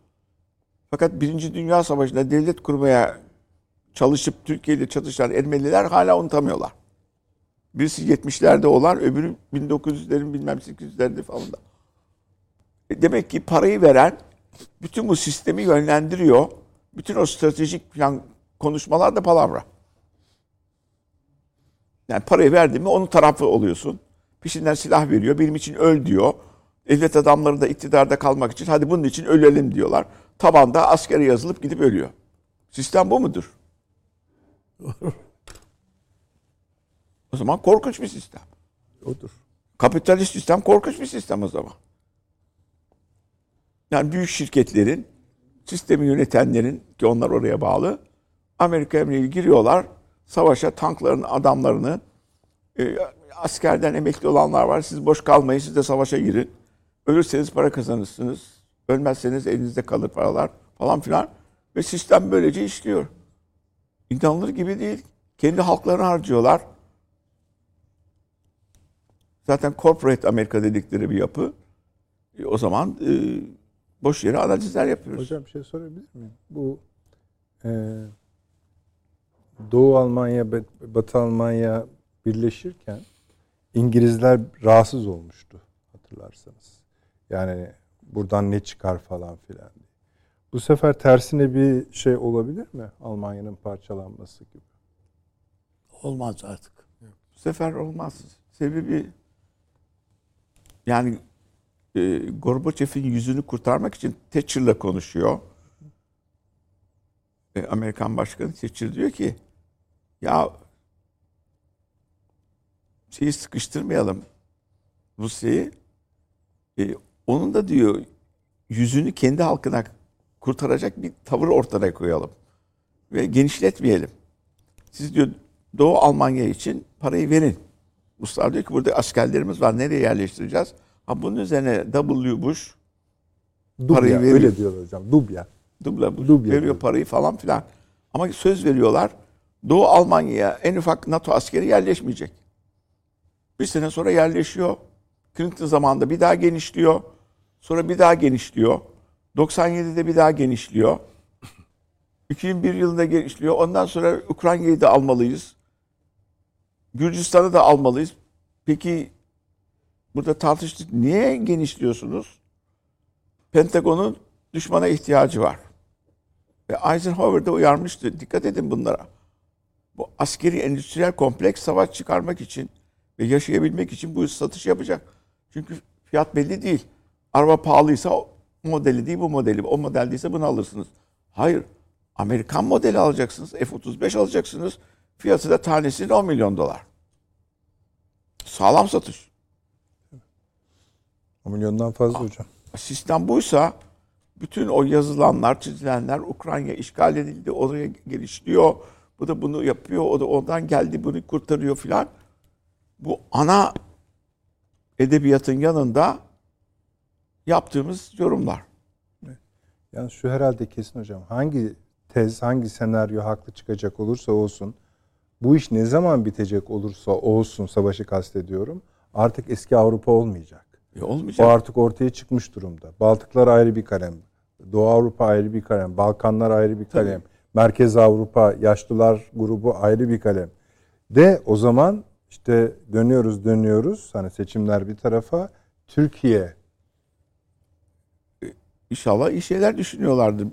S5: Fakat Birinci Dünya Savaşı'nda devlet kurmaya çalışıp Türkiye ile çatışan Ermeniler hala unutamıyorlar. Birisi 70'lerde olan, öbürü 1900'lerin bilmem 800'lerde falan da. E Demek ki parayı veren bütün bu sistemi yönlendiriyor. Bütün o stratejik plan konuşmalar da palavra. Yani parayı verdin mi onun tarafı oluyorsun. Peşinden silah veriyor. Benim için öl diyor. Devlet adamları da iktidarda kalmak için hadi bunun için ölelim diyorlar. Tabanda askere yazılıp gidip ölüyor. Sistem bu mudur? o zaman korkunç bir sistem.
S1: Odur.
S5: Kapitalist sistem korkunç bir sistem o zaman. Yani büyük şirketlerin, sistemi yönetenlerin ki onlar oraya bağlı, Amerika emriyle giriyorlar, savaşa tankların adamlarını, e, askerden emekli olanlar var, siz boş kalmayın, siz de savaşa girin. Ölürseniz para kazanırsınız, ölmezseniz elinizde kalır paralar falan filan. Ve sistem böylece işliyor. İnanılır gibi değil. Kendi halklarını harcıyorlar. Zaten corporate Amerika dedikleri bir yapı. E, o zaman e, boş yere analizler yapıyoruz.
S1: Hocam bir şey sorabilir miyim? Bu e, Doğu Almanya, Bat- Batı Almanya birleşirken İngilizler rahatsız olmuştu hatırlarsanız. Yani buradan ne çıkar falan filan. Bu sefer tersine bir şey olabilir mi? Almanya'nın parçalanması gibi.
S2: Olmaz artık.
S5: Bu sefer olmaz. Sebebi yani e, Gorbaçov'un yüzünü kurtarmak için Thatcher'la konuşuyor. E, Amerikan Başkanı Thatcher diyor ki ya şeyi sıkıştırmayalım Rusya'yı. E, onun da diyor yüzünü kendi halkına kurtaracak bir tavır ortaya koyalım. Ve genişletmeyelim. Siz diyor Doğu Almanya için parayı verin. Ruslar diyor ki burada askerlerimiz var. Nereye yerleştireceğiz? Ha bunun üzerine W. Bush
S1: Dubya,
S5: Parayı veriyor.
S1: öyle diyorlar hocam. Dubya.
S5: Dubla Bush
S1: Dubya
S5: veriyor
S1: diyor.
S5: parayı falan filan. Ama söz veriyorlar. Doğu Almanya'ya en ufak NATO askeri yerleşmeyecek. Bir sene sonra yerleşiyor. Clinton zamanında bir daha genişliyor. Sonra bir daha genişliyor. 97'de bir daha genişliyor. 2001 yılında genişliyor. Ondan sonra Ukrayna'yı da almalıyız. Gürcistan'ı da almalıyız. Peki burada tartıştık. Niye genişliyorsunuz? Pentagon'un düşmana ihtiyacı var. Ve Eisenhower da uyarmıştı. Dikkat edin bunlara. Bu askeri endüstriyel kompleks savaş çıkarmak için ve yaşayabilmek için bu satış yapacak. Çünkü fiyat belli değil. Araba pahalıysa modeli değil bu modeli. O model değilse bunu alırsınız. Hayır. Amerikan modeli alacaksınız. F-35 alacaksınız. Fiyatı da tanesinin 10 milyon dolar. Sağlam satış.
S1: O milyondan fazla hocam.
S5: Sistem buysa bütün o yazılanlar, çizilenler Ukrayna işgal edildi, oraya gelişliyor. Bu da bunu yapıyor, o da oradan geldi bunu kurtarıyor filan. Bu ana edebiyatın yanında yaptığımız yorumlar.
S1: Yani şu herhalde kesin hocam. Hangi tez, hangi senaryo haklı çıkacak olursa olsun, bu iş ne zaman bitecek olursa olsun savaşı kastediyorum. Artık eski Avrupa olmayacak.
S5: E
S1: O
S5: olmayacak.
S1: artık ortaya çıkmış durumda. Baltıklar ayrı bir kalem. Doğu Avrupa ayrı bir kalem. Balkanlar ayrı bir kalem. Merkez Avrupa, yaşlılar grubu ayrı bir kalem. De o zaman işte dönüyoruz dönüyoruz. Hani seçimler bir tarafa. Türkiye
S5: İnşallah iyi şeyler düşünüyorlardır.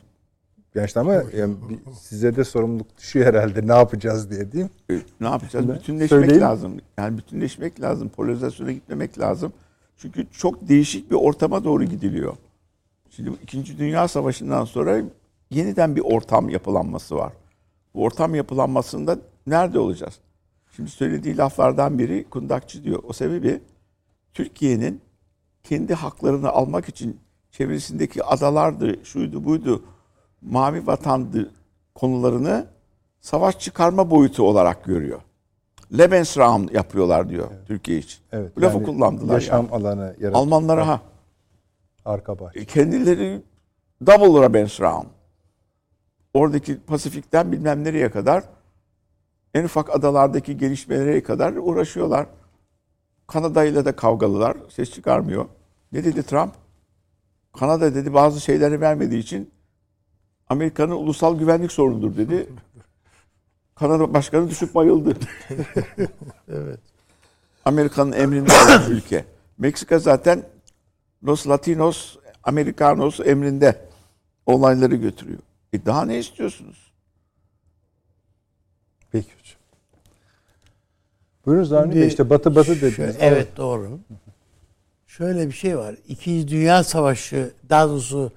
S1: Gençler ama yani bir- size de sorumluluk düşüyor herhalde ne yapacağız diye değil mi?
S5: E, Ne yapacağız? Bütünleşmek
S1: Söyleyin.
S5: lazım. Yani bütünleşmek lazım. Polarizasyona gitmemek lazım. Çünkü çok değişik bir ortama doğru gidiliyor. Şimdi bu İkinci Dünya Savaşı'ndan sonra yeniden bir ortam yapılanması var. Bu ortam yapılanmasında nerede olacağız? Şimdi söylediği laflardan biri kundakçı diyor. O sebebi Türkiye'nin kendi haklarını almak için çevresindeki adalardı, şuydu buydu, mavi vatandı konularını savaş çıkarma boyutu olarak görüyor. Lebensraum yapıyorlar diyor Türkiye için.
S1: Evet.
S5: Bu lafı
S1: yani
S5: kullandılar
S1: Yaşam
S5: ya.
S1: alanı yaratmak.
S5: Almanlara ha.
S1: Arka bahçe.
S5: E, Kendileri double Lebensraum. Oradaki Pasifik'ten bilmem nereye kadar en ufak adalardaki gelişmelere kadar uğraşıyorlar. Kanada ile de kavgalılar. Ses çıkarmıyor. Ne dedi Trump? Kanada dedi bazı şeyleri vermediği için Amerika'nın ulusal güvenlik sorunudur dedi. Kanada başkanı düşüp bayıldı.
S2: Evet.
S5: Amerika'nın emrinde olan ülke. Meksika zaten Los Latinos, Americanos emrinde olayları götürüyor. E daha ne istiyorsunuz?
S1: Peki hocam. Buyurunuz Avni Bey işte batı batı dediniz.
S2: evet doğru. Şöyle bir şey var. İkinci Dünya Savaşı daha doğrusu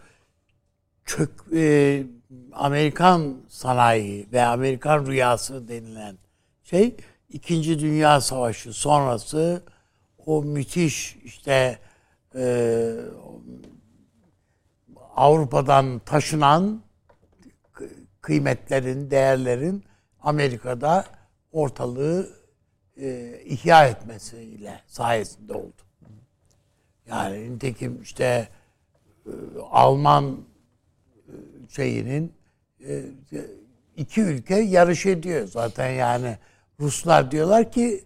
S2: çök e, Amerikan sanayi ve Amerikan rüyası denilen şey İkinci Dünya Savaşı sonrası o müthiş işte e, Avrupa'dan taşınan kı- kıymetlerin, değerlerin Amerika'da ortalığı e, ihya etmesiyle sayesinde oldu. Yani nitekim işte e, Alman e, şeyinin e, iki ülke yarış ediyor zaten yani Ruslar diyorlar ki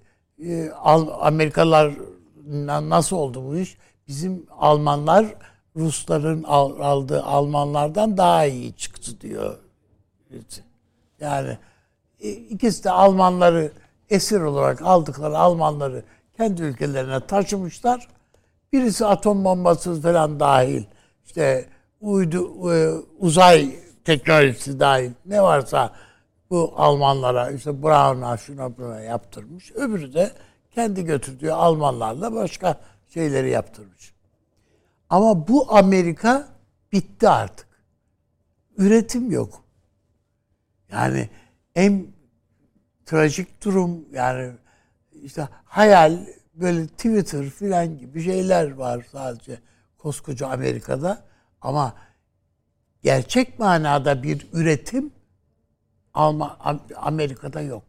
S2: Al- Amerikalılar na- nasıl oldu bu iş? Bizim Almanlar Rusların al- aldığı Almanlardan daha iyi çıktı diyor. Yani ikisi de Almanları esir olarak aldıkları Almanları kendi ülkelerine taşımışlar. Birisi atom bombası falan dahil, işte uydu, e, uzay teknolojisi dahil ne varsa bu Almanlara işte Braun'a şuna buna yaptırmış. Öbürü de kendi götürdüğü Almanlarla başka şeyleri yaptırmış. Ama bu Amerika bitti artık. Üretim yok. Yani en trajik durum yani işte hayal böyle Twitter filan gibi şeyler var sadece koskoca Amerika'da ama gerçek manada bir üretim Alman Amerika'da yok.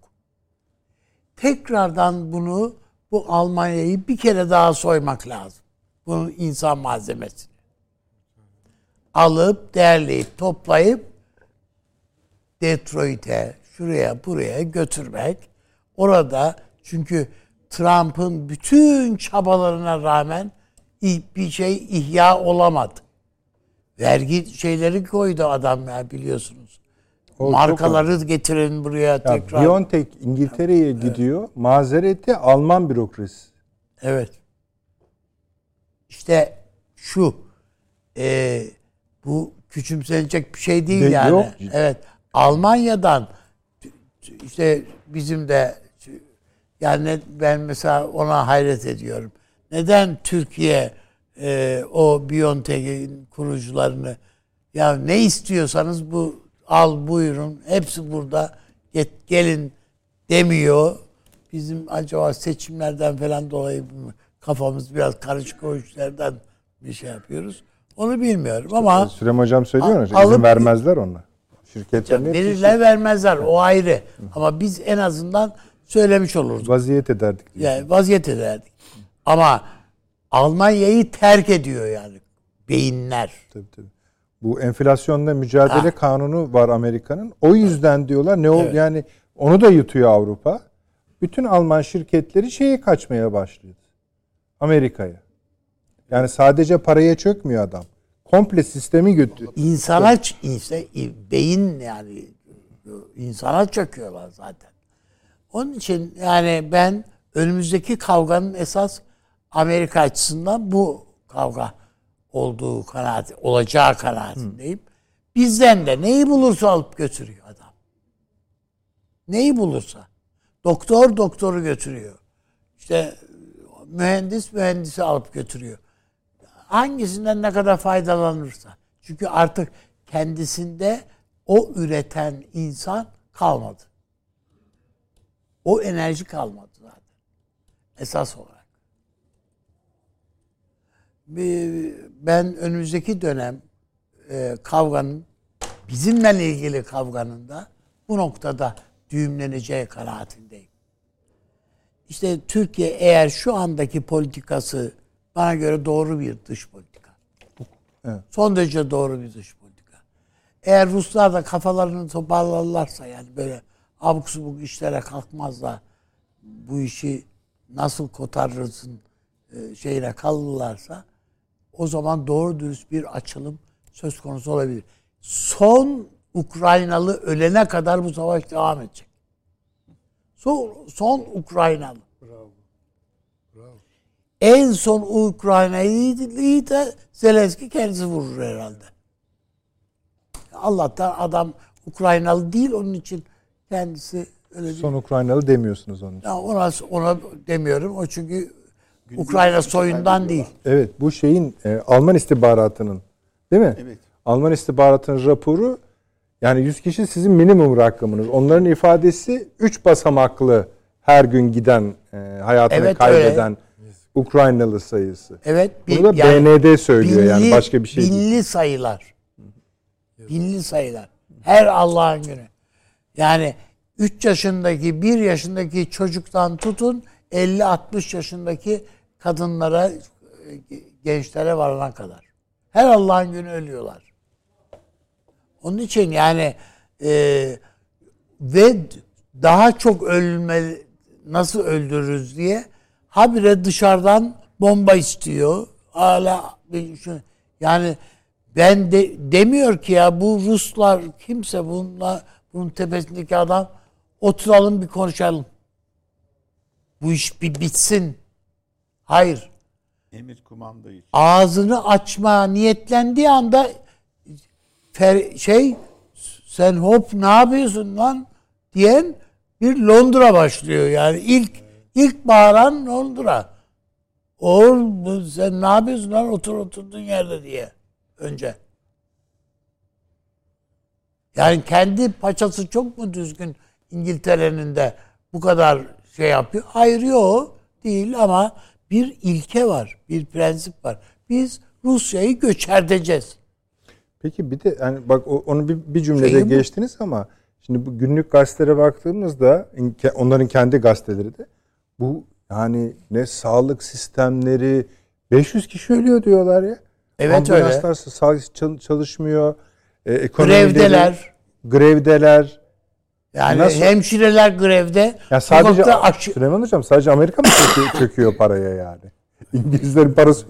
S2: Tekrardan bunu bu Almanya'yı bir kere daha soymak lazım. Bunun insan malzemesini. Alıp, derleyip, toplayıp Detroit'e, şuraya, buraya götürmek. Orada çünkü Trump'ın bütün çabalarına rağmen bir şey ihya olamadı. Vergi şeyleri koydu adam ya biliyorsunuz.
S1: O
S2: Markaları getirin buraya
S1: Ya
S2: tekrar.
S1: Biontech İngiltere'ye gidiyor. Mazereti Alman bürokrasi.
S2: Evet. İşte şu e, bu küçümsenecek bir şey değil
S1: De-
S2: yani.
S1: yok.
S2: Evet. Almanya'dan işte bizim de yani ben mesela ona hayret ediyorum. Neden Türkiye e, o Biontech'in kurucularını ya ne istiyorsanız bu al buyurun hepsi burada Get, gelin demiyor. Bizim acaba seçimlerden falan dolayı kafamız biraz karışık o işlerden bir şey yapıyoruz. Onu bilmiyorum ama
S1: Sürem Hocam söylüyor ya, izin
S2: alıp-
S1: vermezler ona. Şirketlerin hepsi
S2: verirler vermezler o ayrı. Ama biz en azından söylemiş olurduk.
S1: vaziyet ederdik. diyor.
S2: Yani vaziyet ederdik. Ama Almanya'yı terk ediyor yani beyinler.
S1: Tabii, tabii. Bu enflasyonla mücadele
S2: Ha.
S1: kanunu var Amerika'nın. O yüzden diyorlar ne oldu
S2: Evet.
S1: yani onu da yutuyor Avrupa. Bütün Alman şirketleri şeye kaçmaya başladı. Amerika'ya. Yani sadece paraya çökmüyor adam. Komple sistemi götürüyor.
S2: İnsana inse, beyin yani insana çöküyorlar zaten. Onun için yani ben önümüzdeki kavganın esas Amerika açısından bu kavga olduğu kanaati, olacağı kanaatindeyim. Bizden de neyi bulursa alıp götürüyor adam. Neyi bulursa. Doktor doktoru götürüyor. İşte mühendis mühendisi alıp götürüyor. Hangisinden ne kadar faydalanırsa. Çünkü artık kendisinde o üreten insan kalmadı. O enerji kalmadı zaten. Esas olarak. Bir- Ben önümüzdeki dönem e, kavganın bizimle ilgili kavganın da bu noktada düğümleneceği kanaatindeyim. İşte Türkiye eğer şu andaki politikası bana göre doğru bir dış politika.
S1: Evet.
S2: Son derece doğru bir dış politika. Eğer Ruslar da kafalarını toparlarlarsa yani böyle abuk subuk işlere kalkmazlar bu işi nasıl kotarırsın e, şeyine kalırlarsa o zaman doğru dürüst bir açılım söz konusu olabilir. Son Ukraynalı ölene kadar bu savaş devam edecek. Son, son Ukraynalı. En son Ukrayna'yı da Zelenski kendisi vurur herhalde. Allah'tan adam Ukraynalı değil onun için kendisi öyle bir
S1: Son Ukraynalı demiyorsunuz onun için.
S2: ya ona ona demiyorum. O çünkü Ukrayna soyundan değil.
S1: Evet bu şeyin e, Alman istihbaratının değil mi?
S5: Evet.
S1: Alman istihbaratının raporu yani 100 kişi sizin minimum rakamınız. Onların ifadesi 3 basamaklı her gün giden e, hayatını
S2: Evet,
S1: kaybeden Ukraynalı sayısı.
S2: Evet.
S1: Bunu da BND söylüyor yani, başka bir şey
S2: binli
S1: değil.
S2: sayılar. Binli sayılar. Her Allah'ın günü. Yani 3 yaşındaki, 1 yaşındaki çocuktan tutun 50-60 yaşındaki kadınlara, e, gençlere varana kadar. Her Allah'ın günü ölüyorlar. Onun için yani e, ve daha çok ölme nasıl öldürürüz diye habire dışarıdan bomba istiyor. Hala yani ben de demiyor ki ya bu Ruslar kimse bununla bunun tepesindeki adam oturalım bir konuşalım. Bu iş bir bitsin. Hayır
S5: Emir kumandayı.
S2: ağzını açma niyetlendiği anda fer, şey sen hop ne yapıyorsun lan diyen bir Londra başlıyor yani ilk ilk bağıran Londra. Bu- sen ne yapıyorsun lan otur oturduğun yerde diye. Önce. Yani kendi paçası çok mu düzgün İngiltere'nin de bu kadar şey yapıyor? Hayır yok değil ama bir ilke var, bir prensip var. Biz Rusya'yı göçerdeceğiz.
S1: Peki bir de yani bak onu bir, bir cümlede
S2: Şeyi bu.
S1: geçtiniz ama şimdi bu günlük gazetelere baktığımızda onların kendi gazeteleri de bu yani ne sağlık sistemleri 500 kişi ölüyor diyorlar ya.
S2: Evet, öyle.
S1: Ambulanslar sağ- çal- çalışmıyor. E, ekonomileri-
S2: Grevdeler.
S1: Grevdeler.
S2: Yani
S1: Nasıl?
S2: hemşireler grevde.
S1: Ya sadece
S2: aşı-
S1: Süleyman Hocam sadece Amerika mı çöküyor, çöküyor paraya yani? İngilizlerin parası.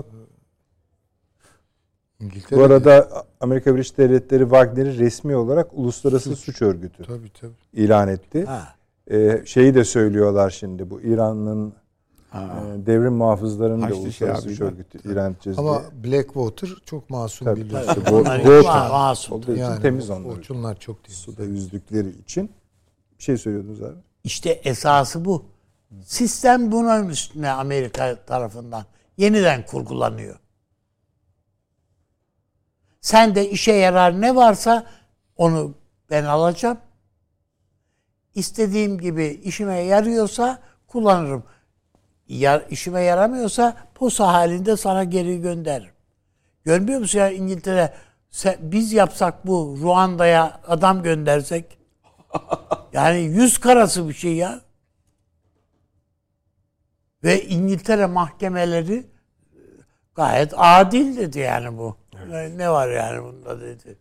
S3: İngiltere
S1: Bu arada Amerika Birleşik Devletleri Wagner'i resmi olarak uluslararası suç örgütü
S3: tabii tabii.
S1: ilan etti.
S2: Ha.
S1: Ee, şeyi de söylüyorlar şimdi bu İran'ın
S5: Ha.
S1: e, devrim muhafızlarının da
S5: Haçlı
S1: uluslararası
S5: şey
S1: örgütü ilan edeceğiz
S3: Ama. Blackwater çok masum
S1: Tabii,
S3: biliyorsun.
S1: Bu-
S2: masum.
S1: Olduğu için
S3: Yani
S1: temiz onlar.
S3: Onlar çok temiz.
S1: Suda yüzdükleri için. Bir şey söylüyordunuz abi.
S2: İşte esası bu. Sistem bunun üstüne Amerika tarafından yeniden kurgulanıyor. Sen de işe yarar ne varsa onu ben alacağım. İstediğim gibi işime yarıyorsa kullanırım. Ya, işime yaramıyorsa posa halinde sana geri gönderirim. Görmüyor musun ya İngiltere sen- biz yapsak bu Ruanda'ya adam göndersek yani yüz karası bir şey ya. Ve İngiltere mahkemeleri e, gayet adil dedi yani bu. Ne- Ne var yani bunda dedi.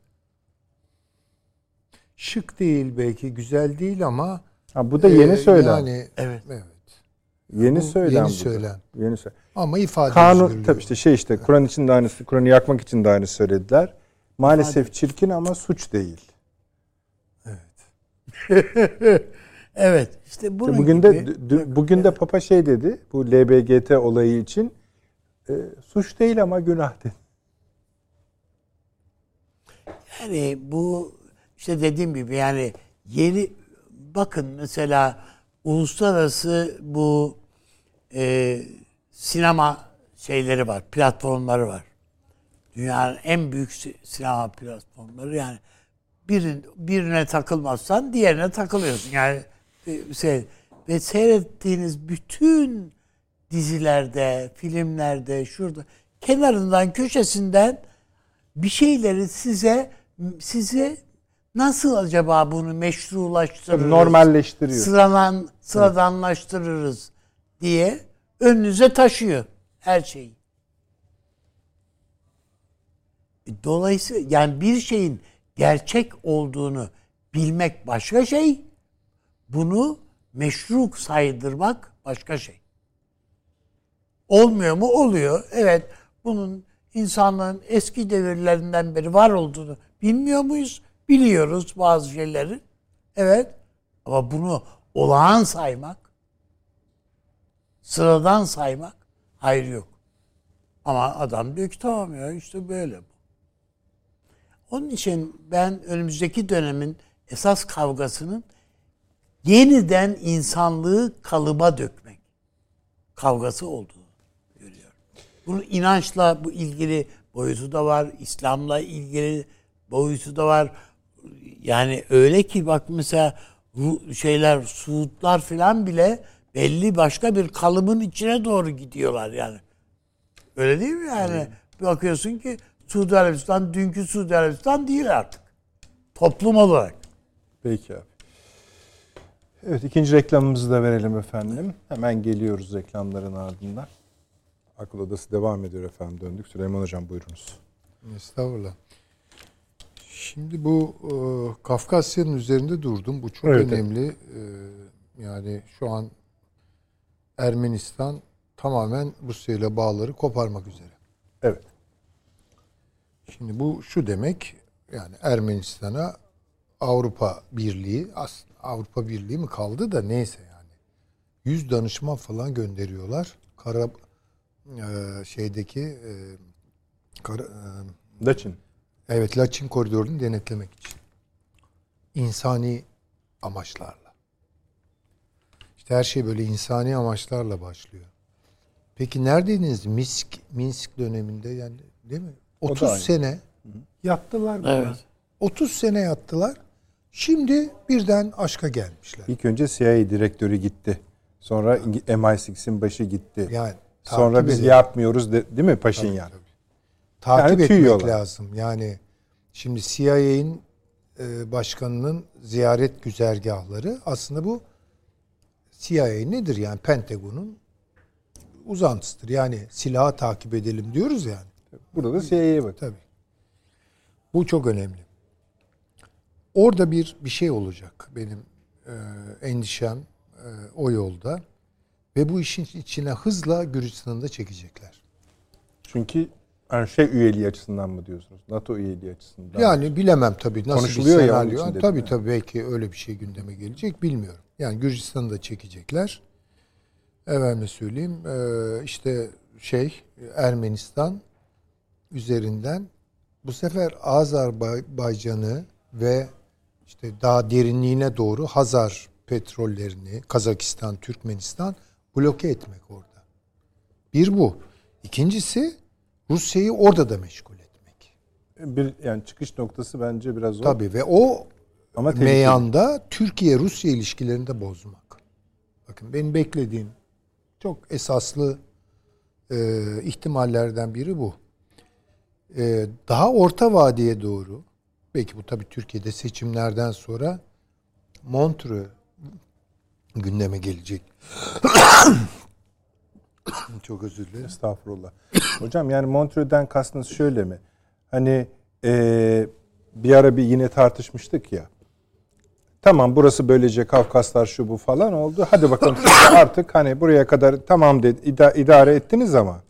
S3: Şık değil belki, güzel değil ama
S1: Ha, bu da yeni
S3: e,
S1: söylem.
S3: Yani
S2: Evet.
S3: evet.
S1: Yeni
S3: bu
S1: söylem.
S3: yeni
S1: bu da.
S3: söylem.
S1: Yeni söylem.
S3: Ama ifade
S1: Kanun
S3: özgürlüğü.
S1: tabii işte şey işte Kur'an için de aynısı, Kur'an'ı yakmak için de aynı söylediler. Maalesef çirkin ama suç değil.
S2: Evet. işte bunun
S1: bugün
S2: gibi,
S1: de dü- bugün de Papa şey dedi bu LBGT olayı için e, suç değil ama günah dedi.
S2: Yani bu işte dediğim gibi yani yeni bakın mesela uluslararası bu e, sinema şeyleri var, platformları var. Dünyanın en büyük si- sinema platformları yani birin, birine takılmazsan diğerine takılıyorsun. Yani e, şey, ve seyrettiğiniz bütün dizilerde, filmlerde, şurada kenarından, köşesinden bir şeyleri size size nasıl acaba bunu meşrulaştırırız?
S1: Normalleştiriyor.
S2: Sıralan, sıradanlaştırırız diye önünüze taşıyor her şeyi. E, Dolayısıyla yani bir şeyin gerçek olduğunu bilmek başka şey, bunu meşru saydırmak başka şey. Olmuyor mu? Oluyor. Evet. Bunun insanlığın eski devirlerinden beri var olduğunu bilmiyor muyuz? Biliyoruz bazı şeyleri. Evet. Ama bunu olağan saymak, sıradan saymak hayır yok. Ama adam diyor ki tamam ya işte böyle bu. Onun için ben önümüzdeki dönemin esas kavgasının yeniden insanlığı kalıba dökmek kavgası olduğunu görüyorum. Bunun inançla bu ilgili boyutu da var, İslam'la ilgili boyutu da var. Yani öyle ki bak mesela şeyler Suudlar falan bile belli başka bir kalıbın içine doğru gidiyorlar yani. Öyle değil mi yani? Bir bakıyorsun ki Suudi Arabistan dünkü Suudi Arabistan değil artık. Toplum olarak.
S1: Peki abi. Evet ikinci reklamımızı da verelim efendim. Hemen geliyoruz reklamların ardından. Akıl Odası devam ediyor efendim. Döndük. Süleyman Hocam buyurunuz.
S3: Estağfurullah. Şimdi bu e, Kafkasya'nın üzerinde durdum. Bu çok
S1: Evet.
S3: önemli. E, yani şu an Ermenistan tamamen Rusya ile bağları koparmak üzere.
S1: Evet.
S3: Şimdi bu şu demek yani Ermenistan'a Avrupa Birliği aslında Avrupa Birliği mi kaldı da neyse yani. Yüz danışman falan gönderiyorlar. Kara e, şeydeki e, kara, e,
S1: Laçin.
S3: Evet, Laçin koridorunu denetlemek için. İnsani amaçlarla. Her şey böyle insani amaçlarla başlıyor. Peki neredeydiniz Minsk Minsk döneminde yani değil mi? 30
S1: aynı.
S3: sene
S4: Yattılar
S2: Evet.
S4: biraz.
S3: 30 sene yattılar. Şimdi birden aşka gelmişler.
S1: İlk önce CIA direktörü gitti. Sonra İngi- MI6'in başı gitti.
S3: Yani
S1: Sonra biz
S3: edelim.
S1: yapmıyoruz de- değil mi Paşinyan?
S3: takip
S1: Yani
S3: etmek
S1: tüyüyorlar.
S3: lazım. Yani şimdi CIA'in e, başkanının ziyaret güzergahları aslında bu CIA nedir yani Pentagon'un uzantısıdır. Yani silahı takip edelim diyoruz yani.
S1: Burada da CIA'ye bak.
S3: Tabii. Bu çok önemli. Orada bir bir şey olacak benim e, endişem e, o yolda ve bu işin içine hızla Gürcistan'ı da çekecekler.
S1: Çünkü yani şey üyeliği açısından mı diyorsunuz? NATO üyeliği açısından.
S3: Yani bilemem tabii nasıl
S1: Konuşuluyor
S3: bir
S1: ya
S3: senaryo.
S1: dedim
S3: tabii
S1: yani.
S3: tabii belki öyle bir şey gündeme gelecek bilmiyorum. Yani Gürcistan'ı da çekecekler. Efendime söyleyeyim e, işte şey Ermenistan üzerinden bu sefer Azerbaycan'ı ve işte daha derinliğine doğru Hazar petrollerini Kazakistan, Türkmenistan bloke etmek orada. Bir bu. İkincisi Rusya'yı orada da meşgul etmek.
S1: bir yani çıkış noktası bence biraz o.
S3: Tabii ve o
S1: Ama tehlikeli.
S3: meyanda Türkiye-Rusya ilişkilerini de bozmak. Bakın benim beklediğim çok esaslı e, ihtimallerden biri bu. E, daha orta vadeye doğru, belki bu tabii Türkiye'de seçimlerden sonra Montreux gündeme gelecek. çok özür dilerim.
S1: Estağfurullah. Hocam yani Montreux'den kastınız şöyle mi? Hani eee, bir ara bir yine tartışmıştık ya. Tamam burası böylece Kafkaslar şu bu falan oldu. Hadi bakalım siz artık hani buraya kadar tamam dedi, ida- idare ettiniz ama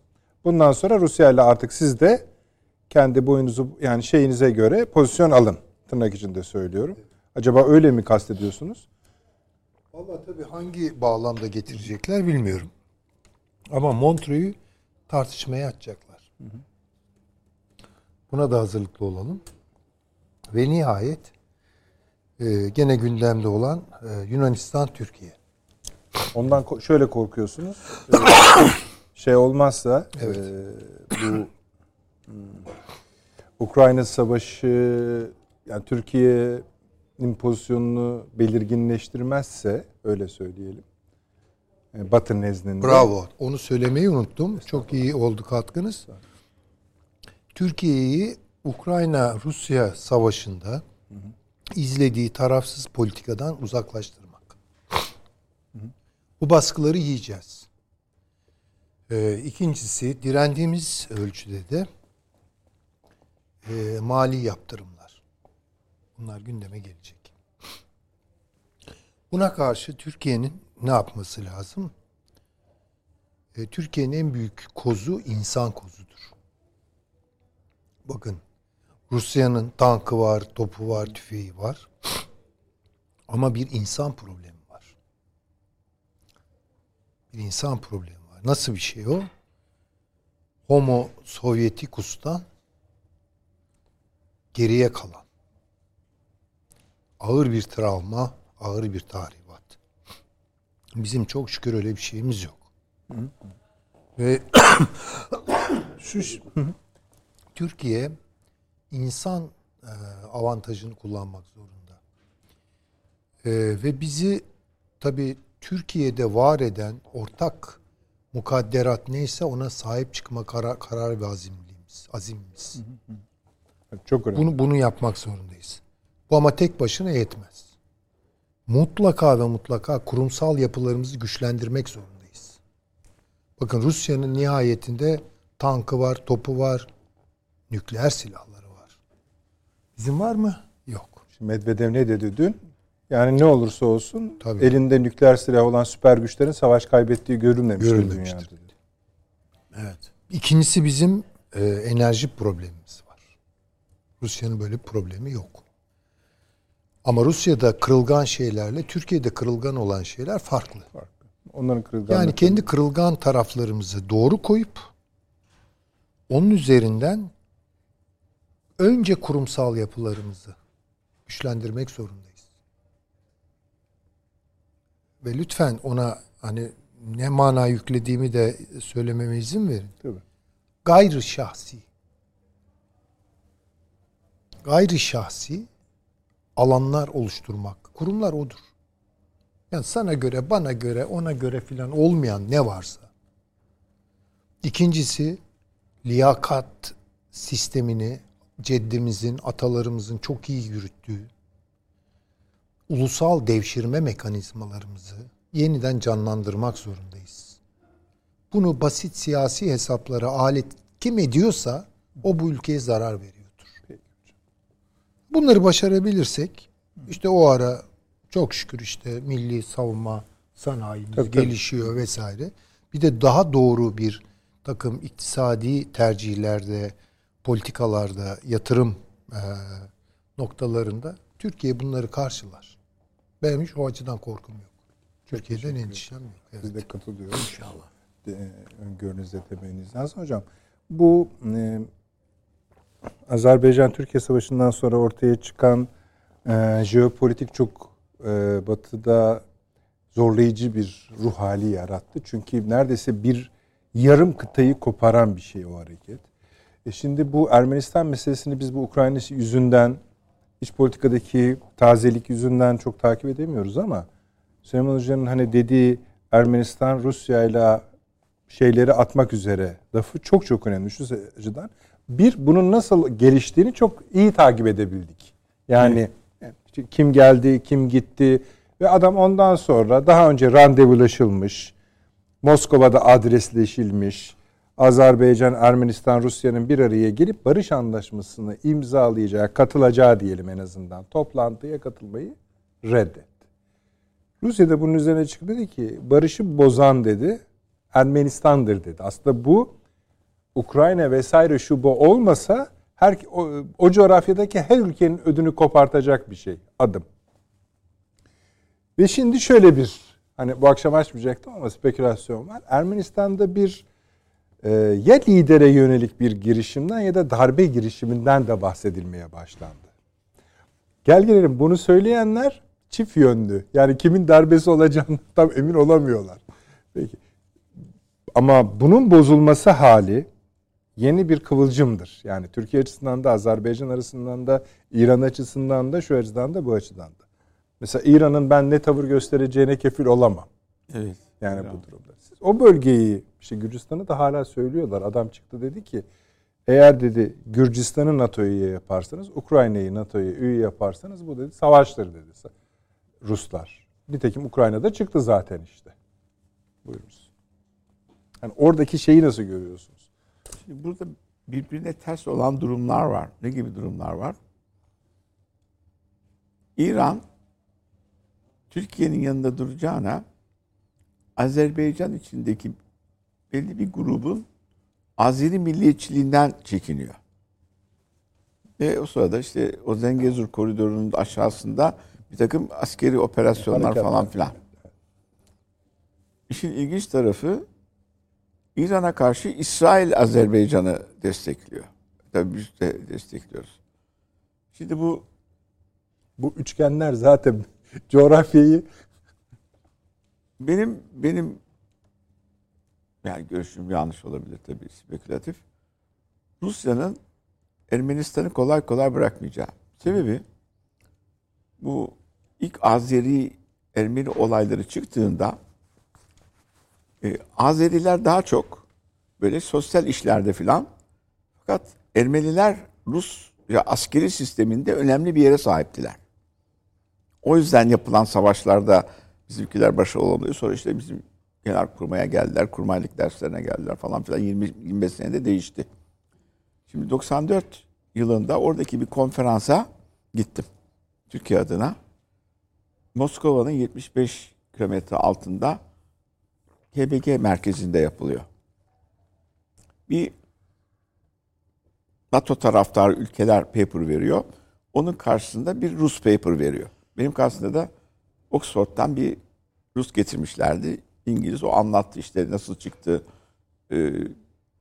S1: bundan sonra Rusya ile artık siz de kendi boyunuzu yani şeyinize göre pozisyon alın. Tırnak içinde söylüyorum. Acaba öyle mi kastediyorsunuz?
S3: Vallahi tabii hangi bağlamda getirecekler bilmiyorum. Ama Montreux'u tartışmaya açacaklar. Buna da hazırlıklı olalım. Ve nihayet e, gene gündemde olan e, Yunanistan Türkiye.
S1: Ondan ko- şöyle korkuyorsunuz. Ee, şey olmazsa e, bu hmm, Ukrayna savaşı yani Türkiye'nin pozisyonunu belirginleştirmezse öyle söyleyelim. e, Batı nezdinde.
S3: Bravo. Onu söylemeyi unuttum. Çok iyi oldu katkınız. Türkiye'yi Ukrayna-Rusya savaşında izlediği tarafsız politikadan uzaklaştırmak. Bu baskıları yiyeceğiz. Ee, ikincisi direndiğimiz ölçüde de e, mali yaptırımlar. Bunlar gündeme gelecek. Buna karşı Türkiye'nin ne yapması lazım? E, Türkiye'nin en büyük kozu insan kozudur. Bakın Rusya'nın tankı var, topu var, tüfeği var. Ama bir insan problemi var. Bir insan problemi var. Nasıl bir şey o? Homo Sovyeticus'tan geriye kalan ağır bir travma, ağır bir tahribat. Bizim çok şükür öyle bir şeyimiz yok. Ve şu Türkiye insan e, avantajını kullanmak zorunda. E, ve bizi tabii Türkiye'de var eden ortak mukadderat neyse ona sahip çıkma karar, karar ve azimliğimiz, azimimiz.
S1: Çok önemli.
S3: Bunu bunu yapmak zorundayız. Bu ama tek başına yetmez. Mutlaka ve mutlaka kurumsal yapılarımızı güçlendirmek zorundayız. Bakın Rusya'nın nihayetinde tankı var, topu var, nükleer silahları Bizim var mı? Yok.
S1: Şimdi Medvedev ne dedi dün? Yani ne olursa olsun
S3: Tabii.
S1: elinde nükleer silah olan süper güçlerin savaş kaybettiği görülmemiştir,
S3: Görülmemiştir.
S1: dünyada. dedi.
S2: Evet.
S3: İkincisi bizim e, enerji problemimiz var. Rusya'nın böyle bir problemi yok. Ama Rusya'da kırılgan şeylerle Türkiye'de kırılgan olan şeyler farklı.
S1: Onların kırılganlığı.
S3: Yani kendi kırılgan taraflarımızı doğru koyup onun üzerinden önce kurumsal yapılarımızı güçlendirmek zorundayız. Ve lütfen ona hani ne mana yüklediğimi de söylememe izin verin.
S1: Tabii.
S3: Gayrı şahsi. Gayrı şahsi alanlar oluşturmak. Kurumlar odur. Yani sana göre, bana göre, ona göre filan olmayan ne varsa. İkincisi liyakat sistemini ceddimizin, atalarımızın çok iyi yürüttüğü ulusal devşirme mekanizmalarımızı yeniden canlandırmak zorundayız. Bunu basit siyasi hesaplara alet kim ediyorsa o bu ülkeye zarar veriyordur. Bunları başarabilirsek işte o ara çok şükür işte milli savunma sanayimiz
S1: Tabii, tabii.
S3: gelişiyor vesaire. Bir de daha doğru bir takım iktisadi tercihlerde, politikalarda, yatırım eee, noktalarında Türkiye bunları karşılar. Benim hiç o açıdan korkum yok. Türkiye'den endişem yok. Evet.
S1: Biz de katılıyoruz. İnşallah. Öngörünüzde demeniz lazım hocam. Bu e, Azerbaycan-Türkiye Savaşı'ndan sonra ortaya çıkan e, jeopolitik çok e, batıda zorlayıcı bir ruh hali yarattı. Çünkü neredeyse bir yarım kıtayı koparan bir şey o hareket. E şimdi bu Ermenistan meselesini biz bu Ukrayna yüzünden iç politikadaki tazelik yüzünden çok takip edemiyoruz ama Süleyman Hoca'nın hani dediği Ermenistan Rusya ile şeyleri atmak üzere lafı çok çok önemli şu açıdan. Bir, bunun nasıl geliştiğini çok iyi takip edebildik. Yani işte kim geldi, kim gitti ve adam ondan sonra daha önce randevulaşılmış, Moskova'da adresleşilmiş, Azerbaycan, Ermenistan, Rusya'nın bir araya gelip barış anlaşmasını imzalayacağı, katılacağı diyelim en azından toplantıya katılmayı reddetti. Rusya da bunun üzerine çıktı dedi ki barışı bozan dedi Ermenistan'dır dedi. Aslında bu Ukrayna vesaire şu bu olmasa her o, o coğrafyadaki her ülkenin ödünü kopartacak bir şey adım. Ve şimdi şöyle bir hani bu akşam açmayacaktım ama spekülasyon var. Ermenistan'da bir ya lidere yönelik bir girişimden ya da darbe girişiminden de bahsedilmeye başlandı. Gel gelelim bunu söyleyenler çift yönlü. Yani kimin darbesi olacağını tam emin olamıyorlar. Peki. Ama bunun bozulması hali yeni bir kıvılcımdır. Yani Türkiye açısından da Azerbaycan arasından da İran açısından da şu açıdan da bu açıdan da. Mesela İran'ın ben ne tavır göstereceğine kefil olamam.
S5: Evet.
S1: Yani bu durumda. Siz o bölgeyi işte Gürcistan'ı da hala söylüyorlar. Adam çıktı dedi ki eğer dedi Gürcistan'ı NATO'ya üye yaparsanız, Ukrayna'yı NATO'ya üye yaparsanız bu dedi savaştır dedi Ruslar. Nitekim Ukrayna'da çıktı zaten işte. Buyurunuz. Yani oradaki şeyi nasıl görüyorsunuz?
S5: Şimdi burada birbirine ters olan durumlar var. Ne gibi durumlar var? İran Türkiye'nin yanında duracağına Azerbaycan içindeki belli bir grubun Azeri milliyetçiliğinden çekiniyor. Ve o sırada işte o Zengezur koridorunun aşağısında bir takım askeri operasyonlar
S1: Harekatlar.
S5: falan filan. İşin ilginç tarafı İran'a karşı İsrail Azerbaycan'ı destekliyor. Tabii biz de destekliyoruz. Şimdi bu
S1: Bu üçgenler zaten coğrafyayı
S5: benim benim yani görüşüm yanlış olabilir tabii spekülatif. Rusya'nın Ermenistan'ı kolay kolay bırakmayacağı. Sebebi bu ilk Azeri Ermeni olayları çıktığında e, Azeriler daha çok böyle sosyal işlerde filan fakat Ermeniler Rus ya askeri sisteminde önemli bir yere sahiptiler. O yüzden yapılan savaşlarda bizimkiler başarılı olamıyor. Sonra işte bizim genel kurmaya geldiler, kurmaylık derslerine geldiler falan filan 20-25 senede değişti. Şimdi 94 yılında oradaki bir konferansa gittim. Türkiye adına. Moskova'nın 75 kilometre altında KBG merkezinde yapılıyor. Bir NATO taraftarı ülkeler paper veriyor. Onun karşısında bir Rus paper veriyor. Benim karşısında da Oxford'dan bir Rus getirmişlerdi. İngiliz o anlattı işte nasıl çıktı e,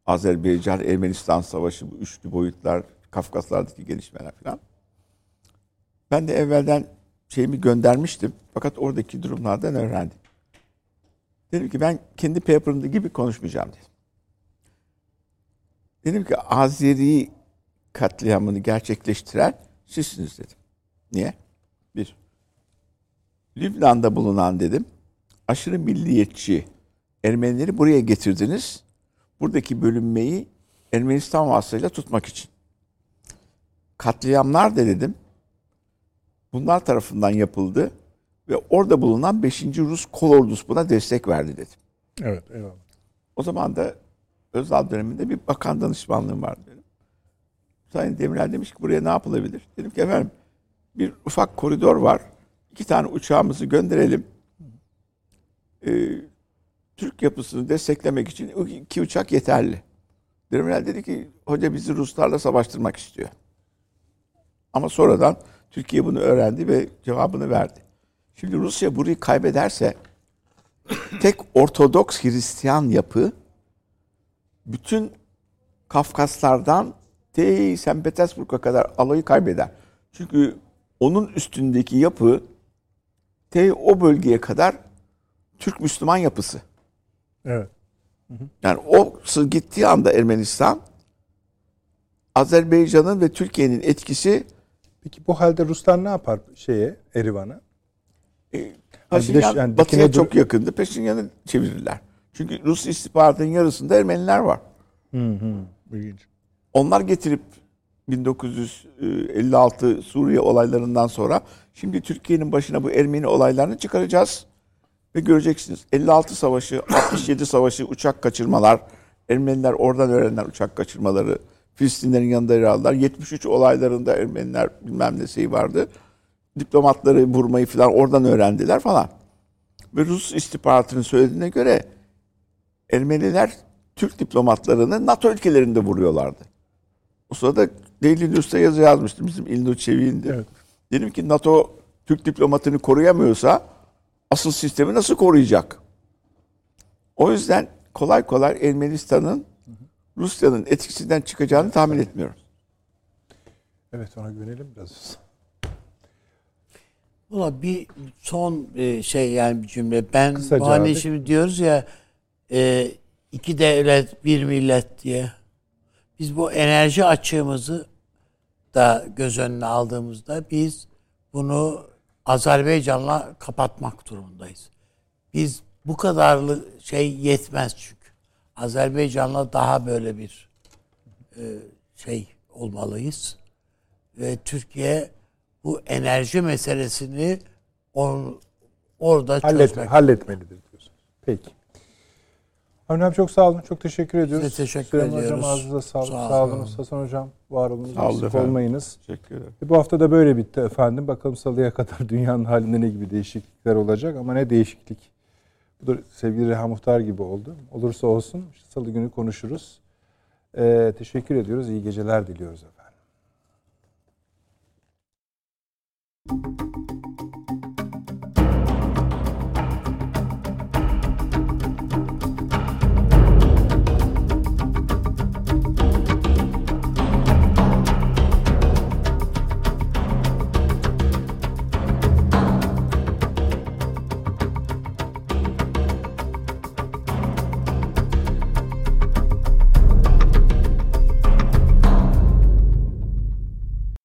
S5: Azerbaycan Ermenistan savaşı bu üçlü boyutlar Kafkaslardaki gelişmeler falan. Ben de evvelden şeyimi göndermiştim. Fakat oradaki durumlardan öğrendim. Dedim ki ben kendi paper'ımda gibi konuşmayacağım dedim. Dedim ki Azeri katliamını gerçekleştiren sizsiniz dedim. Niye? Bir. Lübnan'da bulunan dedim. Aşırı milliyetçi Ermenileri buraya getirdiniz. Buradaki bölünmeyi Ermenistan vasıtasıyla tutmak için. Katliamlar da dedim. Bunlar tarafından yapıldı ve orada bulunan 5. Rus kolordusu buna destek verdi dedim.
S1: Evet, eyvallah.
S5: O zaman da Özal döneminde bir bakan danışmanlığım var dedim. Sayın Demirel demiş ki buraya ne yapılabilir? Dedim ki efendim bir ufak koridor var. İki tane uçağımızı gönderelim. Ee, Türk yapısını desteklemek için iki uçak yeterli. Demirel dedi ki hoca bizi Ruslarla savaştırmak istiyor. Ama sonradan Türkiye bunu öğrendi ve cevabını verdi. Şimdi Rusya burayı kaybederse tek Ortodoks Hristiyan yapı bütün Kafkaslardan te St. Petersburg'a kadar alayı kaybeder. Çünkü onun üstündeki yapı te o bölgeye kadar Türk Müslüman yapısı.
S1: Evet.
S5: Yani o gittiği anda Ermenistan Azerbaycan'ın ve Türkiye'nin etkisi
S1: Peki bu halde Ruslar ne yapar şeye, Erivan'a?
S5: e, Paşinyan
S1: yani
S5: batıya
S1: dikine dur-
S5: çok yakındı. Peşinyan'ı çevirirler. Çünkü Rus istihbaratının yarısında Ermeniler var.
S1: Hı hı. İlginç.
S5: Onlar getirip 1956 Suriye olaylarından sonra şimdi Türkiye'nin başına bu Ermeni olaylarını çıkaracağız. Ve göreceksiniz 56 savaşı, 67 savaşı, uçak kaçırmalar, Ermeniler oradan öğrenen uçak kaçırmaları, Filistinlerin yanında yer aldılar. 73 olaylarında Ermeniler bilmem ne şey vardı. Diplomatları vurmayı falan oradan öğrendiler falan. Ve Rus istihbaratının söylediğine göre Ermeniler Türk diplomatlarını NATO ülkelerinde vuruyorlardı. O sırada Daily News'ta yazı yazmıştım bizim İlnur Çevik'indi.
S1: Evet.
S5: Dedim ki NATO Türk diplomatını koruyamıyorsa asıl sistemi nasıl koruyacak? O yüzden kolay kolay Ermenistan'ın Rusya'nın etkisinden çıkacağını tahmin etmiyorum.
S1: Evet ona güvenelim biraz.
S2: Valla bir son e, şey yani bir cümle. Ben
S1: Kısaca
S2: bu hani şimdi diyoruz ya e, iki devlet bir millet diye. Biz bu enerji açığımızı da göz önüne aldığımızda biz bunu Azerbaycan'la kapatmak durumundayız. Biz bu kadarlı şey yetmez çünkü. Azerbaycan'la daha böyle bir e, şey olmalıyız. Ve Türkiye bu enerji meselesini on, orada
S1: Hallet,
S2: çözmek.
S1: halletmelidir diyorsunuz. Peki. Avni abi çok sağ olun. Çok teşekkür ediyoruz.
S2: teşekkür
S1: Süleyman
S2: ediyoruz.
S1: Hocam ağzınıza sağlık.
S2: Sağ
S1: Sağ,
S2: olun.
S1: Hasan Hocam var olunuz.
S5: Sağ olun efendim.
S1: olmayınız.
S5: Teşekkür ederim.
S1: E, Bu hafta da böyle bitti efendim. Bakalım salıya kadar dünyanın halinde ne gibi değişiklikler olacak ama ne değişiklik. Bu da sevgili Reha Muhtar gibi oldu. Olursa olsun salı günü konuşuruz. Ee, teşekkür ediyoruz. İyi geceler diliyoruz efendim.